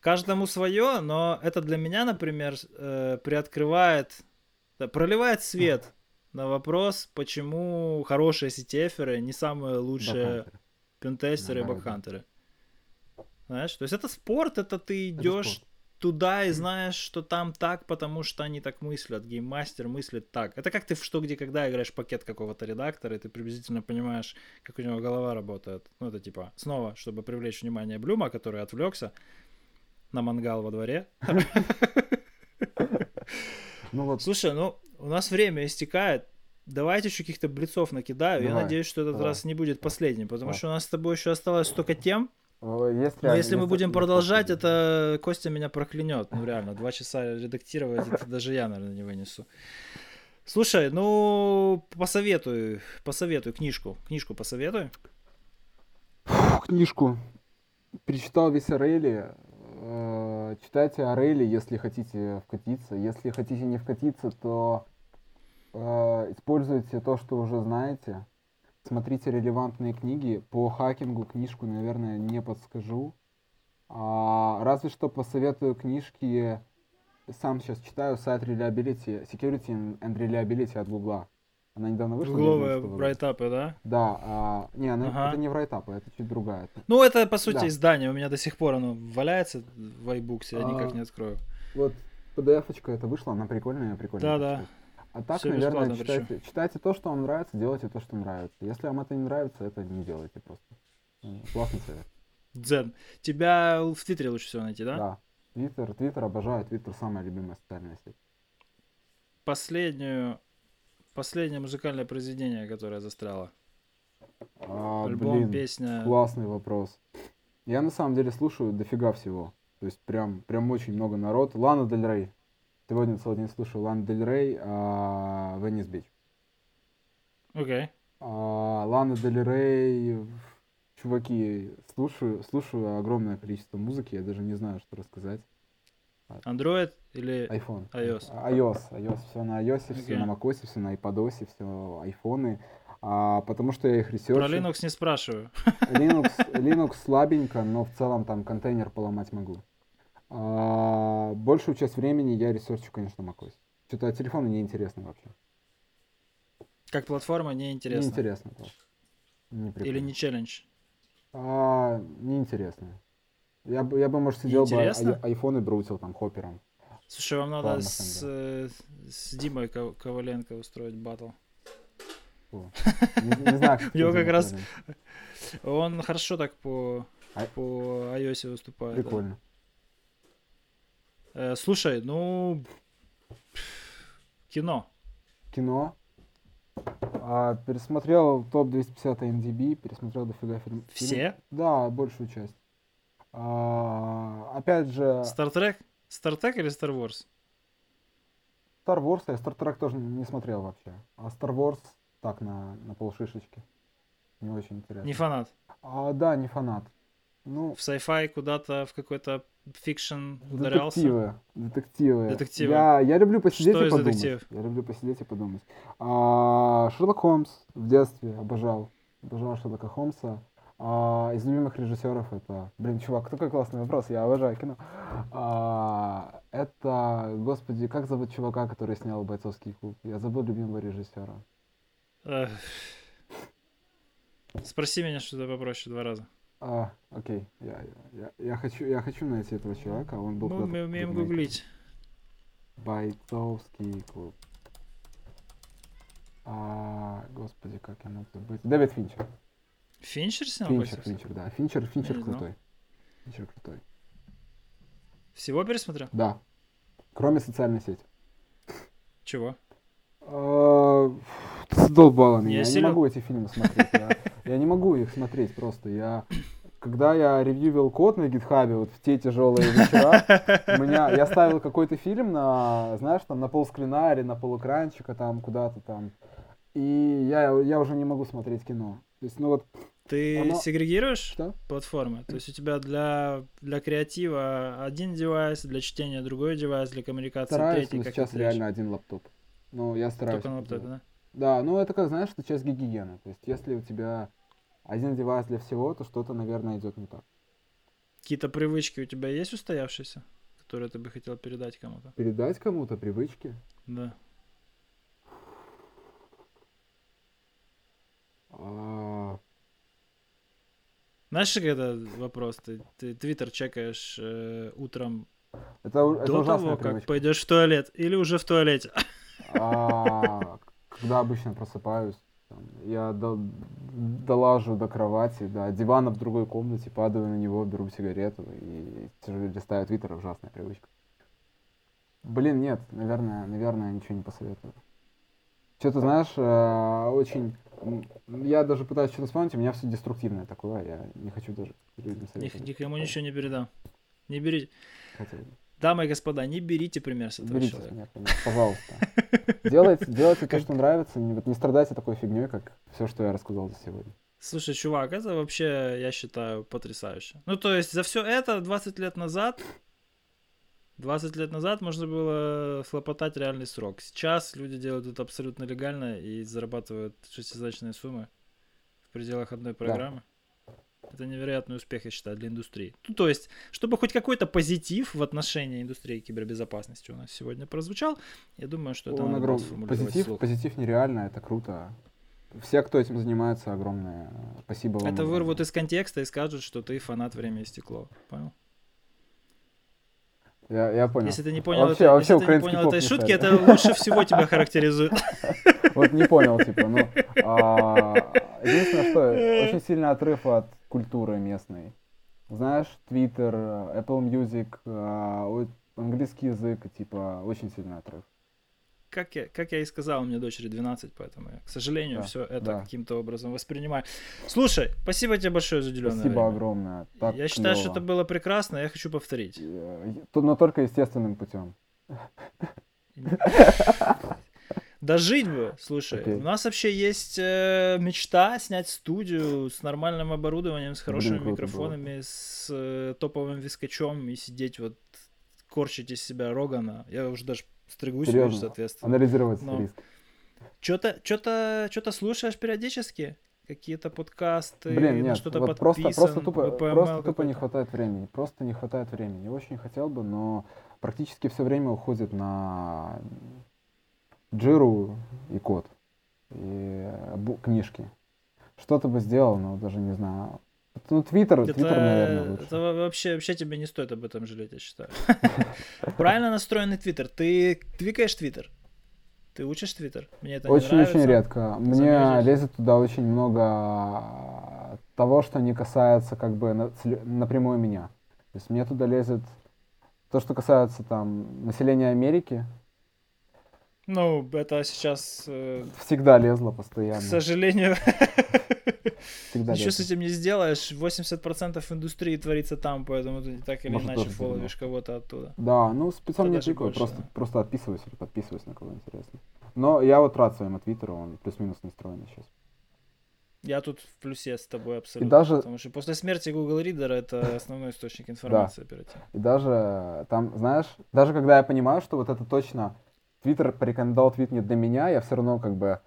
Каждому свое, но это для меня, например, э, приоткрывает, да, проливает свет на вопрос, почему хорошие сетеферы не самые лучшие бакхантеры. пентестеры и Да, бакхантеры. Знаешь, то есть это спорт, это ты идешь туда и знаешь, что там так, потому что они так мыслят. Гейммастер мыслит так. Это как ты в что, где, когда играешь пакет какого-то редактора, и ты приблизительно понимаешь, как у него голова работает. Ну, это типа, снова, чтобы привлечь внимание Блюма, который отвлекся на мангал во дворе. Ну вот, Слушай, ну, у нас время истекает. Давайте еще каких-то блицов накидаю. Я Давай, надеюсь, что этот давай. раз не будет последним, потому Давай. что у нас с тобой еще осталось столько тем. э, есть Но если мы будем продолжать, это Костя меня проклянет. Ну реально, два часа редактировать, это даже я, наверное, не вынесу. Слушай, ну посоветуй, посоветуй книжку. Книжку посоветуй. Фу, книжку. Перечитал весь Орели. Э, Читайте Орели, если хотите вкатиться. Если хотите не вкатиться, то используйте то, что уже знаете. Смотрите релевантные книги. По хакингу книжку, наверное, не подскажу. А, разве что посоветую книжки. Сам сейчас читаю сайт Reliability, Security and Reliability от Гугла. Она недавно вышла. Гугловые брайтапы, да? Да, а, не, она, Ага. это не в райтап, это чуть другая. Ну, это, по сути, Да. издание. У меня до сих пор оно валяется в iBooks, я никак А, не открою. Вот PDF-очка это вышла, она прикольная, прикольная. Да-да. А так, Всё наверное, читайте, читайте то, что вам нравится, делайте то, что нравится. Если вам это не нравится, это не делайте просто. Ну, Классный совет. Дзен. Тебя в Твиттере лучше всего найти, да? Да. Твиттер, Твиттер обожаю, Твиттер самая любимая социальная сеть. Последнюю, последнее музыкальное произведение, которое застряло. А, Альбом, блин, песня. классный вопрос. Я на самом деле слушаю дофига всего. То есть прям, прям очень много народ. Лана Дель Рей. Сегодня целый день слушаю Лана Дель Рей, а, Веннис Бич. Окей. А, Лана Дель Рей, чуваки, слушаю, слушаю огромное количество музыки, я даже не знаю, что рассказать. Android или... iPhone. iOS. IOS, iOS, все на iOS, все Окей. на macOS, все на iPadOS, все айфоны. А, потому что я их ресерчу. Про Linux не спрашиваю. Linux, Linux слабенько, но в целом там контейнер поломать могу. А, большую часть времени я ресерчу, конечно, macOS. Что-то телефону неинтересно вообще. Как платформа неинтересно. Неинтересно. Не Или прикольно. не челлендж. А, неинтересно. Я бы, я бы, может, сидел бы ай- айфоны брутил там хоппером. Слушай, вам надо Ладно, с, э, с Димой Ко- Коваленко устроить батл. Не, не знаю, У него как раз Он хорошо так по, Ай. по iOS выступает. Да. Э, слушай, ну... Кино. Кино. А, пересмотрел топ-250 MDB, пересмотрел дофига фильм. Все? Да, большую часть. А, опять же, Star Trek? Star Trek или Star Wars? Star Wars, я Star Trek тоже не смотрел вообще. А Star Wars так, на, на полшишечки. Не очень интересно. Не фанат. А, да, не фанат. Ну, В sci-fi куда-то в какой-то fiction ударялся? Детективы. Детективы. Детективы. Я, я люблю посидеть Что и подумать. детективов? Я люблю посидеть и подумать. А, Шерлок Холмс в детстве обожал. Обожал Шерлока Холмса. А, из любимых режиссеров это... Блин, чувак, такой классный вопрос, я обожаю кино. А, это, господи, как зовут чувака, который снял «Бойцовский клуб»? Я забыл любимого режиссера. Спроси меня что-то попроще два раза. А, окей, я, я, я, хочу, я хочу найти этого чувака, он был... Куда-то мы умеем Дубне. гуглить. Бойцовский клуб. А, господи, как я мог забыть? Дэвид Финчер. Финчер снял Финчер, «Бойцовский Финчер, да. Финчер, Финчер крутой. Финчер крутой. Всего пересмотрел? Да. Кроме социальной сети. Чего? Ты задолбала меня. Я Я не могу эти фильмы смотреть. Я, я не могу их смотреть просто. Я когда я ревьювил код на гитхабе, вот в те тяжелые вечера, меня, я ставил какой-то фильм на, знаешь, там на полскрина или на полэкранчика там куда-то там, и я, я уже не могу смотреть кино. То есть, ну вот, Ты Оно- сегрегируешь что? платформы? То есть у тебя для, для креатива один девайс, для чтения другой девайс, для коммуникации Стараюсь, третий, как сейчас реально один лаптоп. Ну, я стараюсь. Только на лаптопе, да? Да, ну это как, знаешь, это часть гигиены. То есть, если у тебя один девайс для всего, то что-то, наверное, идет не так. Какие-то привычки у тебя есть устоявшиеся, которые ты бы хотел передать кому-то? Передать кому-то привычки. Да. А, Знаешь, это вопрос? Ты, ты твиттер чекаешь э, утром Это, это до ужасная того, как привычка. пойдешь в туалет или уже в туалете? А, когда обычно просыпаюсь, там, я до- долажу до кровати, до дивана в другой комнате, падаю на него, беру сигарету и листаю твиттер, ужасная привычка. Блин, нет, наверное, наверное, ничего не посоветую. Что-то, знаешь, э, очень... Я даже пытаюсь что-то вспомнить, у меня все деструктивное такое, я не хочу даже людям советовать. никому ничего не передам. Не берите. Хотя бы. Дамы и господа, не берите пример с этого Берите человека. пример, пожалуйста. Делайте, делайте то, что нравится, не, не страдайте такой фигней, как все, что я рассказал за сегодня. Слушай, чувак, это вообще, я считаю, потрясающе. Ну, то есть, за все это 20 лет назад, 20 лет назад можно было хлопотать реальный срок. Сейчас люди делают это абсолютно легально и зарабатывают шестизначные суммы в пределах одной программы. Это невероятный успех, я считаю, для индустрии. Ну, то есть, чтобы хоть какой-то позитив в отношении индустрии кибербезопасности у нас сегодня прозвучал, я думаю, что это Он надо огром- Позитив, вслух. позитив нереально, это круто. Все, кто этим занимается, огромное спасибо вам. Это вырвут из контекста и скажут, что ты фанат «Время и стекло». Понял? Я, я понял. Если ты не понял, Вообще- это- вообще если ты не понял этой не шутки, это лучше всего тебя характеризует. Вот не понял, типа, ну... а, Единственное, что очень сильный отрыв от культуры местной. Знаешь, Twitter, Apple Music, а, английский язык, типа, очень сильный отрыв. Как я, как я и сказал, у меня дочери 12, поэтому я, к сожалению, Да, все это да. каким-то образом воспринимаю. Слушай, спасибо тебе большое за уделенное Спасибо время. огромное. Так я считаю, что это было прекрасно, я хочу повторить. Э, Но только естественным путем. Да жить бы, слушай. Окей. У нас вообще есть э, мечта снять студию с нормальным оборудованием, с хорошими было микрофонами, с э, топовым вискачом и сидеть вот корчить из себя Рогана. Я уже даже стригусь, Серьезно? соответственно. Анализировать Но- риск. Что-то, что-то, что-то слушаешь периодически? Какие-то подкасты, Блин, нет, что-то вот просто, подписан, просто тупо, VPML просто тупо не хватает времени. Просто не хватает времени. Очень хотел бы, но практически все время уходит на джиру и код. И э, книжки. Что-то бы сделал, но даже не знаю. Ну, Твиттер, Твиттер, наверное, лучше. это во- вообще, вообще тебе не стоит об этом жалеть, я считаю. Правильно настроенный Твиттер. Ты твикаешь Твиттер? Ты учишь Твиттер? Мне это не Очень-очень нравится. редко. Мне лезет туда очень много того, что не касается как бы напрямую меня. То есть мне туда лезет то, что касается там населения Америки, Ну, это сейчас, э, всегда лезло к постоянно. сожалению, Всегда ничего с лезло. этим не сделаешь. 80% индустрии творится там, поэтому ты так или Может, иначе фоловишь кого-то оттуда. Да, ну специально не тыкаю, просто, да. просто отписываюсь или подписываюсь на кого интересно. Но я вот рад своему твиттеру, он плюс-минус настроенный сейчас. Я тут в плюсе с тобой абсолютно. даже- Потому что после смерти Google Reader это основной источник информации оперативно. И даже там, знаешь, даже когда я понимаю, что вот это точно Твиттер порекомендовал твит не для меня, я все равно как бы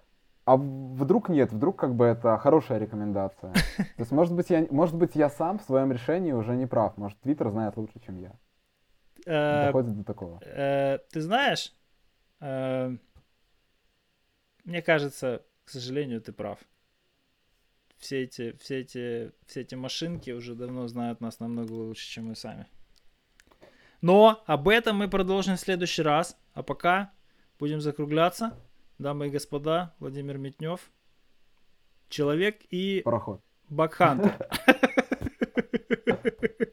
А вдруг нет, вдруг как бы это хорошая рекомендация. То есть, может быть, я, может быть, я сам в своем решении уже не прав. Может, Твиттер знает лучше, чем я. Э, Доходит до такого. э, Ты знаешь, э, мне кажется, к сожалению, ты прав. Все эти, все эти, все эти машинки уже давно знают нас намного лучше, чем мы сами. Но об этом мы продолжим в следующий раз. А пока будем закругляться. Дамы и господа, Владимир Метнев, человек и Пароход. Бакхантер.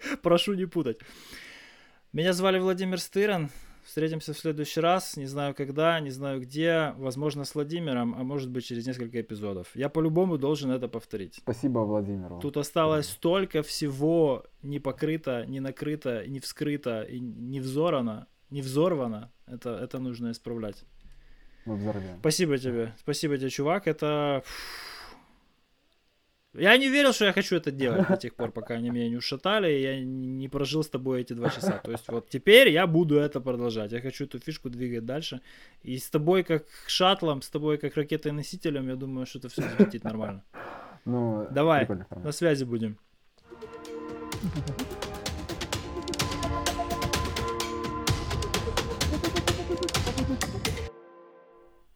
Прошу не путать. Меня звали Владимир Стыран. Встретимся в следующий раз. Не знаю когда, не знаю где. Возможно, с Владимиром, а может быть через несколько эпизодов. Я по-любому должен это повторить. Спасибо Владимиру. Тут осталось столько всего не покрыто, не накрыто, не вскрыто, и не взорано, не взорвано. Это, это нужно исправлять. Мы взорвем. Спасибо тебе. Спасибо тебе, чувак. Это... Я не верил, что я хочу это делать до тех пор, пока они меня не ушатали, и я не прожил с тобой эти два часа. То есть вот теперь я буду это продолжать. Я хочу эту фишку двигать дальше. И с тобой как шаттлом, с тобой как ракетой-носителем, я думаю, что это все взлетит нормально. Ну, Давай, на связи будем.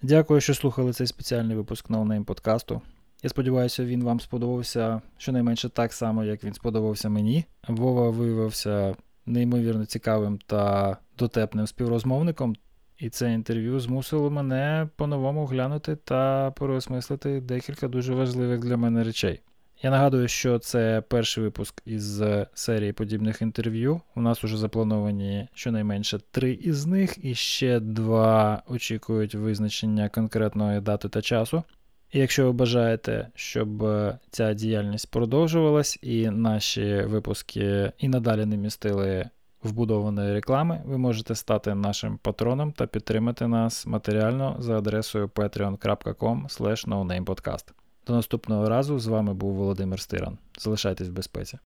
Дякую, що слухали цей спеціальний випуск NoName подкасту. Я сподіваюся, він вам сподобався щонайменше так само, як він сподобався мені. Вова виявився неймовірно цікавим та дотепним співрозмовником, і це інтерв'ю змусило мене по-новому глянути та переосмислити декілька дуже важливих для мене речей. Я нагадую, що це перший випуск із серії подібних інтерв'ю. У нас уже заплановані щонайменше три із них, і ще два очікують визначення конкретної дати та часу. І якщо ви бажаєте, щоб е, ця діяльність продовжувалась і наші випуски і надалі не містили вбудованої реклами, ви можете стати нашим патроном та підтримати нас матеріально за адресою patreon.com. До наступного разу з вами був Володимир Стиран. Залишайтесь в безпеці.